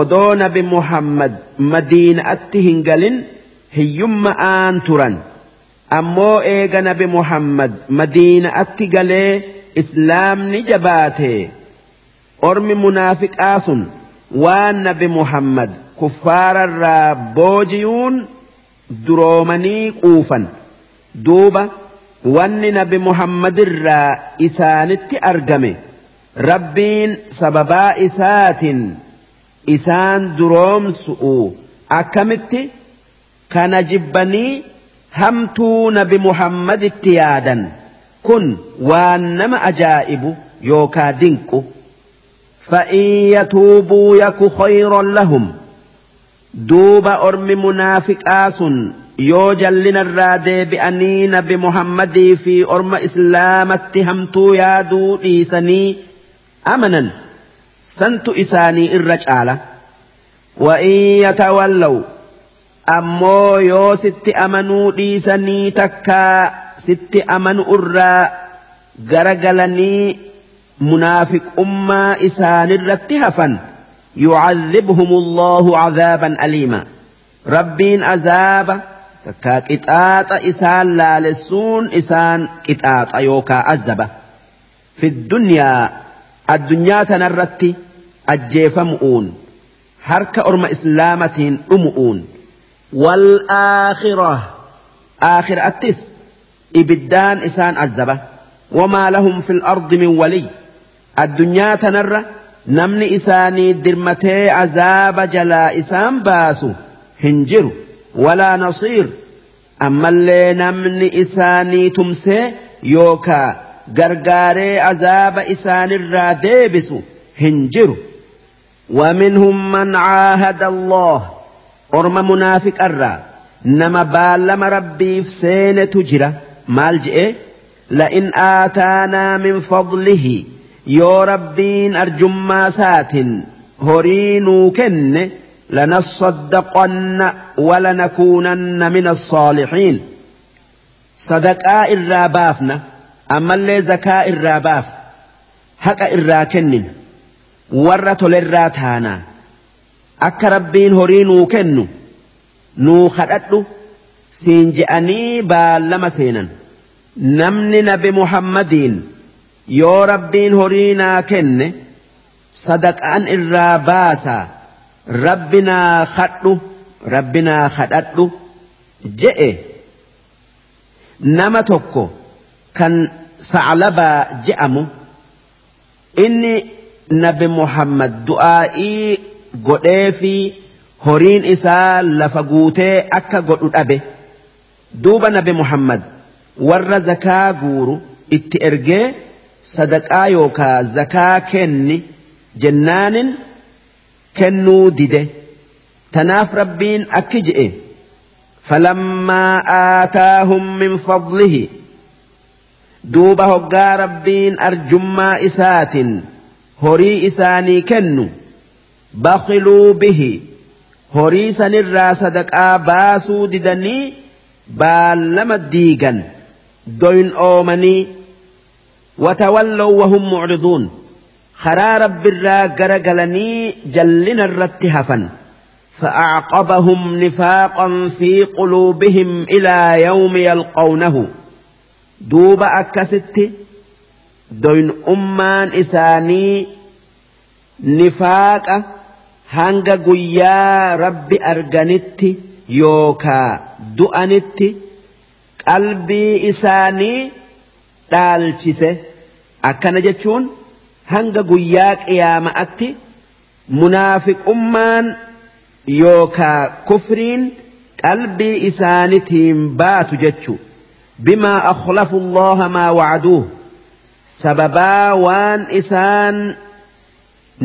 odoo nabi muhammad madiinaatti hin galin aan turan ammoo eega nabi muhammad madiinaatti galee islaamni jabaate ormi munaafiqaa sun waan nabi muhammad kuffaararraa boojiyuun duroomanii quufan. duuba wanni nabi muhammadirraa isaanitti argame rabbiin sababaa isaatiin isaan duroomsu'u akkamitti kana jibbanii hamtuu nabi muhammaditti yaadan kun waan nama ajaa'ibu yookaa dinqu فإن yatuubuu yaku خيرا lahum duuba ormi منافقا sun. yoo jallina irraa deebi'anii nabi muhammadii fi orma islaamatti hamtuu yaaduu dhiisanii amanan santu isaanii irra caala wa'in yatawallaw ammoo yoo sitti amanuu dhiisanii takkaa sitti amanu irraa garagalanii munaafiqummaa isaanirratti hafan yucadhibhum allahu cadaaban aliima rabbiin azaaba takkaa qixaaxa isaan laalessuun isaan qixaaxa yookaa azaba fiddunyaa addunyaa tanarratti ajjeefamu'uun harka orma islaamatiin dhumu'uun wal aakhira aakhiraattis ibiddaan isaan azaba wamaa lahum fil ardi min waliy addunyaa tanarra namni isaanii dirmatee azaaba jalaa isaan baasu hin jiru ولا نصير أما اللي نمن إساني تمسي يوكا قرقاري عذاب إسان الرادبس هنجر ومنهم من عاهد الله أرم منافق الرا نما بالما ربي في سينة تجرة مالجئ لئن آتانا من فضله يو ربين أرجما سات هرينو كنّ لنصدقن ولنكونن من الصالحين صدقاء الرابافنا أما اللي زكاء الراباف هكا الراكنن ورط للراتانا أكا ربين هرينو كنو نو سينجأني بالما سينا نمن نبي محمدين يو ربين هرينا كن صدقان الراباسا الراباسا Rabbina kadhu rabbinaa kadhadhu je'e nama tokko kan saclabaa je'amu inni nabi muhammad du'aa'ii godhee fi horiin isaa lafa guutee akka godhu dhabe duuba nabi muhammad warra zakaa guuru itti ergee sadaqaa yookaa zakaa kenni jennaanin kennuu dide tanaaf rabbiin akki je'e falammaa aataahum min fadlihi duuba hoggaa rabbiin arjummaa isaatin horii isaanii kennu bakiluu bihi horii sanirraa sadaqaa baasuu didanii baallama diigan doyin oomanii watawallow wahum mucriduun haraa rabbirraa irraa gara galanii jallina irratti hafan fa'a qaba humni fi quluubihim ilaa yewmi yalqoonahu duuba akkasitti doyna ummaan isaanii nifaaqa hanga guyyaa rabbi arganitti yookaa du'anitti qalbii isaanii dhaalchise akkana jechuun. hanga guyyaa qiyaama'atti munaafiqummaan yookaa kufriin qalbii isaanitiin baatu jechu bimaa akhlafu allaha maa wacaduuh sababaa waan isaan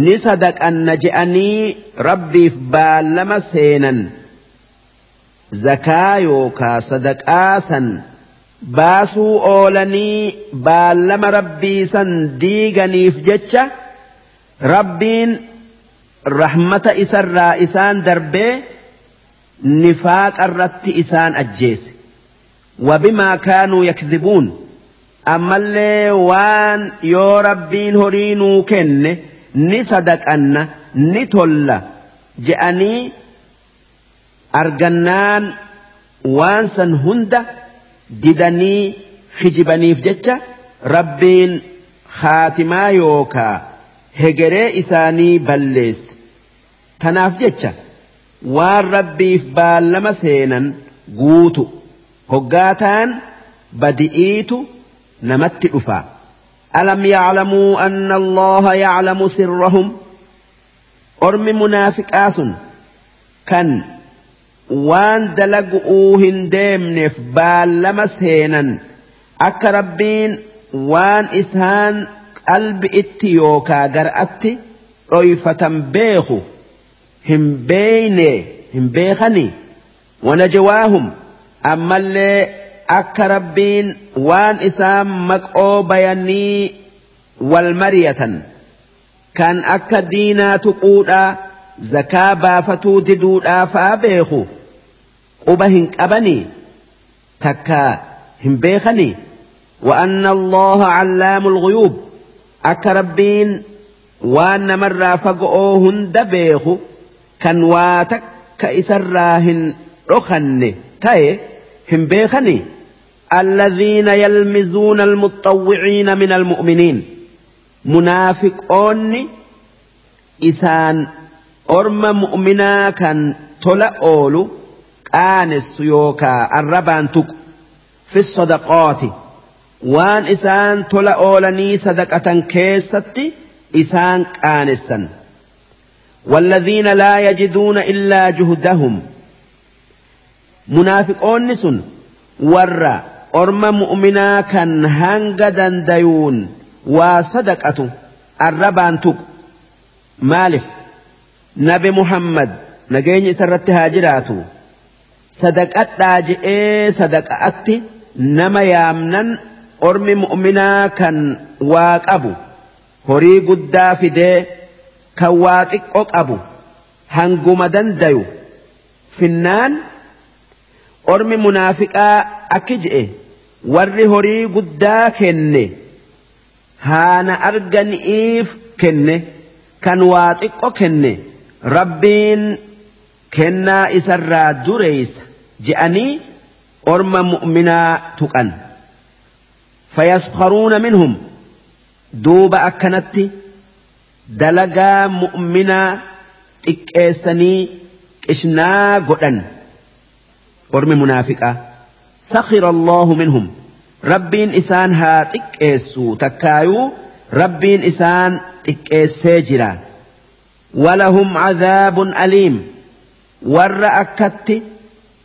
ni sadaqanna je'anii rabbiif baallama seenan zakaa yookaa sadaqaa san baasuu oolanii baallama rabbii san diiganiif jecha rabbiin rahmata isarraa isaan darbee nifaaqa irratti isaan ajjeese bimaa kaanuu yakdibuun ammallee waan yoo rabbiin horii nuu kenne ni sadaqanna ni tolla je'anii argannaan waan san hunda didanii kijibaniif jecha rabbiin khaatimaa yookaa hegeree isaanii balleesse tanaaf jecha waan rabbiif baallama seenan guutu hoggaataan badi'iitu namatti dhufa alam yaclamuu anna allaha yaclamu sirrahum ormi munaafiqaa sun kan waan dalagu'uu hin deemneef baallama seenan akka rabbiin waan isaan qalbi itti yookaa atti dhoyfatan beeku hin beeyne hin beekani wanajawaahum ammallee akka rabbiin waan isaan maqoo bayanii wal mariyatan kan akka diinaa quudhaa zakaa baafatuu diduudhaa fa'aa beeku. quba hin qabanii takka hin beekanii وأن الله علام الغيوب أكربين وأن من رافقوهن دبيخ كان واتك كإسراهن رخن تاي هم بيخني الذين يلمزون المتطوعين من المؤمنين منافق أوني إسان أرم مؤمنا كان أولو qaanessu yookaa arrabaan tuqu fi sadaqaati waan isaan tola oolanii sadaqatan keessatti isaan qaanessan والذين laa يجدون illaa juhdahum munaafiqoonni sun warra orma mu'minaa kan hanga dandayuun waa sadaqatu arrabaan tuqu maalif nabi muhammad nageenya isarratti haa jiraatu sadaqadhaa je'ee atti nama yaamnan ormi mu'minaa kan waa qabu horii guddaa fidee kan waa xiqqo qabu hanguma dandayu finnaan ormi munaafiqaa akki je'e warri horii guddaa kenne haana ni'iif kenne kan waa xiqqo kenne rabbiin kennaa isarraa dureeysa je'anii orma mu'minaa tuqan fayaskharuuna minhum duuba akkanatti dalagaa mu'minaa xiqqeessanii qishnaa godhan ormi munaafiqaa sakhira allaahu minhum rabbiin isaan haa xiqqeessu takkaayuu rabbiin isaan xiqqeessee jira walahum cadaabun aliim warra akkatti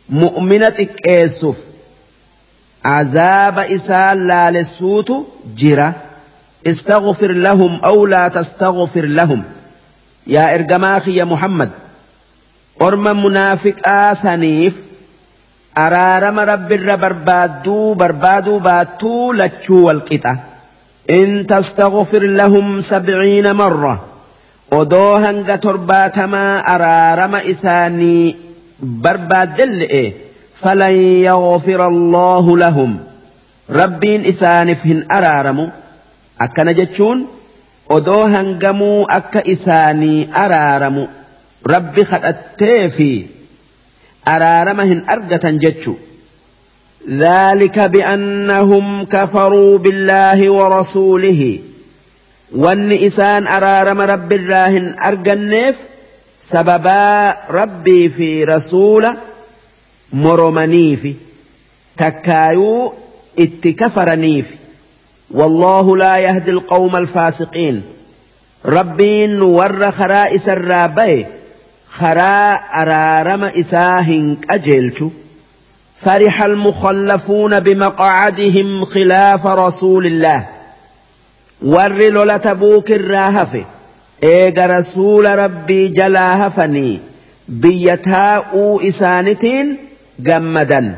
mu'mina xiqqeessuuf azaaba isaan laalessuutu jira istaghfir lahum aw laa tastaghfir lahum yaa ergamaa kiyya muhammad orma munaafiqaa saniif araarama rabbirra barbaadduu barbaaduu baattuu lachuu walqixa in tastaghfir lahum sabciina marra odoo hanga torbaatamaa araarama isaanii barbaadden le'e falan yaghfira allaahu lahum rabbiin isaaniif hin araaramu akkana jechuun odoo hangamuu akka isaanii araaramu rabbi kadhattee fi araarama hin argatan jechu ذلك بأنهم كفروا بالله ورسوله wanni isaan araarama rabbiirraa hin arganneef sababaa rabbii fi rasuula moromaniifi takkaayuu itti kafaraniifi والله لا يهدي القوم الفاسقين ربين ور خرائس الرابي خراء أرارم إساهن أجلت فرح المخلفون بمقعدهم خلاف رسول الله warri lola tabuuk irraa hafe eega rasuula rabbii jalaa hafanii biyya taa'uu isaanitiin gammadan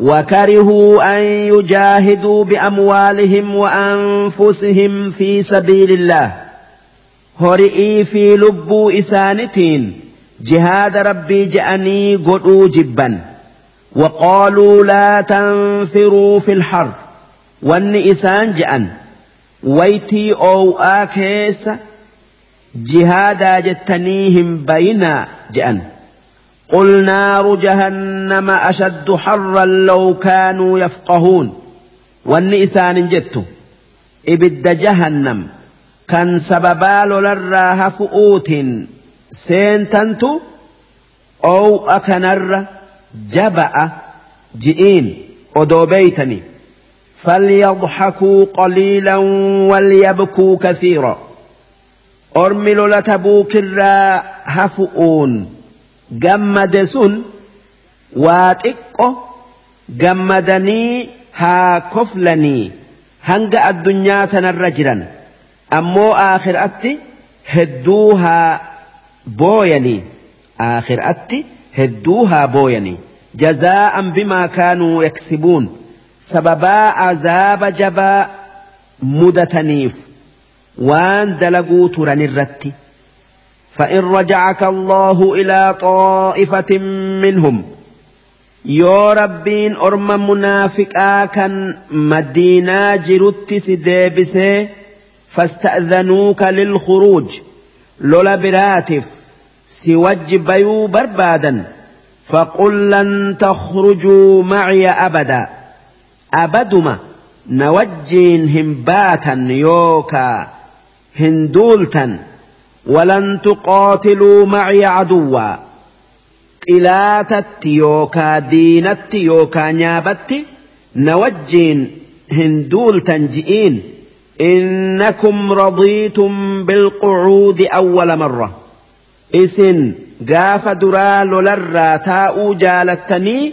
وكرهوا أن يجاهدوا بأموالهم وأنفسهم في سبيل الله هرئي في لبو إسانتين جهاد ربي جأني قدو جبا وقالوا لا تنفروا في الحرب وان إسان جأن waytii او keessa jihaadaa jettanii hin bayinaa je'an قل نار جهنم أشد حرا لو كانوا يفقهون والنئسان جدت إبد جهنم كان سببال لراها فؤوت سينتنت أو أكنر جبأ جئين أدوبيتني فليضحكوا قليلا وليبكوا كثيرا ارملوا لتبوك الراء هفؤون جمد سن جمدني ها كفلني هنجا الدنيا تنرجرا أمو آخر أتي هدوها بويني آخر أتي هدوها بويني جزاء بما كانوا يكسبون sababaa azaaba جبا mudataniif وان dalaguu turan irratti فإن رجعك الله إلى طائفة منهم يا ربين أرم منافقا كان مدينة جرت سديبس فاستأذنوك للخروج لولا براتف سوج بيو بربادا فقل لن تخرجوا معي أبداً أبدما نوجين همباتا يوكا هندولتا ولن تقاتلوا معي عدوا إلاتت يوكا دينت يوكا نابت نوجين هندولتا جئين إنكم رضيتم بالقعود أول مرة إسن قاف درال لرا تاؤ جالتني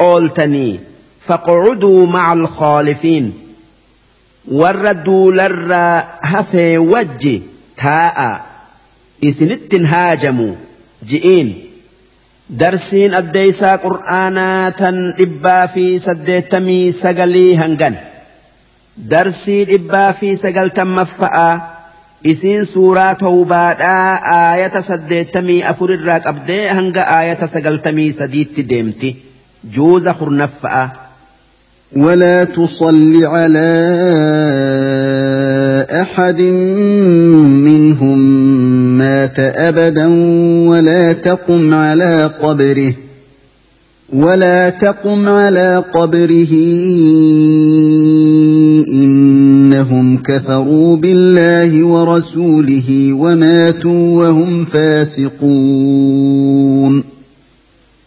أولتني فاقعدوا مع الخالفين والردوا لرى هفي وجي تاء إسنت هاجموا جئين darsiin addeeysaa qur'aanaa tan dhibbaa fi saddeettamii sagalii hangan darsii dhibbaa fi sagaltammaffa'aa isiin suuraa tawbaadhaa aayata saddeettamii afurirraa qabdee hanga aayata sagaltamii sadiitti deemti juuza kurnaffa'a ولا تصل على احد منهم مات ابدا ولا تقم على قبره ولا تقم على قبره انهم كفروا بالله ورسوله وماتوا وهم فاسقون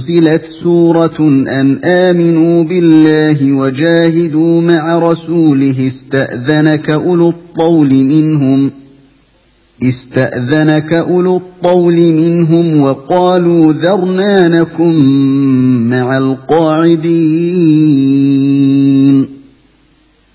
أنزلت سورة أن آمنوا بالله وجاهدوا مع رسوله استأذنك أولو الطول منهم استأذنك أولو الطول منهم وقالوا ذرنا نكن مع القاعدين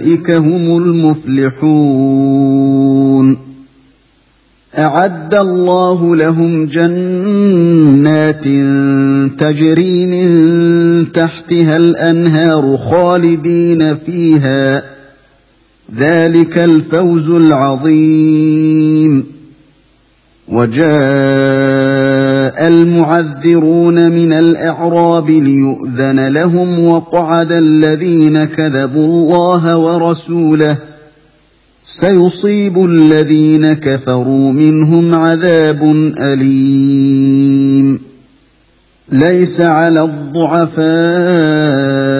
فأولئك هم المفلحون أعد الله لهم جنات تجري من تحتها الأنهار خالدين فيها ذلك الفوز العظيم وجاء المعذرون من الأعراب ليؤذن لهم وقعد الذين كذبوا الله ورسوله سيصيب الذين كفروا منهم عذاب أليم ليس على الضعفاء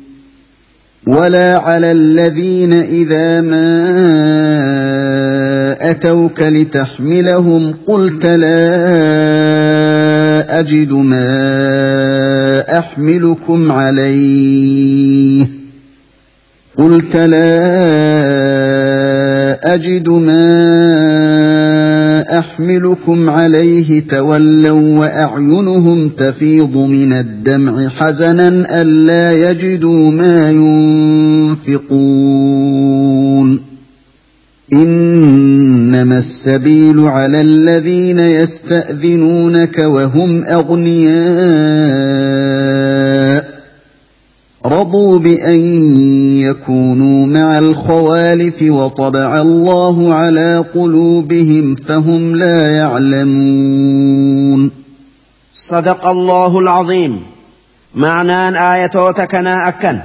ولا على الذين اذا ما اتوك لتحملهم قلت لا اجد ما احملكم عليه قلت لا أجد ما أحملكم عليه تولوا وأعينهم تفيض من الدمع حزنا ألا يجدوا ما ينفقون انما السبيل على الذين يستاذنونك وهم اغنياء رضوا بأن يكونوا مع الخوالف وطبع الله على قلوبهم فهم لا يعلمون صدق الله العظيم معنى آية كنا أكن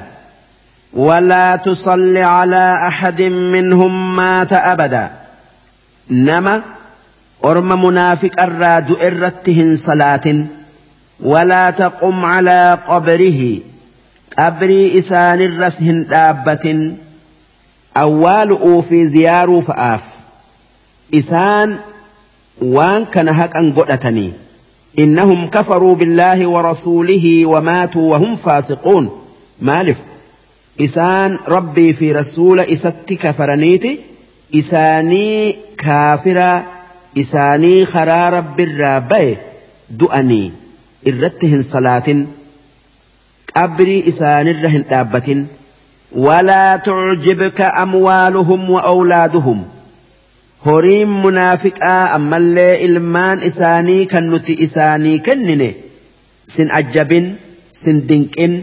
ولا تصل على أحد منهم مات أبدا نما أرم منافق الراد إرته صلاة ولا تقم على قبره أبري إسان الرسهن دابة awwaalu'uu أوفي زيارو فآف إسان وان كان هكا godhatanii إنهم كفروا بالله ورسوله وماتوا وهم فاسقون مالف إسان ربي في رسول إسات كفرنيتي إساني كافرا إساني خرا رب الرابي دؤني إردتهن صلاة أبري إسان الرهن تابة ولا تعجبك أموالهم وأولادهم هريم منافقا أما اللي إلمان إساني كنت إساني كنني سن أجب سن دنكن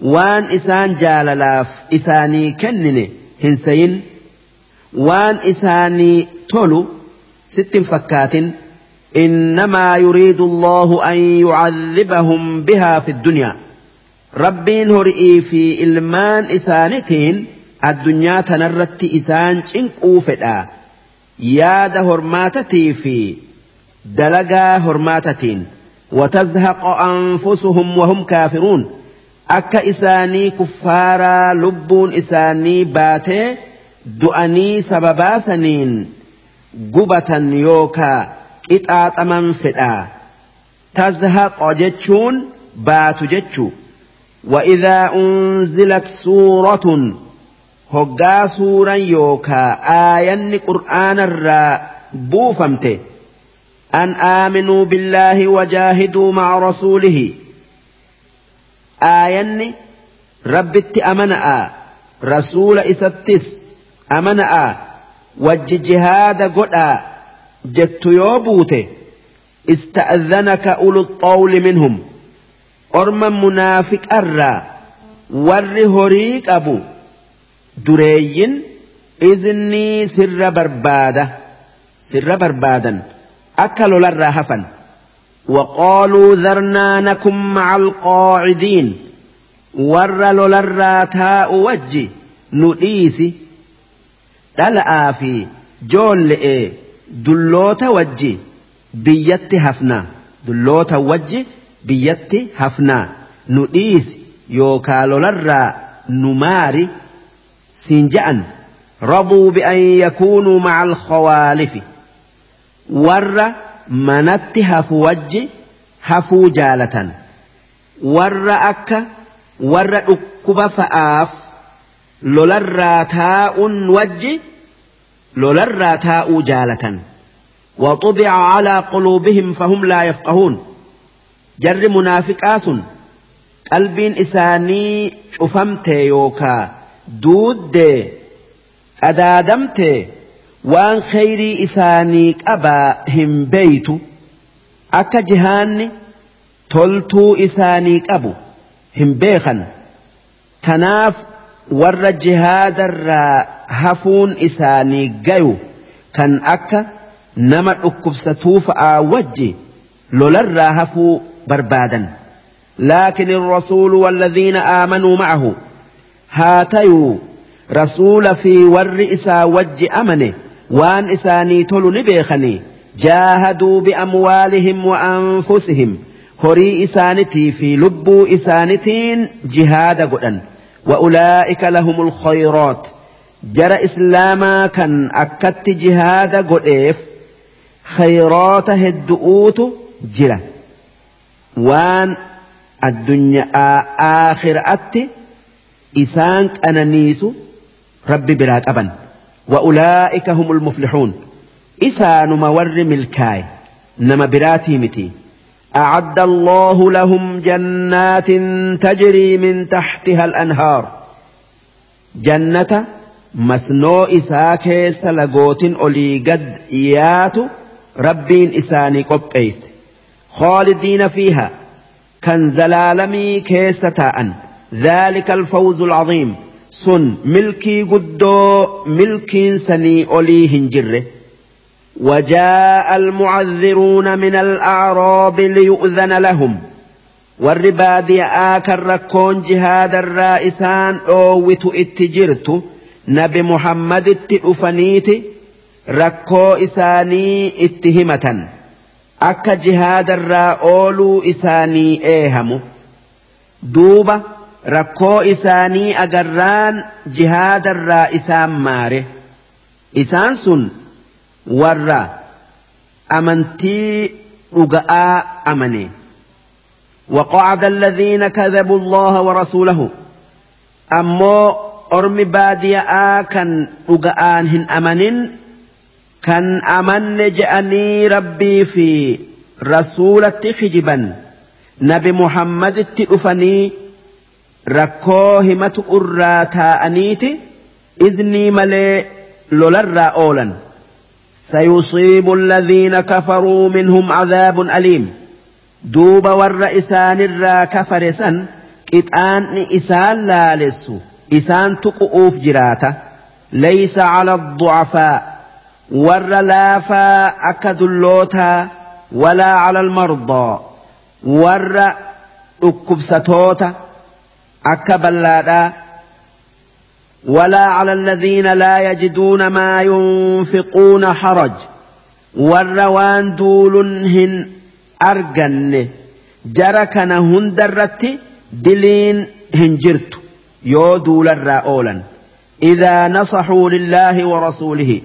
وان إسان جاللاف إساني كنني هنسين وان إساني تولو ست فكات إنما يريد الله أن يعذبهم بها في الدنيا rabbiin horii fi ilmaan isaanitiin addunyaa tanarratti isaan cinquu fedha yaada hormaatatii fi dalagaa hormaatatiin watazhaqo anfusuhum wahum kaafiruun akka isaanii kuffaaraa lubbuun isaanii baatee du'anii sababaasaniin gubatan yookaa qixaaxaman fedha tazhaqo jechuun baatu jechuudha. وإذا أنزلت سورة هجا سورا يوكا آيا قرآن الراء بوفمت أن آمنوا بالله وجاهدوا مع رسوله آيا ربت أمنأ رسول إستس أمنأ وج جهاد قدأ جت يوبوته استأذنك أولو الطول منهم orma munaafiqarraa warri horii qabu dureeyyin izni sirra barbaada sirra barbaadan akka lolarraa hafan. waqaaluu darnaa na kun macaal-qoociidhin warra lolarraa taa'u wajji nu dhiisi. dhala'aa fi joolle'ee dulloota wajji biyyatti hafna dulloota wajji. biyyatti hafnaa nu dhiisi yookaa lolarraa nu maari siin ja'an rabuu bi'an yakuunuu maca alkhawaalifi warra manatti hafu wajji hafuu jaalatan warra akka warra dhukkuba fa'aaf lolarraa taa'uun wajji lolarraa taa'uu jaalatan وطبع على قلوبهم فهم لا يفقهون jarri munaafiqaa sun qalbiin isaanii cufamtee yookaa duuddee qadaadamtee waan khayrii isaanii qabaa hin beeytu akka jihaanni toltuu isaanii qabu hin beekan tanaaf warra jihaadarraa hafuun isaanii gayu kan akka nama dhukkubsatuu fa'aa wajji lolarraa hafuu بربادا لكن الرسول والذين آمنوا معه هاتيو رسول في والرئيس وج أمنه وان إساني تل نبيخني جاهدوا بأموالهم وأنفسهم هري إسانتي في لبو إسانتين جهاد قدن وأولئك لهم الخيرات جرى إسلاما كان أكت جهاد قدف خيرات هدؤوت جِلَةٌ waan addunyaa aakhiraatti isaan qananiisu rabbi biraa qaban wa'ulaa'ika humul muflixuun isaanuma warri milkaaye nama biraatii miti أعد الله لهم جنات تجري من تحتها الأنهار جنة مسنو إساكيس لقوت أولي قد إيات ربين إساني قبئيس خالدين فيها كان زلالمي كيس تاء ذلك الفوز العظيم سن ملكي قدو ملكي سني أوليهن جره وجاء المعذرون من الأعراب ليؤذن لهم والرباد آكر ركون جهاد الرائسان أوت اتجرت نبي محمد التئفنيت ركو إساني اتهمة akka jihaadarraa ooluu isaanii eehamu duuba rakkoo isaanii agarraan jihaadarraa isaan maare isaan sun warra amantii dhuga'aa amane وقعد الذين كذبوا الله ورسوله أمو أرمي بادياء كان أغآن هن أمنين كان أمن جأني ربي في رسولة حجبا نبي محمد تؤفني ركوهمة أراتا أنيتي إذني ملي لولر أولا سيصيب الذين كفروا منهم عذاب أليم دوب والرئسان الرا كفرسا إتآن إسان لا لسو إسان تقؤوف جراتا ليس على الضعفاء warra laafaa akka dullootaa walaa cala almardaa warra dhukkubsatoota akka ballaadhaa ولا على الذين لا يجدون ما ينفقون حرج والروان دول هن أرقن جركن هندرت دلين هنجرت يو دول الرأولا إذا نصحوا لله ورسوله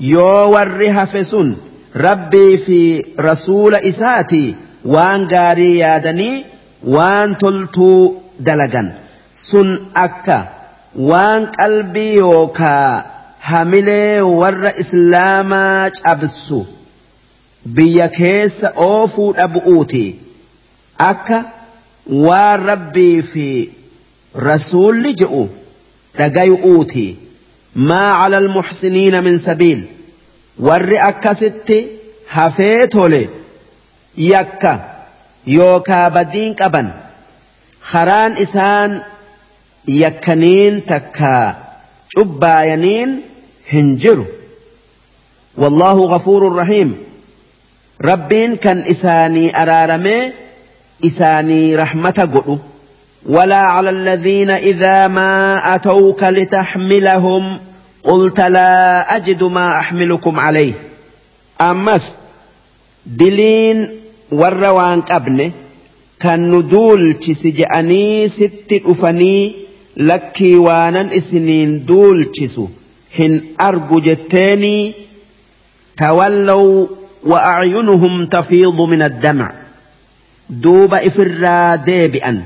yoo warri hafe sun rabbii fi rasuula isaati waan gaarii yaadanii waan toltuu dalagan sun akka waan qalbii yookaa hamilee warra islaamaa cabsu biyya keessa oofuu dhabu'uuti akka waan rabbii fi rasuulli je'u dhagayu'uuti. ما على المحسنين من سبيل والرئك ست هفيته لي يكا يوكا بدين أبا خران إسان يكنين تكا شبا ينين هنجر والله غفور رحيم ربين كان إساني أرارمي إساني رحمة قلو ولا على الذين إذا ما أتوك لتحملهم قلت لا أجد ما أحملكم عليه أمس دلين والروان قبل كان ندول جأني ست أفني لكي وانا إسنين دول تسو هن أرجو جتاني تولوا وأعينهم تفيض من الدمع دوب إفرا ديبئا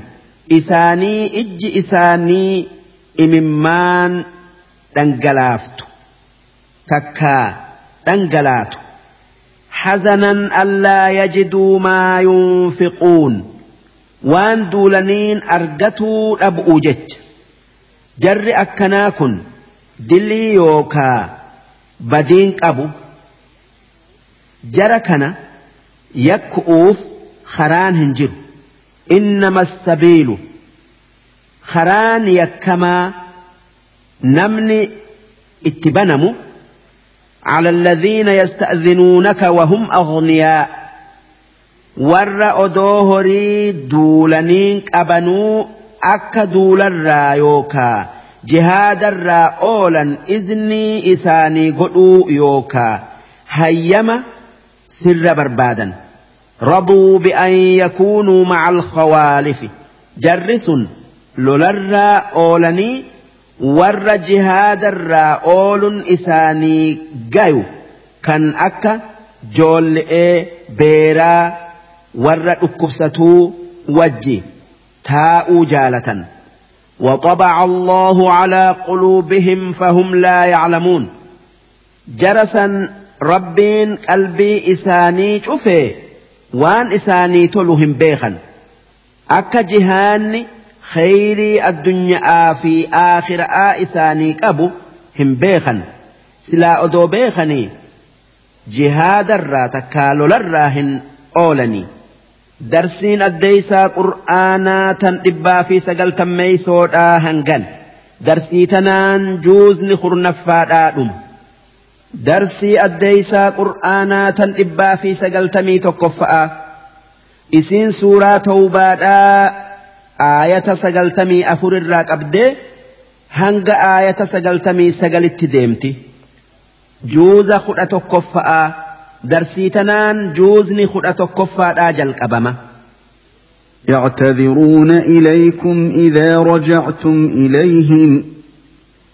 isaanii ijji isaanii imimmaan dhangalaaftu takka dhangalaatu hazanan allaa yajiduu maa yunfiquun waan duulaniin argatuu dhabu jecha jarri akkanaa kun dilii yookaa badiin qabu jara kana yakku'uuf karaan hin jiru إنما السبيل خران يكما نمني اتبنم على الذين يستأذنونك وهم أغنياء ور أدوهري دولنين أبنو أك دول الرايوكا جهاد الرا إذني إساني قلو يوكا هيما سر بربادا رضوا بأن يكونوا مع الخوالف جرس لولر أولني ور جهاد الرا أول إساني قيو كان أكا جول إيه بيرا ور أكفستو وجي تاء جالة وطبع الله على قلوبهم فهم لا يعلمون جرسا ربين قلبي إساني شفه waan isaanii tolu hin beekan akka jihaanni khayrii addunyaa fi aakhiraa isaanii qabu hin beekan silaa odoo beekanii jihaadarraa takkaa lolarraa hin oolanii darsiin addeeysaa qur'aanaa tan dhibbaa fi sagaltammeeysoodhaa hangan darsii tanaan juuzni kurnaffaadhaa dhuma. darsii addeeysaa qur'aanaa tan dhibbaa fi sagaltamii tokkoffa'a isiin suuraa tawbaadhaa aayata sagaltamii afurirraa qabdee hanga aayata sagaltamii sagalitti deemti juuza kudha tokkoffa'a darsii tanaan juuzni kudha tokkoffaadhaa jalqabama.
يعتذرون إليكم إذا رجعتم إليهم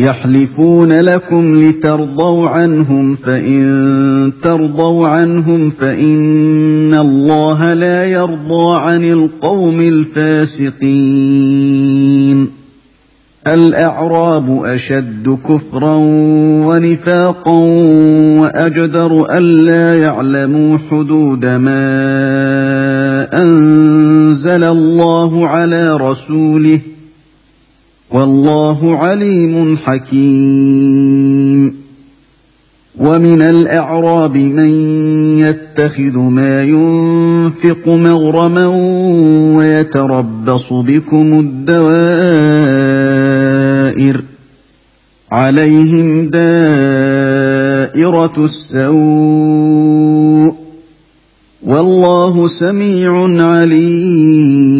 يحلفون لكم لترضوا عنهم فان ترضوا عنهم فان الله لا يرضى عن القوم الفاسقين الاعراب اشد كفرا ونفاقا واجدر الا يعلموا حدود ما انزل الله على رسوله والله عليم حكيم ومن الاعراب من يتخذ ما ينفق مغرما ويتربص بكم الدوائر عليهم دائره السوء والله سميع عليم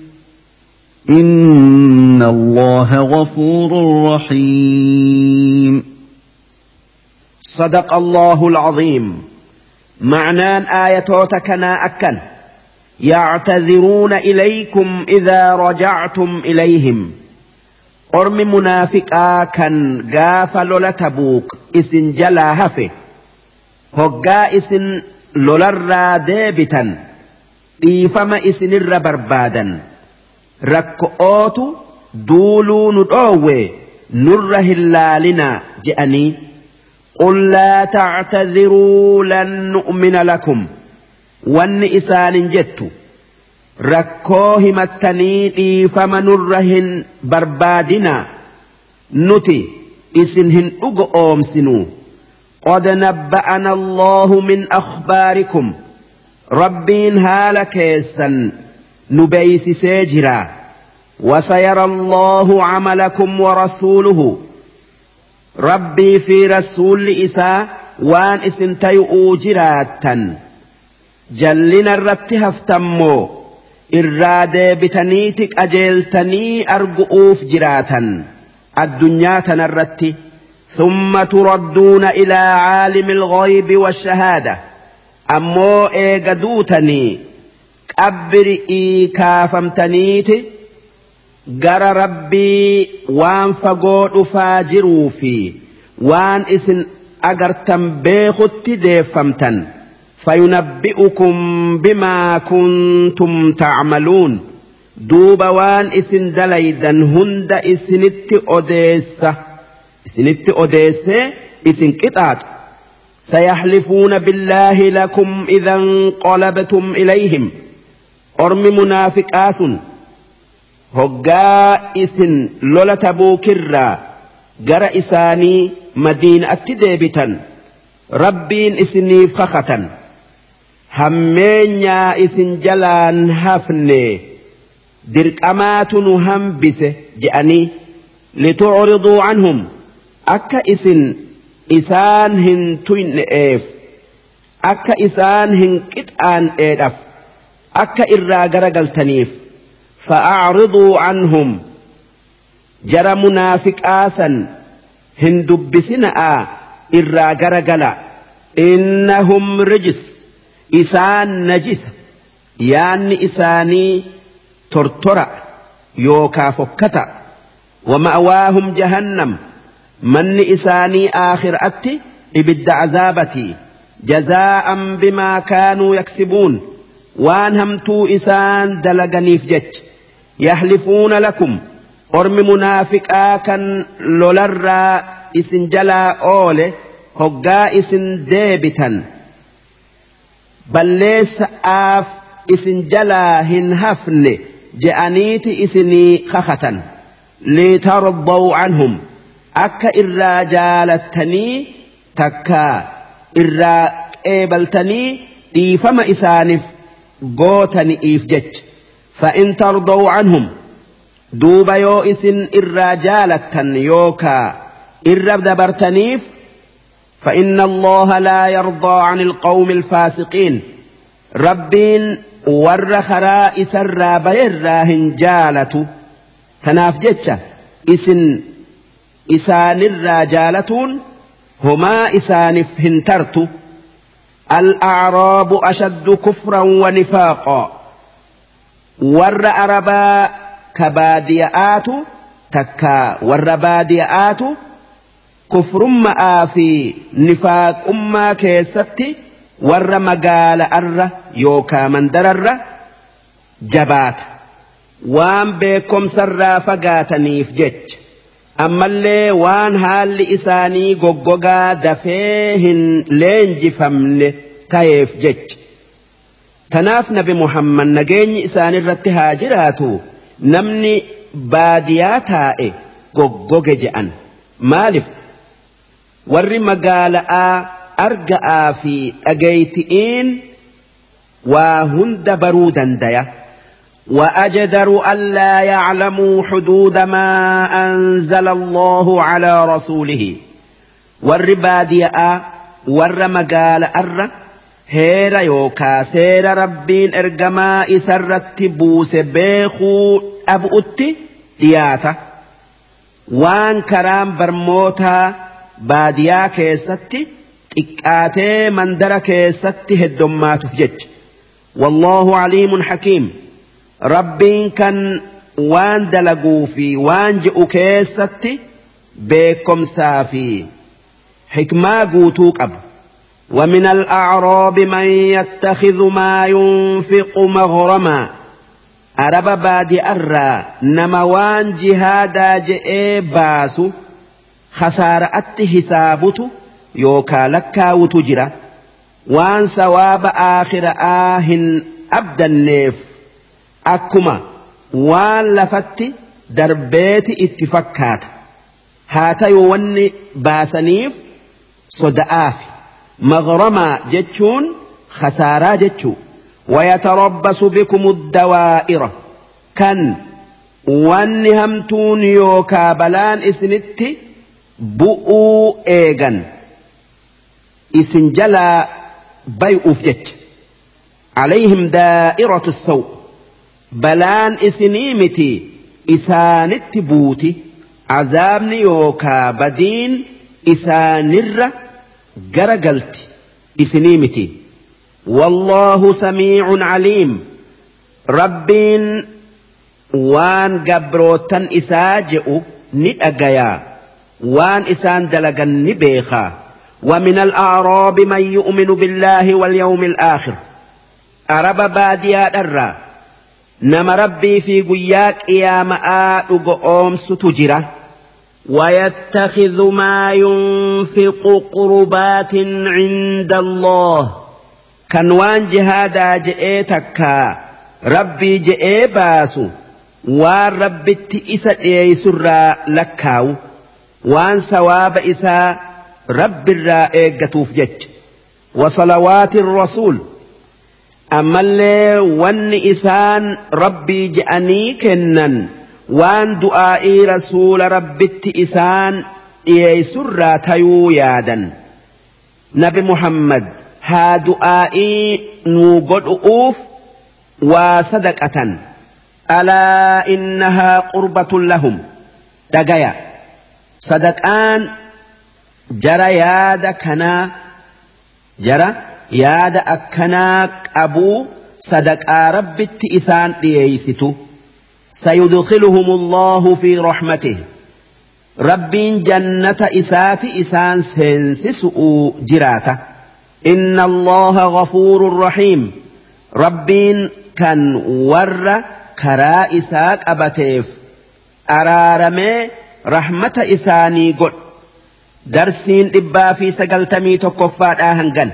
ان الله غفور رحيم
صدق الله العظيم معنان ايه كنا اكل يعتذرون اليكم اذا رجعتم اليهم أرم منافقا كان غاف لولا تبوك إسن جلا هفه هقا إسن لولا را ديبتا إيفما إسن الربربادا rakko'ootu duuluu nu dhoowwe nurra hin laalinaa je'anii qul laa tactadiruu lan nu'mina lakum wanni isaanin jettu rakkoo himattanii dhiifama nurra hin barbaadinaa nuti isin hin dhugo oomsinuu قد نبأنا الله من أخباركم ربين هالك يسن نبيسسي جرا وسيرى الله عملكم ورسوله ربي في رسول إساء وان اسنتيؤوا جراتا جلنا الرت افتمو إرادة بتنيتك أجلتني أرجؤوف جراتا الدنيا تنرت ثم تردون إلى عالم الغيب والشهادة أمو إيقدوتني abbirii kaafamtaniiti gara rabbii waan fagoo dhufaa jiruu fi waan isin agartan beekutti deeffamtan fayunabbi'ukum bimaa kuntum tacmaluun duuba waan isin dalaydan hunda isinitti odeessa isinitti odeessee isin qixaaxa سيحلفون بالله لكم إذا انقلبتم إليهم ormi munaafiqaa sun hoggaa isin lola tabuukirraa gara isaanii madiinaatti deebitan rabbiin isiniif kakatan hammeenyaa isin jalaan hafne dirqamaatu nu hambise je'anii litucriduu anhum akka isin isaan hin tuyne'eef akka isaan hin qixaan'eedhaf أكا إرى تنيف فأعرضوا عنهم جرى منافق آسا هندب بسنا إرى جرجل إنهم رجس إسان نجس يعني إساني ترترى يوكا فكتا ومأواهم جهنم من إساني آخر أتي إبد عذابتي جزاء بما كانوا يكسبون waan hamtuu isaan dalaganiif jech yahlifuuna lakum ormi munaafiqaa kan lolarraa isin jalaa oole hoggaa isin deebitan balleessa'aaf isin jalaa hin hafne je'aniiti isinii kakatan litarbaw canhum akka irraa jaalattanii takkaa irraa qeebaltanii dhiifama isaaniif gootani'iif jech fa'in tardow canhum duuba yoo isin irraa jaalattan yookaa irra dabartaniif فإن الله لا يرضى عن القوم الفاسقين ربين ور خراء سرى بيراهن جالة تناف جتشة إسن إسان الراجالتون هما إسان فهنترتو الأعراب أشد كفرا ونفاقا ور أربا كبادئات تكا ور بادئات كفر مآ في نفاق أما كيستي ور مقال أر يوكا من درر جبات وان بكم سرا فقاتني في جج ammallee waan haalli isaanii goggogaa dafee hin leenjifamne ta'eef jech tanaaf nabi muhammad nageenyi isaan irratti haa jiraatu namni baadiyaa taa'e goggoge je'an maalif warri magaala'aa arga'aa fi dhageeyti'iin waa hunda baruu dandaya. وأجدر ألا يعلموا حدود ما أنزل الله على رسوله والربادية والرمقال أر هير يوكا سير ربين إرقما إسر التبوس بيخو أبؤت دياتا وان كرام برموتا باديا كيستي إكاتي من درك ستي هدوما تفجج والله عليم حكيم rabbiin kan waan dalaguu fi waan je'u keessatti beekomsaa fi hikmaa guutuu qaba. ومن الأعراب من يتخذ ما ينفق مغرما أرب بادي أرى نموان جهادا جئي باسو خسارة حسابت يوكا لكا وتجرى وان سواب آخر آه أبدا نيف akkuma waan lafatti darbeeti itti fakkaata haa ta'u wanni baasaniif soda'aa fi maghramaa jechuun khasaaraa jechuu wayatarabbasu bikum addawaa'ira kan wanni hamtuun yookaa balaan isinitti bu'uu eegan isin jalaa bay'uuf jecha عليهم دائرة السوء balaan isinii miti isaanitti buuti azaabni yookaa badiin isaanirra gara galti isinii miti wallaahu samiicun caliim rabbiin waan gabrootan isaa je'u ni dhagayaa waan isaan dalagan ni beekaa ومن الأعراب من يؤمن بالله واليوم الآخر أرب باديا الرّ nama rabbii fi guyyaa qiyaama'aa dhuga oomsutu jira ويتخذ ما ينفق قربات عند الله كان وان جهادا جئتك ربي جئ باسو waan rabbitti isa dhiyeessurraa lakkaawu waan sawaaba isaa rabbirraa eeggatuuf jecha wasalawaati rasuul ammallee wanni isaan rabbii je'anii kennan waan du'aa'ii rasuula rabbitti isaan irraa tayuu yaadan nabi muhammad haa du'aa'ii nuu godhu'uuf waa sadaqatan alaa innahaa qurbatun lahum dhagaya sadaqaan jara yaada kanaa jara. yaada akkanaa qabuu sadaqaa rabbitti isaan dhiyeeysitu sayudkiluhum allaahu fi raxmatihi rabbiin jannata isaati isaan seensisu'uu jiraata inna allaha gafuurun rahiim rabbiin kan warra karaa isaa qabateef araaramee rahmata isaanii godhu darsiin dhibbaa fi sagaltamii tokkoffaadhaa hangan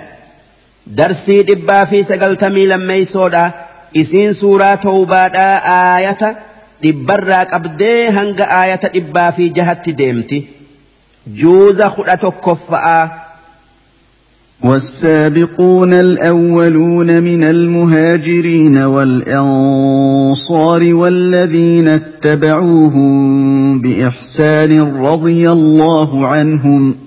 darsii dhibbaa fi sagaltamii lammeeysoodha isiin suuraa tawbaadhaa aayata dhibbarraa qabdee hanga aayata dhibbaa fi jahatti deemti juuza kudha tokkoffa'aa
والسابقون الأولون من المهاجرين والأنصار والذين اتبعوهم بإحسان رضي الله عنهم ۖ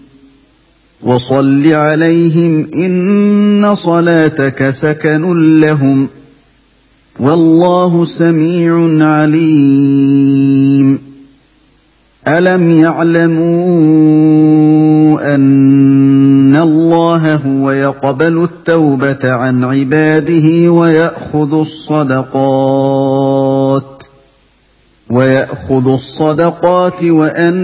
وصل عليهم ان صلاتك سكن لهم والله سميع عليم الم يعلموا ان الله هو يقبل التوبه عن عباده وياخذ الصدقات ويأخذ الصدقات وأن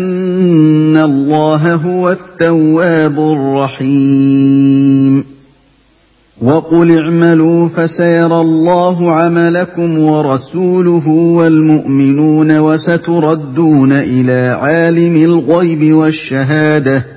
الله هو التواب الرحيم وقل اعملوا فسيرى الله عملكم ورسوله والمؤمنون وستردون إلى عالم الغيب والشهاده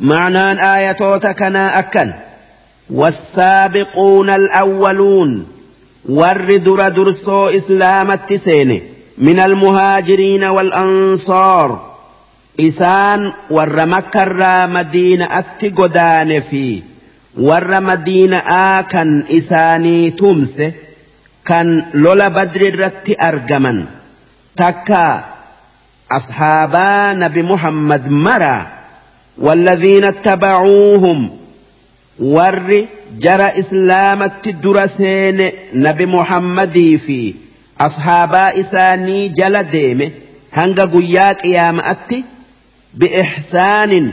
معنى آية توتكنا أكن والسابقون الأولون ورد درسو إسلام التسين من المهاجرين والأنصار إسان ورمكر مدينة التقدان في ور آكن إساني تمس كان لولا بدر الرت أرجما تكا أصحاب نبي محمد مرا والذين اتبعوهم ور جرى إسلام الدرسين نبي محمد في أصحاب إساني جلديم هنگا قياك يا مأتي بإحسان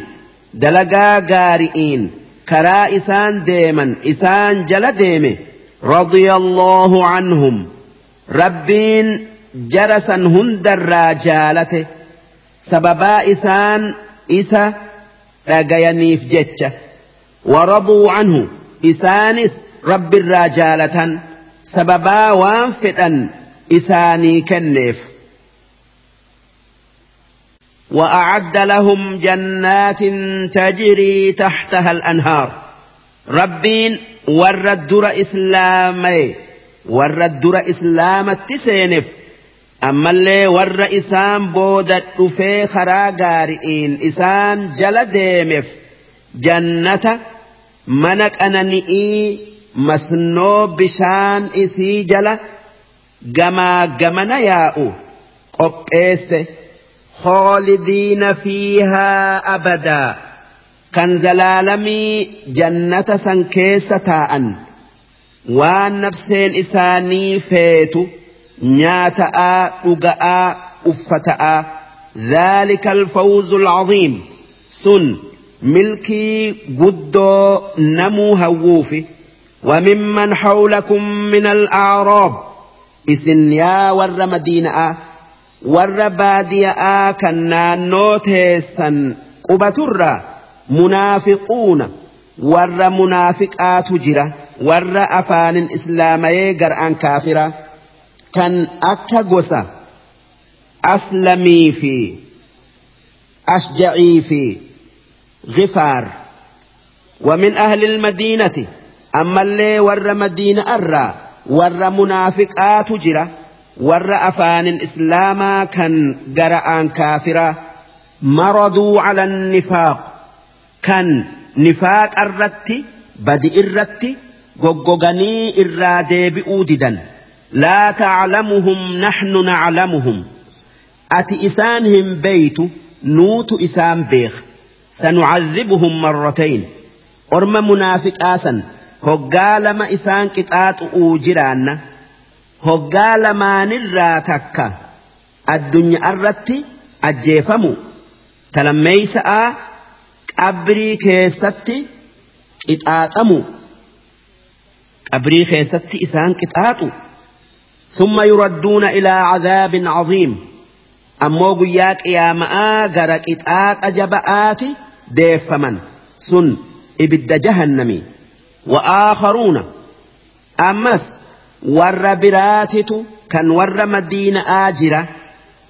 دلقا قارئين كرا إسان ديما إسان جلديم رضي الله عنهم ربين جرسن هند الراجالة سببا إسان إسا dhagayaniif jecha waraduu anhu isaanis rabbi irraa jaalatan sababaa waan fedhan isaanii kenneef وأعد لهم جنات تجري تحتها الأنهار ربين ورد در إسلامي ورد در إسلام التسينف ammallee warra isaan booda dhufee karaa gaari'iin isaan jala deemeef jannata mana qanani'ii masnoo bishaan isii jala gamaa gamana yaa'u qopheesse hoolidiina fiihaa abadaa kan zalaalamii jannata san keessa taa'an waan nafseen isaanii feetu. نياتأ dhuga'aa uffata'aa ذلك الفوز العظيم سن ملكي قدو نمو هووفي وممن حولكم من الأعراب إسن يا ور مدينة ور بادية كنا نوتيسا قبتر منافقون ور منافقات جرة ور أفان إسلامي قرآن كافرة كان أكا gosa أسلمي في أشجعي في غفار ومن أهل المدينة أما اللي ور مدينة أرى ور منافق آتجرة ور أفان إسلاما كان قرآن كافرة مرضوا على النفاق كان نفاق الرتي بدي الرتي غوغوغاني الرادي بؤددا لا تعلمهم نحن نعلمهم أتي إسانهم بيت نوت إسان بيخ سنعذبهم مرتين أرم منافق آسا هقا ما إسان كتات أوجران هقا لما نراتك الدنيا الرتي أجيفمو تلميسا qabrii keessatti qixaaxamu qabrii keessatti إسان كتاتو ثم يردون إلى عذاب عظيم أمو قياك يا ماء قرك إتآت أجبآت ديف من سن إبد جهنم وآخرون أمس ور براتت كان ور مدين آجرة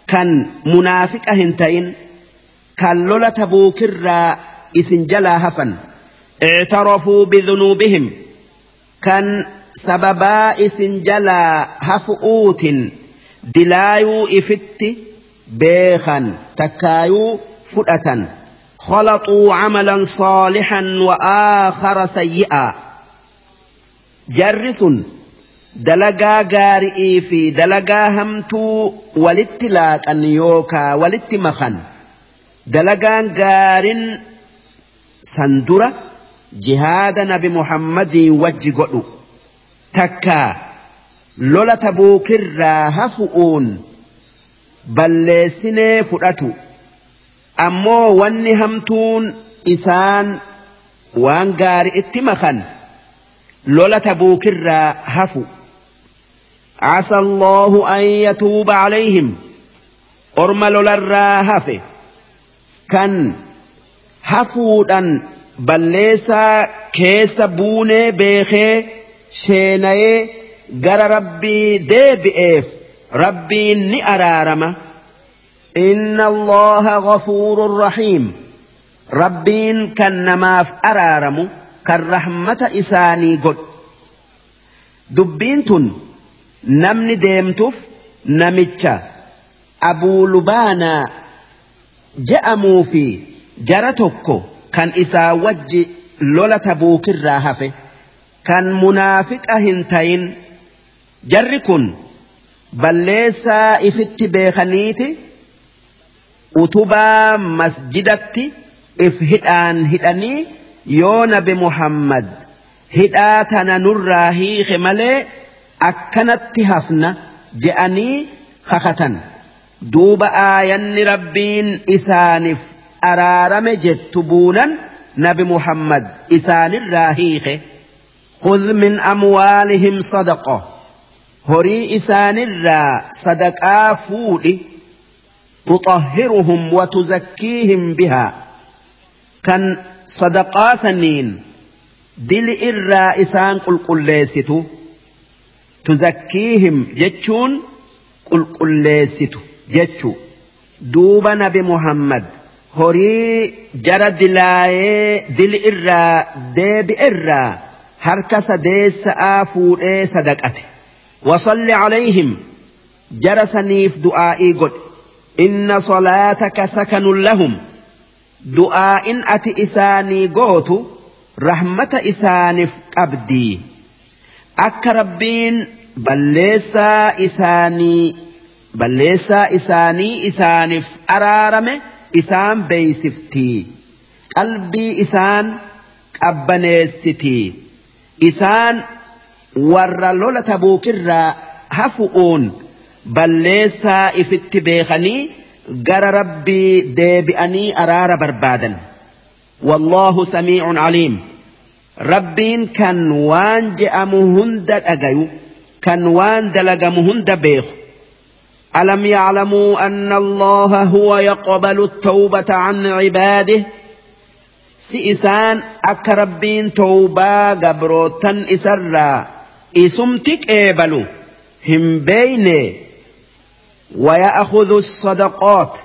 كان منافق هنتين كان لولا تبوكر إسنجلا هفن اعترفوا بذنوبهم كان sababaa isin jalaa hafu'uutin dilaayuu ifitti beekan takkaayuu fudhatan خلطوا عملا صالحا وآخر سيئا جرس dalagaa gaari'ii fi dalagaa hamtuu walitti laaqan yookaa walitti makan dalagaan gaarin san dura jihaada nabi muhammadii wajji godhu takkaa lolata buukirraa hafu'uun balleessinee fudhatu ammoo wanni hamtuun isaan waan gaari itti maqan lolata buukirraa hafu allahu an yatuuba tuuba orma lolarraa hafe kan hafuudhan balleessaa keessa buunee beekee. Sheena'ee gara rabbii deebi'eef rabbiin ni araarama inna allaha gafuurun rahiim rabbiin kan namaaf araaramu kan rahmata isaanii godhu dubbiin tun namni deemtuuf namicha abuulubaanaa je'amuu fi jara tokko kan isaa wajji lola tabuukirraa hafe. kan munaafiqa hin tayin jarri kun balleessaa ifitti beekaniiti utubaa masjidatti if hidhaan hidhanii yoo nabi muhammad hidhaa tana nurraa hiike malee akkanatti hafna je'anii kakatan duuba aayanni rabbiin isaaniif araarame jettu buunan nabi muhammad isaanirraa hiike. خذ من أموالهم صدقة هري إسان الرا صدقا فولي تطهرهم وتزكيهم بها كان صدقا سنين دل إرا إسان قل قليست تزكيهم جتشون قل قليست جتشو دوبنا نبي محمد horii jara dilaayee dil irraa deebi harka sadeessa'aa fuudhee sadaqate wasalli calayhim jara saniif du'aa'ii godhe inna solaataka sakanun lahum du'aa'in ati isaanii gootu rahmata isaaniif qabdii akka rabbiin balleessaa isaanii balleessaa isaanii isaaniif araarame isaan beeysiftii qalbii isaan qabbaneessitii isaan warra lola tabuukirraa hafu'uun balleessaa ifitti beekanii gara rabbii deebi'anii araara barbaadan. Wallahu samiicun aliim. Rabbiin kan waan je'amu hunda dhagayu kan waan dalagamu hunda beeku. ألم يعلموا أن الله هو يقبل التوبة عن عباده ؟ si isaan akka rabbiin towbaa gabrootan isarraa isumti qeebalu hin beeyne ويأخذ الصدقات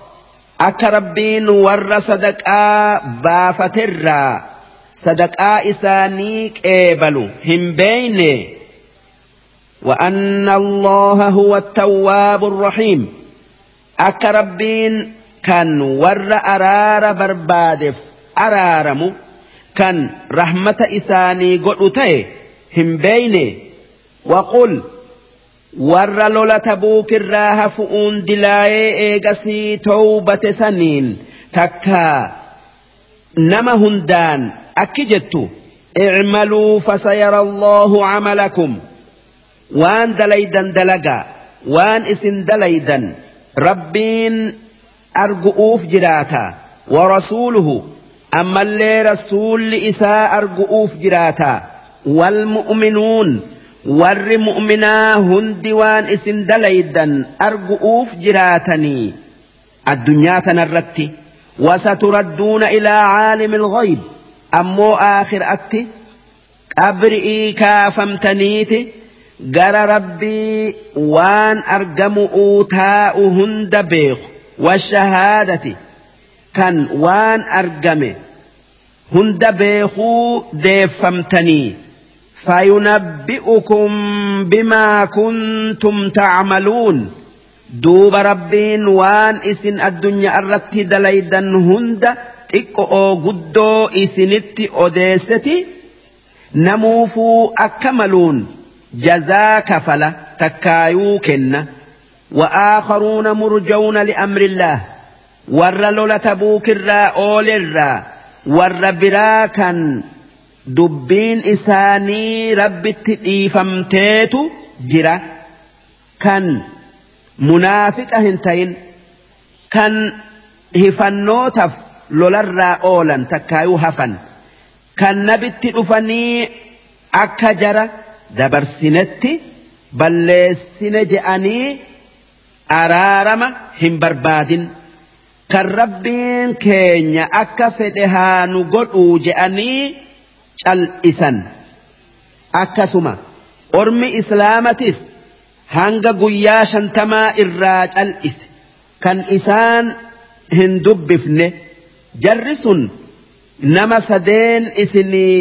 أكربين ور صدقاء بافترا صدقاء إسانيك إبلو هم بيني وأن الله هو التواب الرحيم أكربين كان ور أرار بربادف araaramu kan rahmata isaanii godhu ta'e hin beeyne waqul warra lola tabuukirraa hafu'uun dilaayee eegasii towbate saniin takka nama hundaan akki jettu اعملوا فسيرى الله عملكم وان دليدا دلقا وان اسن دليدا ربين أرجؤوف جراتا ورسوله أما اللي رسول إساء أرقؤوف جراتا والمؤمنون ور مؤمنا هندوان اسم دليدا أرقؤوف جراتني الدنيا تنرتي وستردون إلى عالم الغيب أمو آخر أتي أبرئي كافمتنيتي قال ربي وان أرقم أوتاء هند بيخ والشهادة kan waan argame hunda beekuu deeffamtanii فينبئكم بما كنتم تعملون دوب ربين وان اسن الدنيا الرتي دليدا هند تقو قدو او اوديستي نموفو اكملون جزاك فلا تكايو كن وآخرون مرجون لأمر الله warra lola tabuukirraa oolirraa warra biraa kan dubbiin isaanii rabbitti dhiifamteetu jira kan munaafiqa hin ta'in kan hifannootaaf lolarraa oolan takkaayuu hafan kan nabitti dhufanii akka jara dabarsinetti balleessine je'anii araarama hin barbaadin. kan rabbiin keenya akka fedhe haa nu godhuu je'anii cal'isan akkasuma ormi islaamatis hanga guyyaa shantamaa irraa cal'ise kan isaan hin dubbifne jarri sun nama sadeen isinii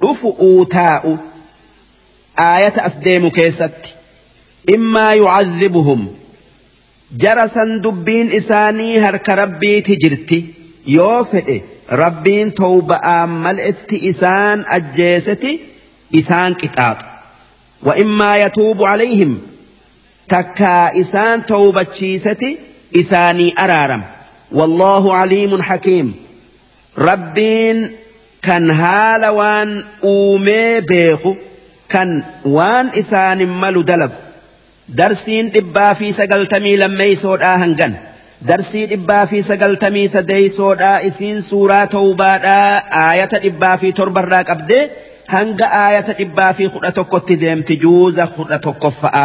dhufu uu taa'u aayata as deemu keessatti immaa yucazzibuhum jara san dubbiin isaanii harka rabbiiti jirti yoo fedhe rabbiin towba'aa mal'etti isaan ajjeeseti isaan qixaaxa وإما يتوب عليهم تكا إسان توبة شيستي إساني أرارم والله عليم حكيم ربين كان هالوان أومي بيخو كان وان إسان ملو دلب darsiin dhibbaa fi sagaltamii lammeeysoodhaa hangan darsii dhibbaa fi sagaltamii sadeeysoodhaa isiin suuraa tawbaadhaa aayata dhibbaa fi torbarraa qabdee hanga aayata dhibbaa fi kudha tokkotti deemti juuza kudha tokkoffa'a.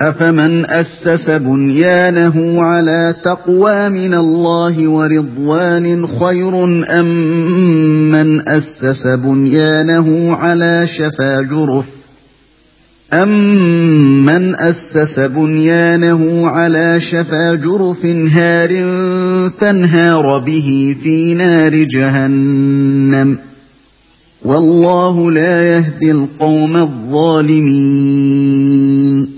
افمن اسس بنيانه على تقوى من الله ورضوان خير ام من اسس بنيانه على شفا جرف أَمَّنْ أَسَّسَ بُنْيَانَهُ عَلَى شَفَا جُرُفٍ هَارٍ فَانْهَارَ بِهِ فِي نَارِ جَهَنَّمَ وَاللَّهُ لَا يَهْدِي الْقَوْمَ الظَّالِمِينَ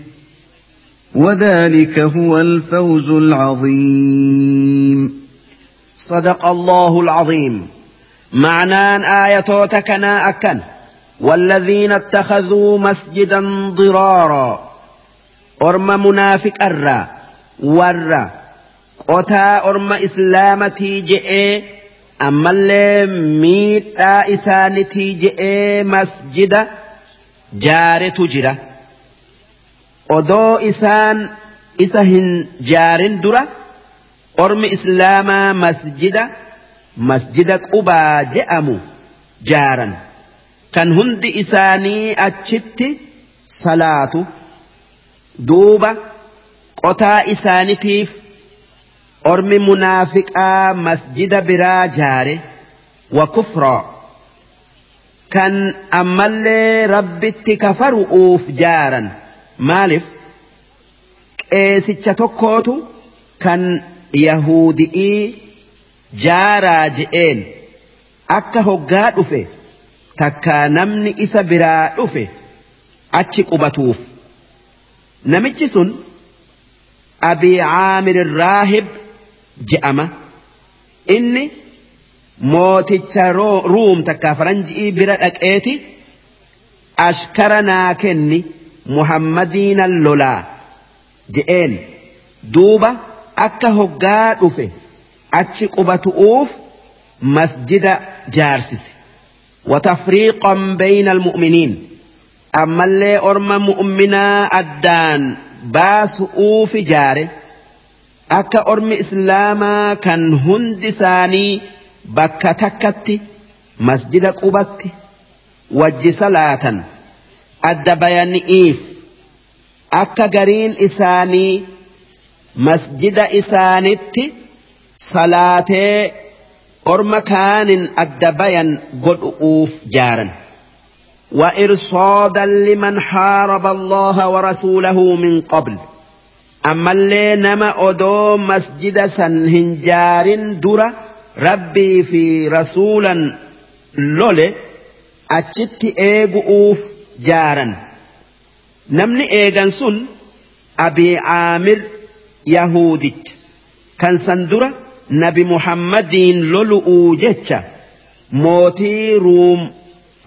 وذلك هو الفوز العظيم
صدق الله العظيم معنى آية تكنا أكن والذين اتخذوا مسجدا ضرارا أرم منافق أرى ورى أتى أرم إسلامتي جئ أما اللي ميت آئسانتي جئ مسجدا جار تجره odoo isaan isa hin jaarin dura ormi islaamaa masjida masjida qubaa je'amu jaaran kan hundi isaanii achitti salaatu duuba qotaa isaanitiif ormi munaafiqaa masjida biraa jaare wakufraa kan ammallee rabbitti kafaru'uuf jaaran Maaliif qeesicha tokkootu kan yahuudi'ii jaaraa je'een akka hoggaa dhufe takkaa namni isa biraa dhufe achi qubatuuf. Namichi sun Abii Caamir Raahib je'ama. Inni mooticha Ruum takkaa faranji'ii bira dhaqeeti ashkara naa kenni. muhammadii Lola lolaa je'een duuba akka hoggaa dhufe achi qubatu'uuf masjida jaarsise watafriiqan bayna almu'miniin ammallee orma mu'minaa addaan baasu'uufi jaare akka ormi islaamaa kan hundi isaanii bakka takkatti masjida qubatti wajji salaatan. adda bayani'iif akka gariin isaanii masjida isaanitti salaatee orma kaanin adda bayan godhu'uuf jaaran. وإرصادا لمن حارب الله ورسوله من قبل أما اللي نما أدو مسجد سنهنجار درة ربي في رسولا لولي أتشت إيقوف jaaran namni eegan sun abii aamir yahuudicha kan san dura nabi muhammadiin lolu'uu jecha mootii ruum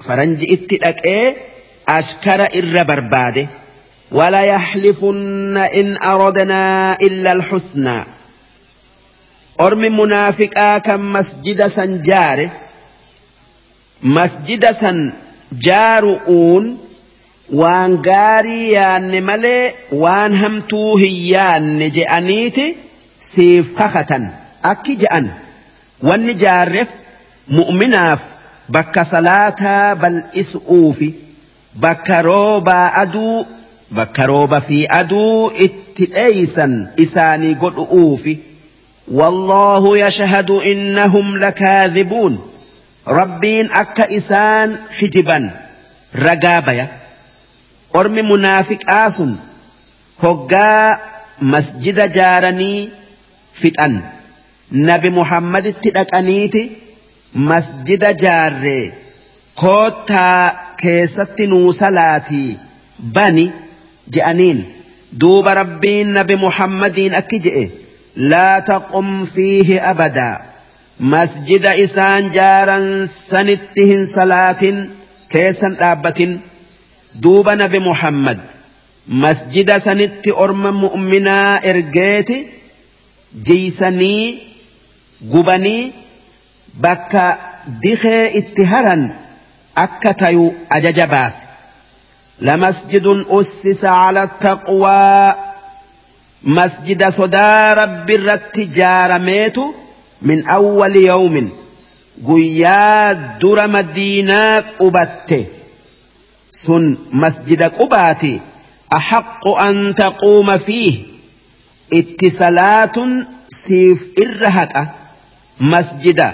faranji itti dhaqee ashkara irra barbaade ولا in إن أردنا lxusnaa ormi munaafiqaa kan masjida san jaare masjida san. جارؤون وان غاري يان ملي وان همتو هيان نجانيتي سيف خختن اكي جان وان جارف مؤمناف بكا صلاة بل اسؤوف بك روبا ادو بك روبا في ادو اتئيسا اساني قد اوف والله يشهد انهم لكاذبون rabbiin akka isaan hijiban ragaa baya ormi munaafiqaa sun hoggaa masjida jaaranii fixan nabi muhammaditti dhaqaniiti masjida jaarree koottaa keessatti nuu salaatii bani je'aniin duuba rabbiin nabi muhammadiin akki je'e laa taqum fiihi abadaa masjida isaan jaaran sanitti hin salaatin keessan dhaabbatin duuba nabi muhammad masjida sanitti orma mu'minaa ergeeti jiysanii gubanii bakka dikee itti haran akka tayu ajaja baase lamasjidun ussisa ala taqwaa masjida sodaa rabbi irratti jaarameetu من أول يوم قيا در مدينة قبت سن مسجد قباتي أحق أن تقوم فيه اتصالات سيف إرهك مسجد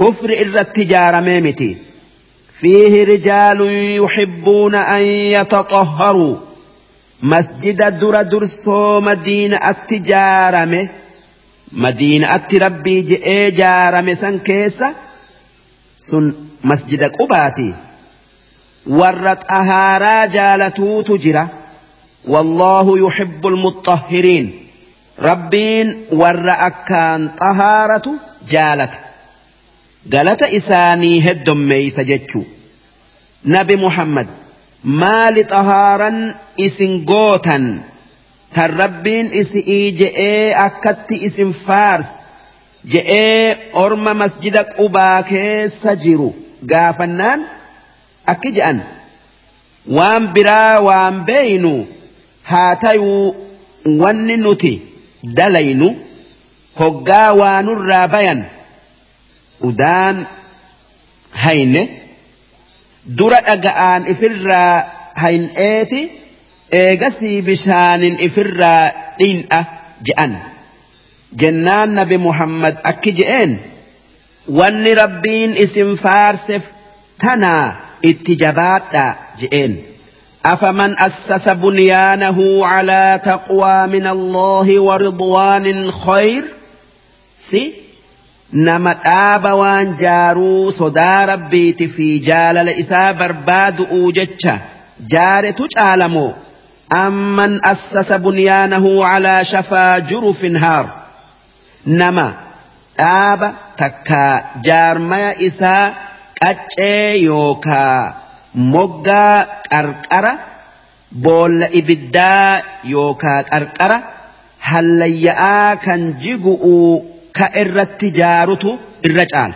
كفر إر التجارة ميمتي فيه رجال يحبون أن يتطهروا مسجد در درسو مدينة التجارة ميمتي madiinaatti rabbii je'ee jaarame san keessa sun masjida qubaati warra xahaaraa jaalatuutu jira wallaahu yuhibbu almuxahhiriin rabbiin warra akkaan xahaaratu jaalata galata isaanii heddommeeysa jechuu nabi muhammad maali xahaaran isin gootan Kan rabbiin isii je'ee akkatti isin faars je'ee orma masjida qubaa keessa jiru gaafannaan akki je'an waan biraa waan beeynu haa tayuu wanni nuti dalaynu hoggaa waanurraa bayan udaan hayne dura dhaga'aan ifirraa hayn'eeti. eegasii bishaanin ifirraa dhin'a je'an jennaan nabi muhammad akki je'een wanni rabbiin isin faarsef tanaa itti jabaadhaa je'een. أفمن أسس بنيانه على تقوى من الله ورضوان خير سي نما آب وان جارو صدا ربيت في جال لإسا برباد أوجتش جار تجعلمو أمن أسس بنيانه على شفا جرف هار نما آب تكا جارما إسا كتشي يوكا مقا كركرة بول إبدا يوكا كركرة هل كان جيقو كإر تجارتو الرجال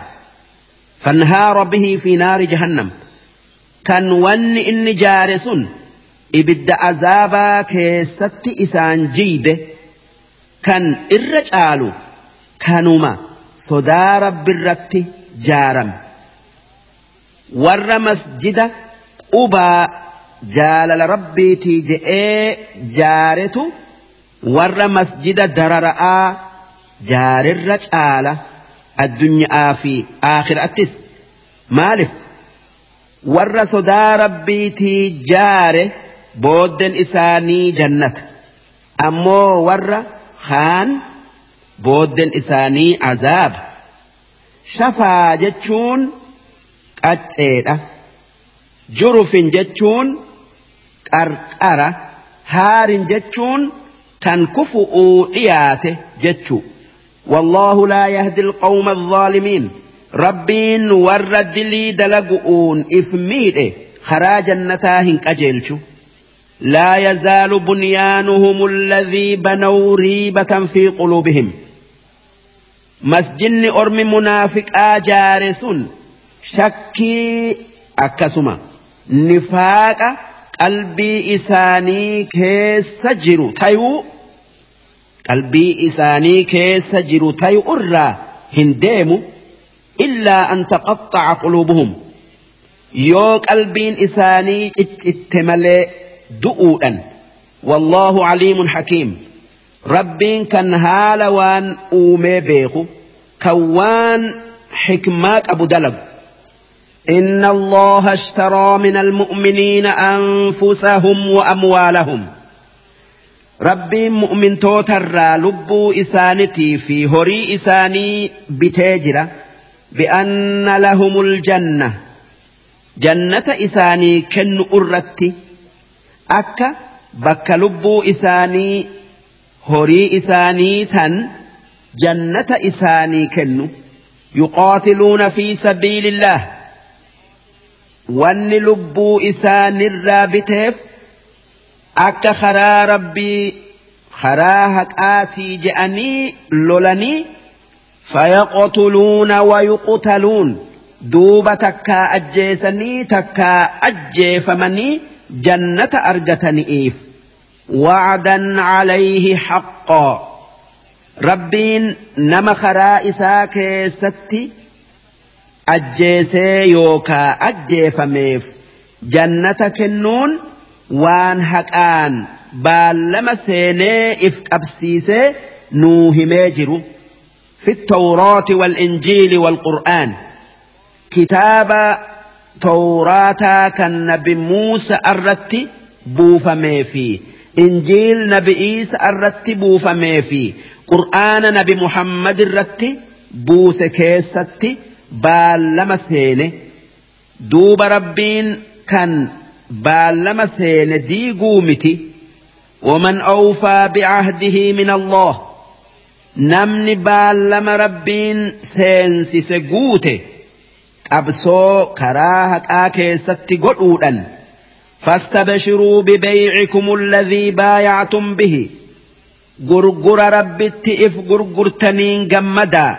فانهار به في نار جهنم كان ون إن جارسون ibidda azaabaa keessatti isaan jiide kan irra caalu kanuma sodaa rabbirratti jaarame warra masjida qubaa jaalala rabbiitii je'ee jaaretu warra masjida darara'aa jaarirra caala addunyaa fi aakhiraattis maaliif warra sodaa rabbiitii jaare. booddeen isaanii jannata ammoo warra kaan booddeen isaanii azaaba shafaa jechuun qacceedha jurufin jechuun qarqara haarin jechuun kan kufu'uu dhiyaate jechuu wallaahu laa yahdi alqawma alzaalimiin rabbiin warra dilii dalagu'uun if miidhe karaa jannataa hin qajeelchu لا يزال بنيانهم الذي بنوا ريبة في قلوبهم مسجن أرم منافق آجارس شكي أكسما نفاق قلبي إساني كيس سجر تيو قلبي إساني كيس سجر تيو أرى هندام إلا أن تقطع قلوبهم يو قلبي إساني تتملئ دؤوءا والله عليم حكيم ربين كان هالوان waan uumee beeku kan waan xikmaa qabu إن الله اشترى من المؤمنين أنفسهم وأموالهم ربي مؤمن توتر لبو إسانتي في هري إساني بتاجرة بأن لهم الجنة جنة إساني كن أرتي akka bakka lubbuu isaanii horii isaanii san jannata isaanii kennu yuqaatiluuna fi sabiilillah wanni lubbuu isaanirraa biteef akka karaa rabbii karaa haqaatii je'anii lolanii fayaqtuluuna wayuqtaluun duuba takkaa ajjeesanii takkaa ajjeefamanii جنة أرجتنئيف وعدا عليه حقا ربين نما خرا إسا كيستي أجيسي يوكا أجيفميف جنة كنون وان هكآن baallama seenee if qabsiisee nuu himee jiru fi tawrooti wal injiili wal qur'aan kitaaba tawraataa kan nabi muusa irratti buufamee fi injiil nabi isa irratti buufamee fi qur'aana nabi muhammad irratti buuse keessatti baallama seene duuba rabbiin kan baallama seene diiguu miti waman awfaa bicahdihii min allah namni baallama rabbiin seensise guute أبسو كراهة آكي keessatti godhuudhan فاستبشروا ببيعكم الذي بايعتم به ربي ربتي قرقر تنين جمدا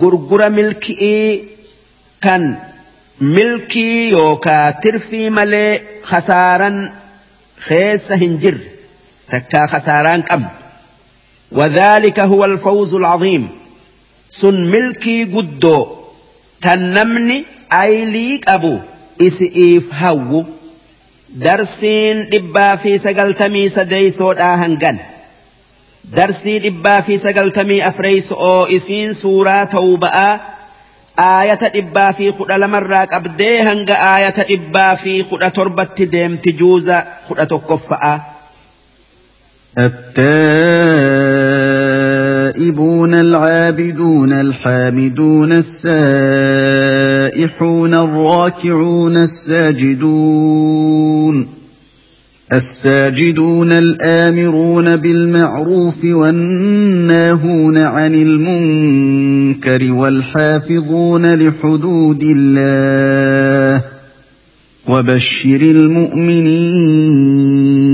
قرقر ملكي كان ملكي يوكا ترفي ملي خسارا خيس هنجر تكا خساران كم وذلك هو الفوز العظيم سن ملكي قدو tan namni aylii qabu isi'iif hawwu darsiin dhibbaa fi sagaltamii sadeeysoodhaa hangan darsii dhibbaa fi sagaltamii afreeyso'oo isiin suuraa ta'uu ba'aa aayata dhibbaa fi kudha lamarraa qabdee hanga aayata dhibbaa fi kudha torbatti deemti juuza kudha tokkoffa'aa.
التائبون العابدون الحامدون السائحون الراكعون الساجدون الساجدون الامرون بالمعروف والناهون عن المنكر والحافظون لحدود الله وبشر المؤمنين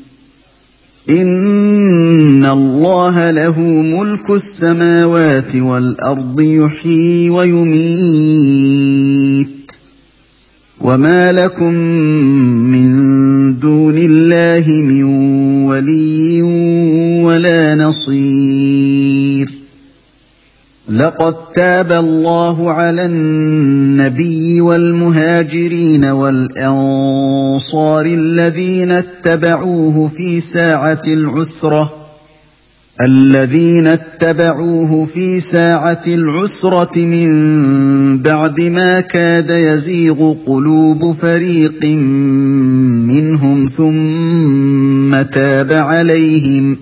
إن الله له ملك السماوات والأرض يحيي ويميت وما لكم من دون الله من ولي ولا نصير لقد تاب الله على النبي والمهاجرين والانصار الذين اتبعوه في ساعه العسره الذين اتبعوه في ساعه العسره من بعد ما كاد يزيغ قلوب فريق منهم ثم تاب عليهم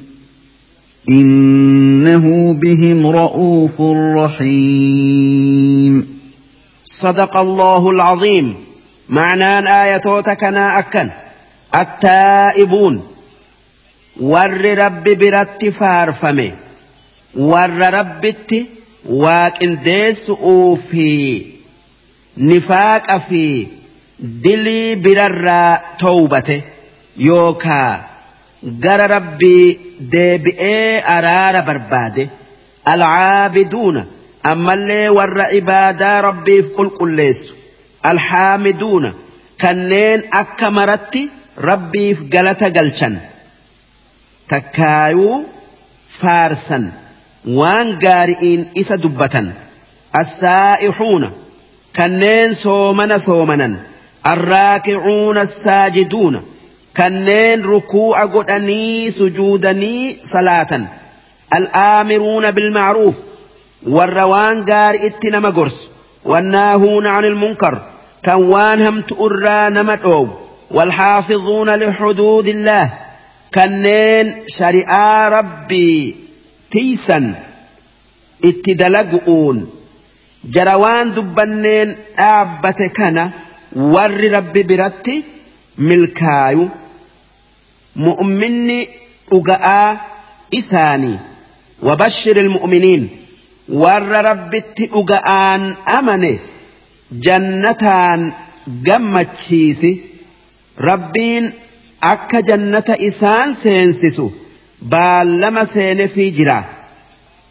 إنه بهم رؤوف رحيم
صدق الله العظيم معنى الآية توتكنا أكن التائبون ور رب برت فارفمي ور ربت ديس أوفي nifaaqa fi دلي برر توبته يوكا gara ربي deebi'ee araara barbaade alcaabiduuna ammallee warra ibaadaa rabbiif qulqulleessu alhaamiduuna kanneen akka maratti rabbiif galata galchan takkaayuu faarsan waan gaari'iin isa dubbatan assaa'ixuuna kanneen soomana soomanan arraakicuuna saajiduuna. كنين ركوع قدني سجودني صلاة الآمرون بالمعروف والروان قار اتنما قرس والناهون عن المنكر كوانهم تؤرى نمت والحافظون لحدود الله كنين شريعة ربي تيسا اتدلقون جروان دبنين أعبت كان ور ربي برتي milkaayu mu'minni dhuga'aa isaanii wabashshiri ilmu'miniin warra rabbitti dhuga'aan amane jannataan gammachiisi rabbiin akka jannata isaan seensisu baallama seenefii jira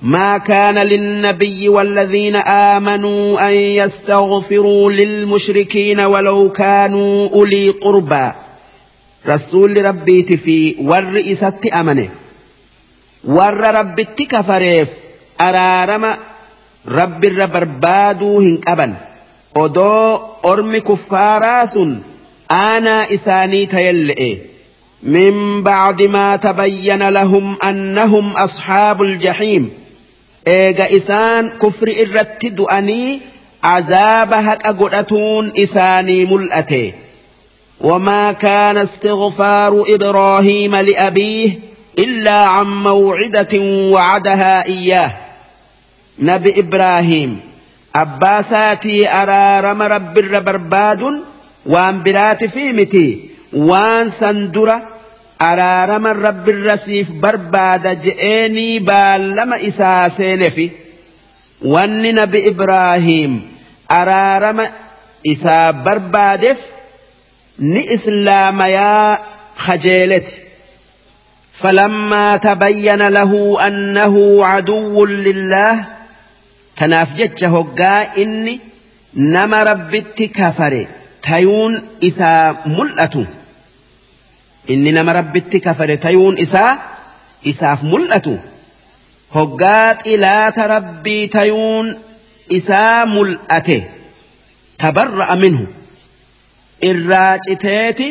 ما كان للنبي والذين آمنوا أن يستغفروا للمشركين ولو كانوا أولي قربى رسول ربي في والرئيسة أمنه ور ربي تكفريف أرارم ربي الربربادو هنكبن odoo ودو أرمي كفاراس أنا إساني تيلئي من بعد ما تبين لهم أنهم أصحاب الجحيم eega isaan kufri irratti du'anii عذاب هكا قرأتون إساني ملأته وما كان استغفار إبراهيم لأبيه إلا عن موعدة وعدها إياه نبي إبراهيم أباساتي أرى رم رب الربرباد وأنبرات في متي وأن سندره araarama rabbirrasiif barbaada je'eenii baallama isaa seenefi wanni nabi ibraahiim araarama isaa barbaadeef ni islaamayaa hajeeleti فلما تبين له أنه عدو لله تناف جتش هقا إني نما ربت كفر تيون إسا ملأته inni nama rabbitti kafale tayuun isaa isaaf mul'atu hoggaa xilaata rabbii tayuun isaa mul'ate tabarra'a minhu irraa citeeti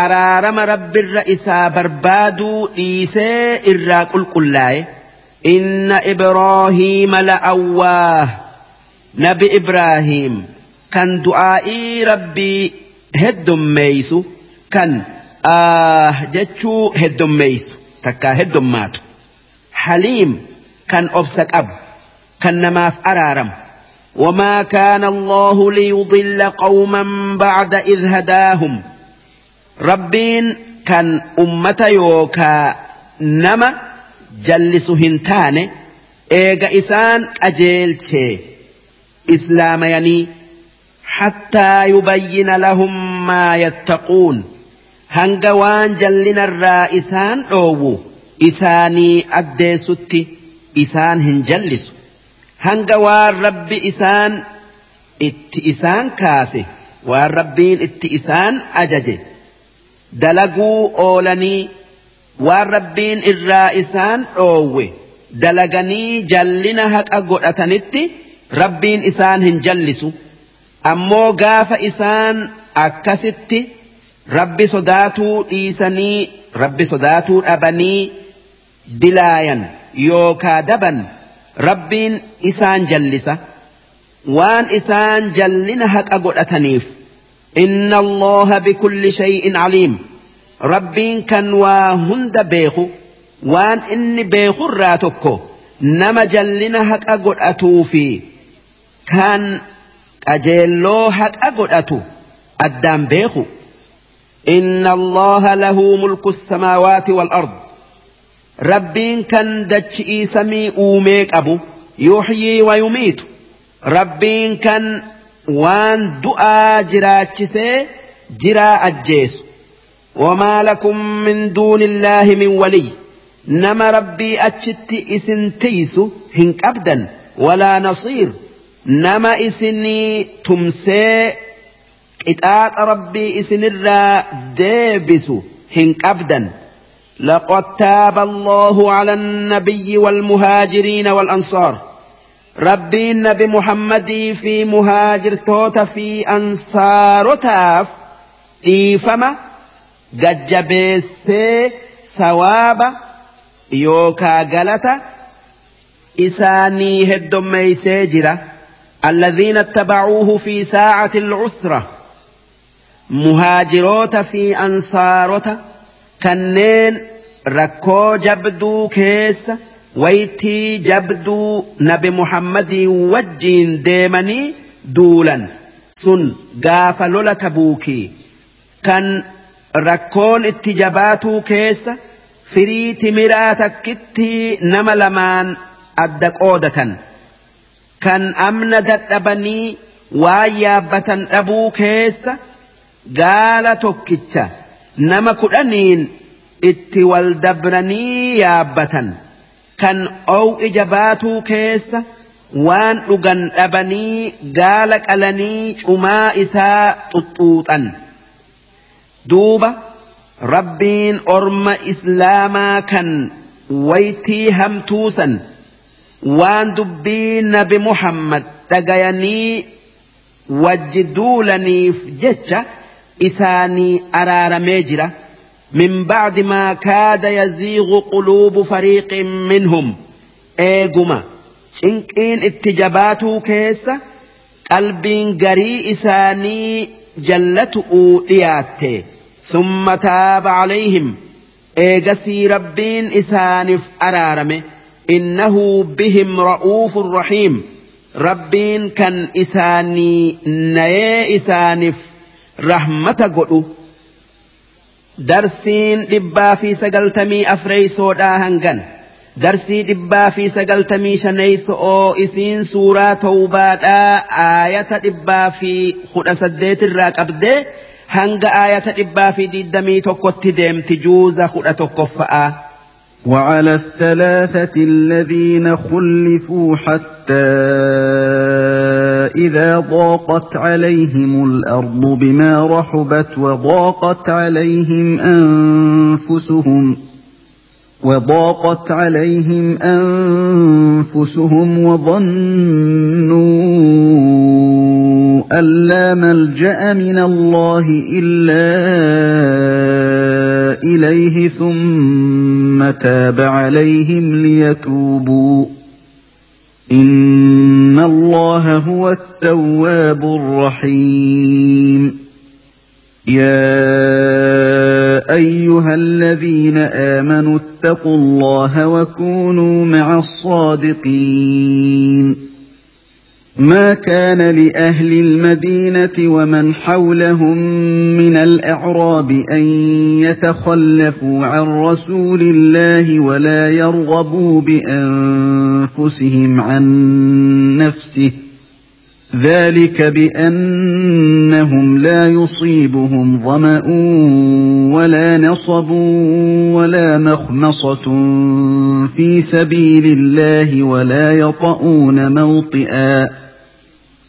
araarama rabbirra isaa barbaaduu dhiisee irraa qulqullaa'e inna ibroohiima la'awwaah nabi ibraahiim kan du'aa'ii rabbii heddummeeysu kan Ah, jechuu heddummeessu takka heddummaatu. haliim kan obsa qabu kan namaaf araaramu. Wamaa kaana LooHulii uu bila qawman bacda idaha daahum. Rabbiin kan ummata yookaa nama jallisu hin taane. Eega isaan dhajeelche islaama yanii. Hattaayu bayyina lahum maa taquun. hanga waan jallinarraa isaan dhoowwu isaanii addeessutti isaan hin jallisu hanga waan rabbi isaan itti isaan kaase waan rabbiin itti isaan ajaje dalaguu oolanii waan rabbiin irraa isaan dhoowwe dalaganii jallina haqa godhatanitti rabbiin isaan hin jallisu ammoo gaafa isaan akkasitti ربي صداتو إيساني ربي صداتو أبني دلايان يوكا دبن ربي إسان جلسة وان إسان جلنا هك أتنيف إن الله بكل شيء عليم ربي كان وهند بيخو وان إني بيخو راتكو نما جلنا هك أقول أتوفي كان أجلو هك أقول أتو أدام بيخو إن الله له ملك السماوات والأرض ربين كان دجئي سمي أوميك أبو يحيي ويميت ربين كان وان دعا جراتشسي جرا أجيس وما لكم من دون الله من ولي نما ربي أجت تيس هنك أبدا ولا نصير نما إسني تمسي qixaaxa ربي isinirraa ديبسو هنك أبدا لقد تاب الله على النبي والمهاجرين والأنصار ربي النبي محمد في مهاجر توت في أنصار تاف إيفما سي سواب يوكا غلطة إساني هدومي سيجرة الذين اتبعوه في ساعة العسرة muhaajiroota fi ansaarota kanneen rakkoo jabduu keessa waytii jabduu nabi muhammadiin wajjiin deemanii duulan sun gaafa lola tabuukii kan rakkoon itti jabaatuu keessa firii timiraa takkitti nama lamaan adda qoodatan kan amna dadhabanii waan yaabbatan dhabuu keessa gaala tokkicha nama kudhaniin itti wal dabranii yaabbatan kan ow'i jabaatuu keessa waan dhugan dhabanii gaala qalanii cumaa isaa xuxuuxan duuba rabbiin orma islaamaa kan waytii hamtuusan waan dubbii nabi muhammad dagayanii wajji duulaniif jecha إساني أرار ميجرة من بعد ما كاد يزيغ قلوب فريق منهم إنك إن اتجاباتو كيسة قلبين قري إساني جلتؤ لياتي ثم تاب عليهم إيقسي ربين إسانف أرارمه إنه بهم رؤوف رحيم ربين كان إساني نيا إسانف rahmata godhu darsiin dhibbaa fi sagaltamii afreeysoodhaa hangan darsii dhibbaa fi sagaltamii shaneeyso'oo isiin suuraa tawbaadhaa aayata dhibbaa fi kudha saddeetirraa qabdee hanga aayata dhibbaa fi diddamii tokkotti deemti juuza kudha tokkoffa'aa.
وعلى الثلاثة الذين خلفوا حتى فإذا ضاقت عليهم الأرض بما رحبت وضاقت عليهم أنفسهم وضاقت عليهم أنفسهم وظنوا أن لا ملجأ من الله إلا إليه ثم تاب عليهم ليتوبوا ان الله هو التواب الرحيم يا ايها الذين امنوا اتقوا الله وكونوا مع الصادقين ما كان لاهل المدينه ومن حولهم من الاعراب ان يتخلفوا عن رسول الله ولا يرغبوا بانفسهم عن نفسه ذلك بانهم لا يصيبهم ظما ولا نصب ولا مخمصه في سبيل الله ولا يطؤون موطئا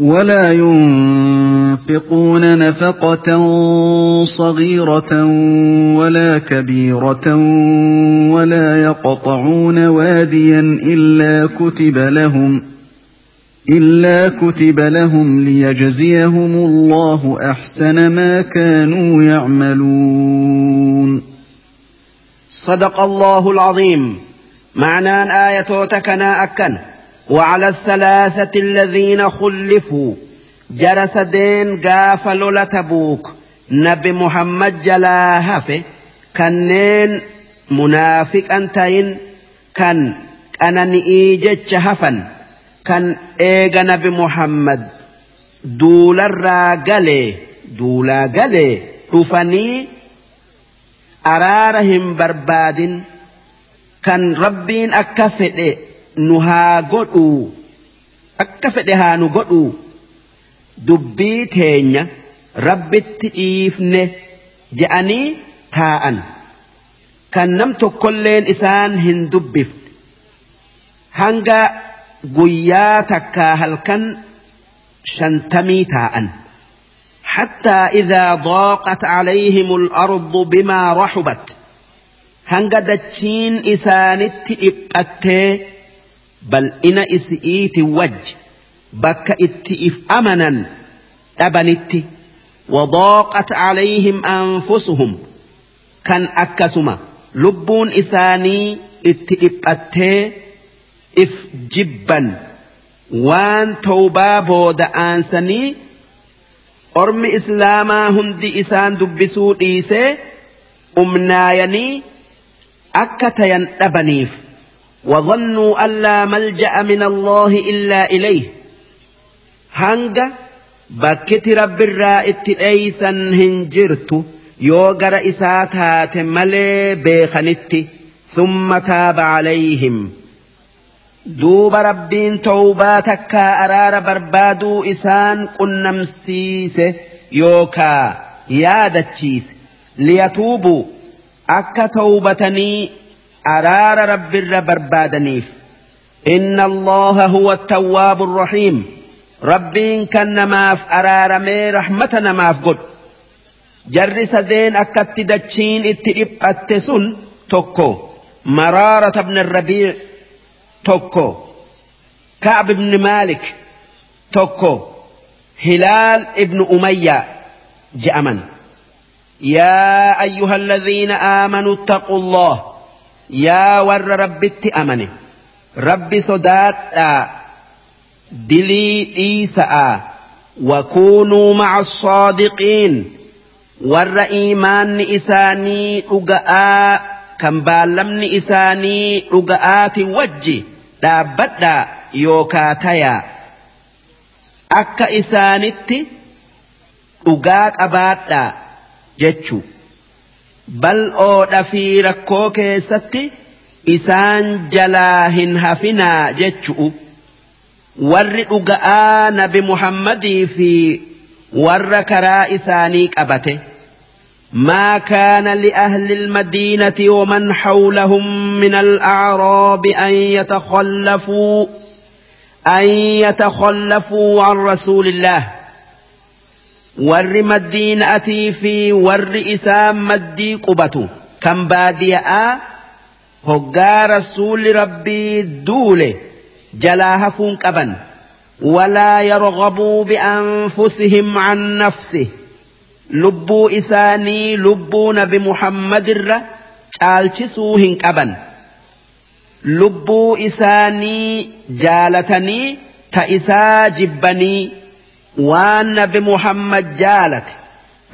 ولا ينفقون نفقة صغيرة ولا كبيرة ولا يقطعون واديا إلا كتب لهم إلا كتب لهم ليجزيهم الله أحسن ما كانوا يعملون
صدق الله العظيم معنى آية تكنا أكن وعلى الثلاثة الذين خلفوا جرس دين قاف لولا تبوك نبي محمد جلاها في كنين منافق أنتين كان أنا نئيجة هفن كان إيجا نبي محمد دولا راقلي دولا قلي رفني أرارهم برباد كان ربين أكفئ nu haa godhuu akka fedhe haa nu godhuu dubbii teenya rabbitti dhiifne je'anii taa'an kan nam tokkolleen isaan hin dubbifne hanga guyyaa takkaa halkan shantamii taa'an. حتى إذا ضاقت عليهم الأرض بما رحبت هنقدتشين إسانت إبقته بل إن إسئيت وج بك إتئف أمنا أبنت وضاقت عليهم أنفسهم كان أكسما لبون إساني إتئبت إف جبا وان توبا بود آنسني أرم إسلاما هندي إسان دبسو إيسي أمنايني أكتين أبنيف وظنوا ألا ملجأ من الله إلا إليه هنگا بكت رب الرائد تأيسا هنجرت يوغر إساتا تملي بيخنت ثم تاب عليهم دوب ربين توباتك أرار بربادو إسان قنم سيس يوكا يادتشيس ليتوبوا أكا توبتني أرار رب الربر بادنيف إن الله هو التواب الرحيم ربي إن كان ماف أرار مي رحمتنا ماف قد جرس دين أكت دجين اتئب التسن توكو مرارة ابن الربيع توكو كعب بن مالك توكو هلال ابن أمية جأمن يا أيها الذين آمنوا اتقوا الله yaa warra rabbitti amane rabbi sodaadhaa dilii dhiisa'aa wakuunuu maca soodiqiin warra imaanni isaanii dhugaa kan baallamni isaanii dhuga'aati wajji dhaabbadhaa yookaa tayaa akka isaanitti dhugaa qabaadhaa jechu. بل أودا في ركوك ستي إسان جلاهن هفنا جتشو ورئ آن بمحمد في ورك رائسانيك أبته ما كان لأهل المدينة ومن حولهم من الأعراب أن يتخلفوا أن يتخلفوا عن رسول الله warri maddiina'atii fi warri isaa maddii qubatu kan baadiya'aa hoggaa rasuulli rabbii duule jalaa hafuun qaban walaa yarghabuu bianfusihim an nafsi lubbuu isaanii lubbuu nabi muhammadirra caalchisuu hin qaban lubbuu isaanii jaalatanii ta isaa jibbanii waan nabi Muhammad jaalate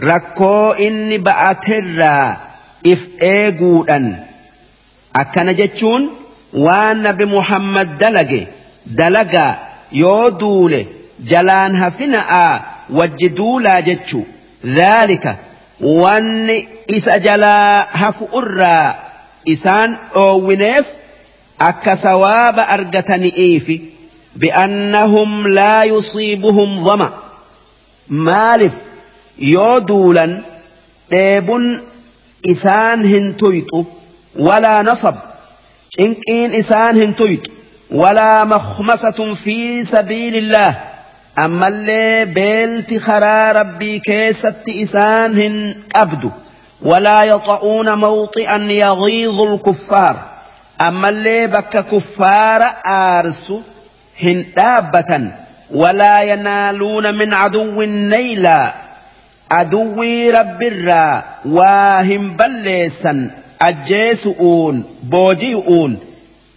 rakkoo inni ba'aterraa if eeguudhan akkana jechuun waan nabi Muhammad dalage dalagaa yoo duule jalaan hafina'aa wajji duulaa jechu Daalika wanni isa jalaa hafu irraa isaan dhoowwineef akka sawaaba argatani'iifi. بأنهم لا يصيبهم ظمأ مالف يودولا ديب إسان هنتويت ولا نصب إنكين إسان هنتويت ولا مخمسة في سبيل الله أما اللي بيلت خرا ربي كيسة إسان هن أبدو ولا يطعون موطئا يغيظ الكفار أما اللي بك كفار أرسو هن آبتا ولا ينالون من عدو نيلا عدو رب الرا واهم بليسا أجيسؤون بوجيؤون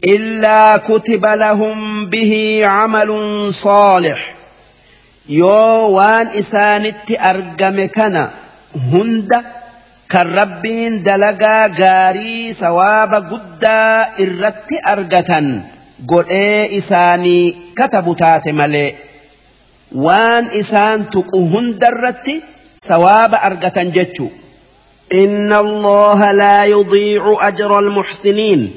إلا كتب لهم به عمل صالح يوان إسان إسانت أرقمكنا هند كالربين دلقا غاري سواب قدا إردت أرقتن godhee إساني katabu taate malee waan isaan tuqu hundarratti sawaaba argatan jechu إن الله لا يضيع أجر المحسنين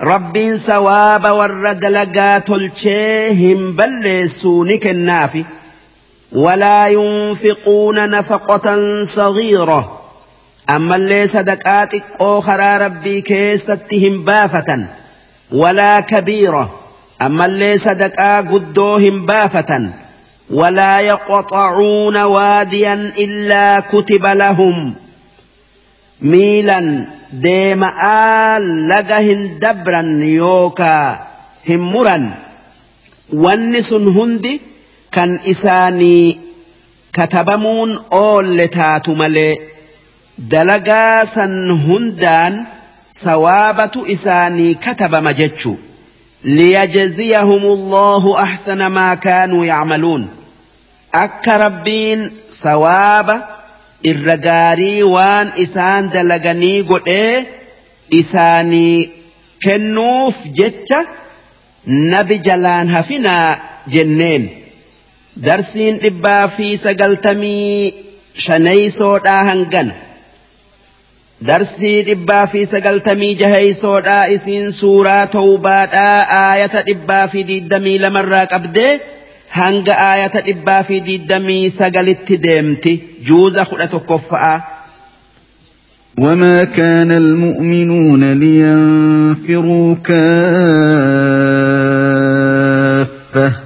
رب سواب والرقلقات تلشيهم بل سونك النافي ولا ينفقون نفقة صغيرة أما اللي صدقاتك أخرى ربي كيستتهم بافة ولا كبيرة أما اللي صدقا قدوهم بافة ولا يقطعون واديا إلا كتب لهم ميلا ديمآ آل لقهن دبرا يوكا همرا ونس هندي كان إساني كتبمون أول تاتو ملي هندان sawaabatu isaanii katabama jechu liyajziyahum allaahu ahsana maa kaanuu yacmaluun akka rabbiin sawaaba irra gaarii waan isaan dalaganii godhee isaanii kennuuf jecha nabi jalaan hafinaa jenneen darsiin dhibbaa fi sagaltamii shaneeysoodhaa hangana darsii dhibbaa fi sagaltamii jaheeysoodhaa isiin suuraa tawbaadhaa aayata dhibbaa fi diddamii lamarraa qabdee hanga aayata dhibbaa fi diddamii sagalitti deemti juuza kudha tokkoffa'aa.
وما كان المؤمنون لينفروا كافه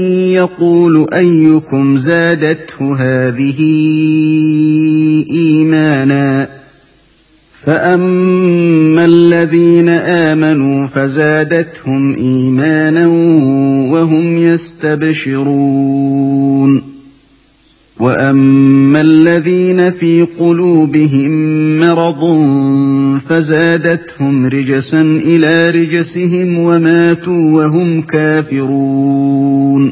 يقول أيكم زادته هذه إيمانا فأما الذين آمنوا فزادتهم إيمانا وهم يستبشرون واما الذين في قلوبهم مرض فزادتهم رجسا الى رجسهم وماتوا وهم كافرون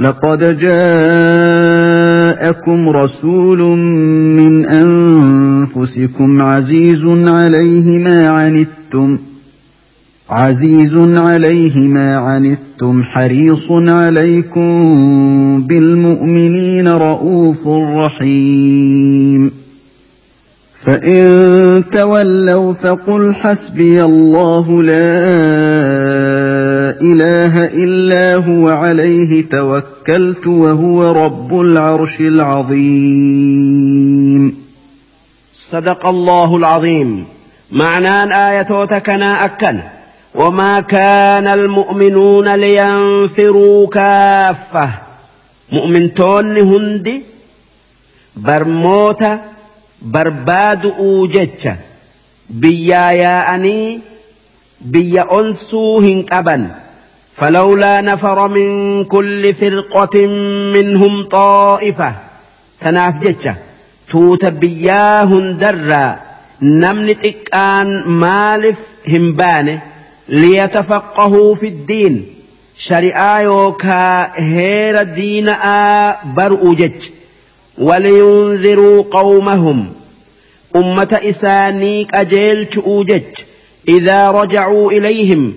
لقد جاءكم رسول من انفسكم عزيز عليه ما عنتم عزيز عليه ما عنتم حريص عليكم بالمؤمنين رؤوف رحيم فان تولوا فقل حسبي الله لا إله إلا هو عليه توكلت وهو رب العرش العظيم
صدق الله العظيم معنى آية كنا أكل وما كان المؤمنون لينفروا كافة مؤمنتون هندي برباد أوجتش بيا يا أني بيا أنسو هنك أبن فلولا نفر من كل فرقة منهم طائفة تناف جتشا بياهن درا نمن تكان مالف همبانه ليتفقهوا في الدين شرعاي يوكا هير الدين آ ولينذروا قومهم أمة إسانيك اجيل جج إذا رجعوا إليهم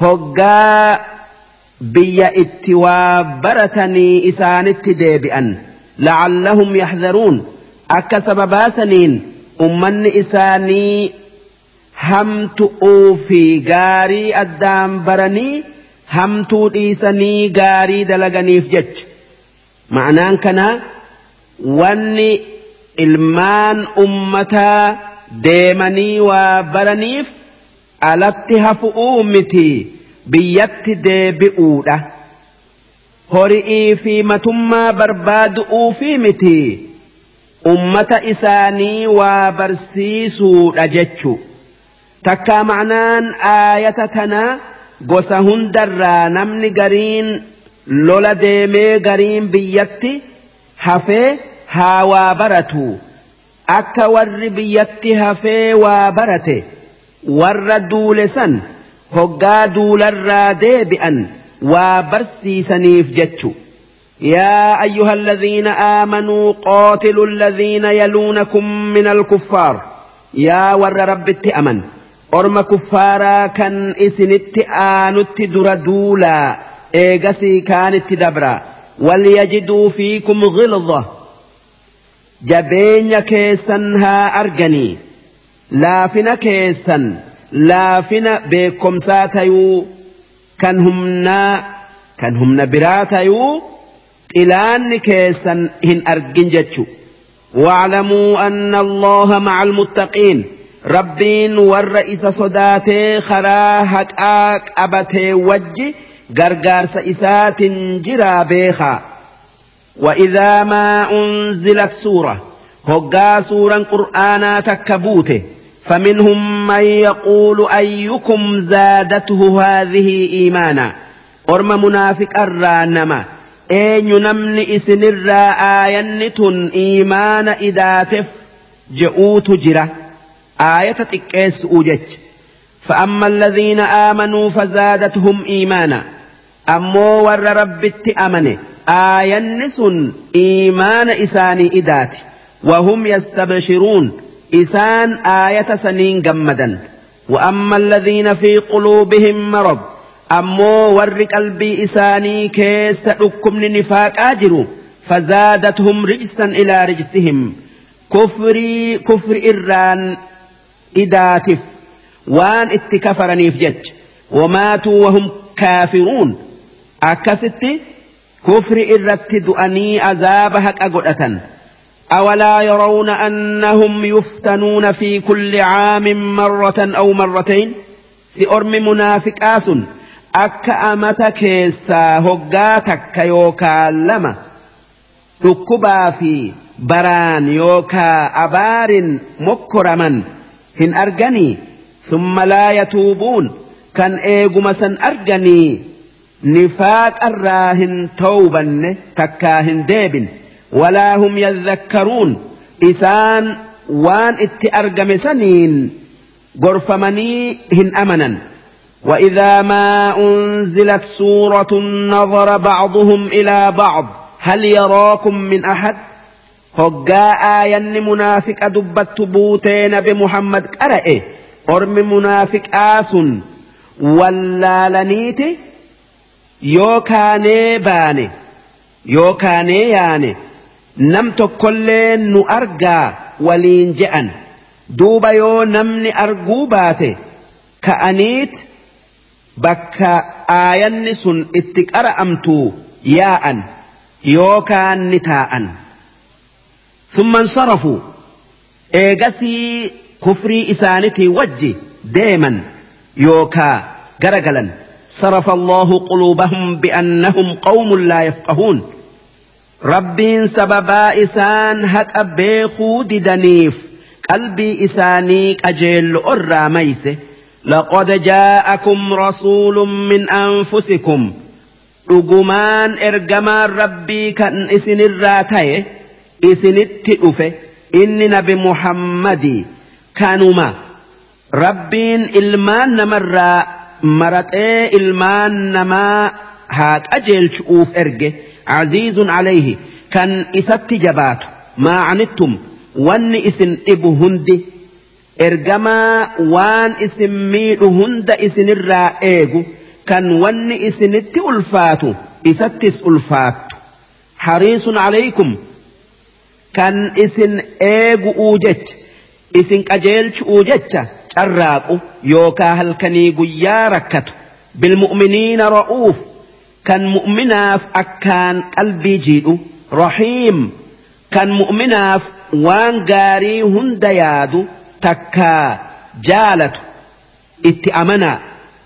هقا biyya itti waa baratanii isaanitti deebi'an lacallahum yahdaruun akka saniin ummanni isaanii hamtu'uu fi gaarii addaan baranii hamtuu dhiisanii gaarii dalaganiif jech, ma'anaan kanaa wanni ilmaan ummataa deemanii waa baraniif alatti hafu'uu mitii biyyatti deebi'uudha hori'ii fi matummaa barbaadu'uu fi miti ummata isaanii waa barsiisuudha jechu takkaa ma'anaan aayata tanaa gosa hundarraa namni gariin lola deemee gariin biyyatti hafee haa waa baratu akka warri biyyatti hafee waa barate warra duule san. hoggaa duularraa deebi'an waa barsiisaniif jechu يا أيها الذين آمنوا قاتلوا الذين يلونكم من الكفار يا ور رب التأمن أرم كفارا كان التآن التدر دولا إيغسي كان التدبرا وليجدوا فيكم غلظة جبين كيسا ها أرجني لافن كيسا لا فينا tayuu kan humnaa kan humna biraa tayuu xilaanni keessan hin argin jechu واعلموا أن الله مع المتقين ربين والرئيس صداتي خراهك آك أبته وجي غرغار سئسات جرا بيخا وإذا ما أنزلت سورة هقا سورا قرآنا تكبوته فمنهم من يقول أيكم زادته هذه إيمانا أرم منافق الرانما eenyu namni isinirraa aayanni إيمان إذا تف je'uutu جرة آية xiqqeessu'u أوجج فأما الذين آمنوا فزادتهم إيمانا أمو ور رب التأمن آينس إيمان إساني إذات وهم يستبشرون إسان آية سنين جمدا وأما الذين في قلوبهم مرض أمو ور قلبي إساني كيس لكم لنفاق آجروا فزادتهم رجسا إلى رجسهم كفري كفر إران إداتف وان اتكفرني في جج وماتوا وهم كافرون أكست كفر إرت دؤني أزابها أقلة أولا يرون أنهم يفتنون في كل عام مرة أو مرتين سأرم منافق آس أك أمتك هقاتك يوكا لما ركبا في بران يوكا أبار مكرما هن أرجني ثم لا يتوبون كان إيقمسا أرجني نفاق الراهن توبا تكاهن دَيْبٍ ولا هم يذكرون إسان وان اتأرجم سنين غرفمني هن أمنا وإذا ما أنزلت سورة نظر بعضهم إلى بعض هل يراكم من أحد هجاء ين منافق دبت بوتين بمحمد قرأ أرم منافق آس ولا لنيت يو كاني باني يو كاني يعني nam tokkollee nu argaa waliin je'an duuba yoo namni arguu baate ka'aniit bakka aayanni sun itti qara'amtu yaa'an yookaan ni taa'an. ثم انصرفوا إيغسي كفري إسانتي وجي دائما يوكا قرقلا صرف الله قلوبهم بأنهم قوم لا يفقهون rabbiin sababaa isaan haqa beekuu didaniif qalbii isaanii qajeellu irraa mayse laqad jaa'akum rasuulun min anfusikum dhugumaan ergamaan rabbii kan isinirraa ta'e isinitti dhufe inni nabi muhammadi kanuma rabbiin ilmaan namarraa maraxee ilmaan namaa haa qajeelchu'uuf erge. aziizun alayhi kan isatti jabaatu maacanittum wanni isin dhibu hundi ergamaa waan isin miidhu hunda isinirraa eegu kan wanni isinitti ulfaatu isattis ulfaattu hariisun alaykum kan isin eegu'uu jecha isin qajeelchu'uu jecha carraaqu yookaa halkanii guyyaa rakkatu bilmu'miniina ra'uuf كان مؤمناف أكان قلبي جيدو رحيم كان مؤمناف وان غاري هند يادو تكا جالت اتأمنا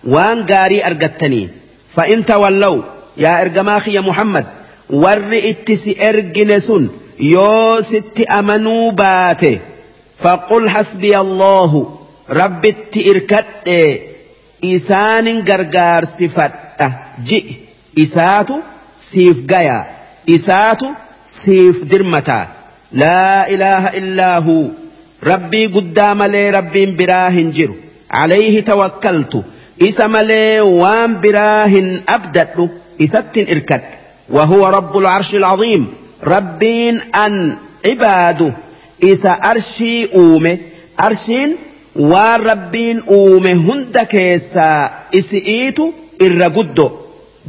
وان غاري أرقتني فإن تولوا يا إرقماخي يا محمد ور اتسي إرقنسون يو ست أمنوا باته فقل حسبي الله رب اتئركت إيسان غرغار صفت جئ إساتو سيف جايا إساتو سيف dirmataa لا إله إلا هو ربي guddaa malee ربي براهن hin jiru عليه توكلت إسا وان براهن أبدت إسات إركت وهو رب العرش العظيم ربي أن عباده إسا أرشي أومي أرشين وربين أومي هند كيسا إسئيت إرقدو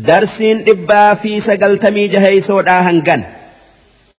darsiin dhibbaa fi sagaltamii jaheeysoodhaa hangan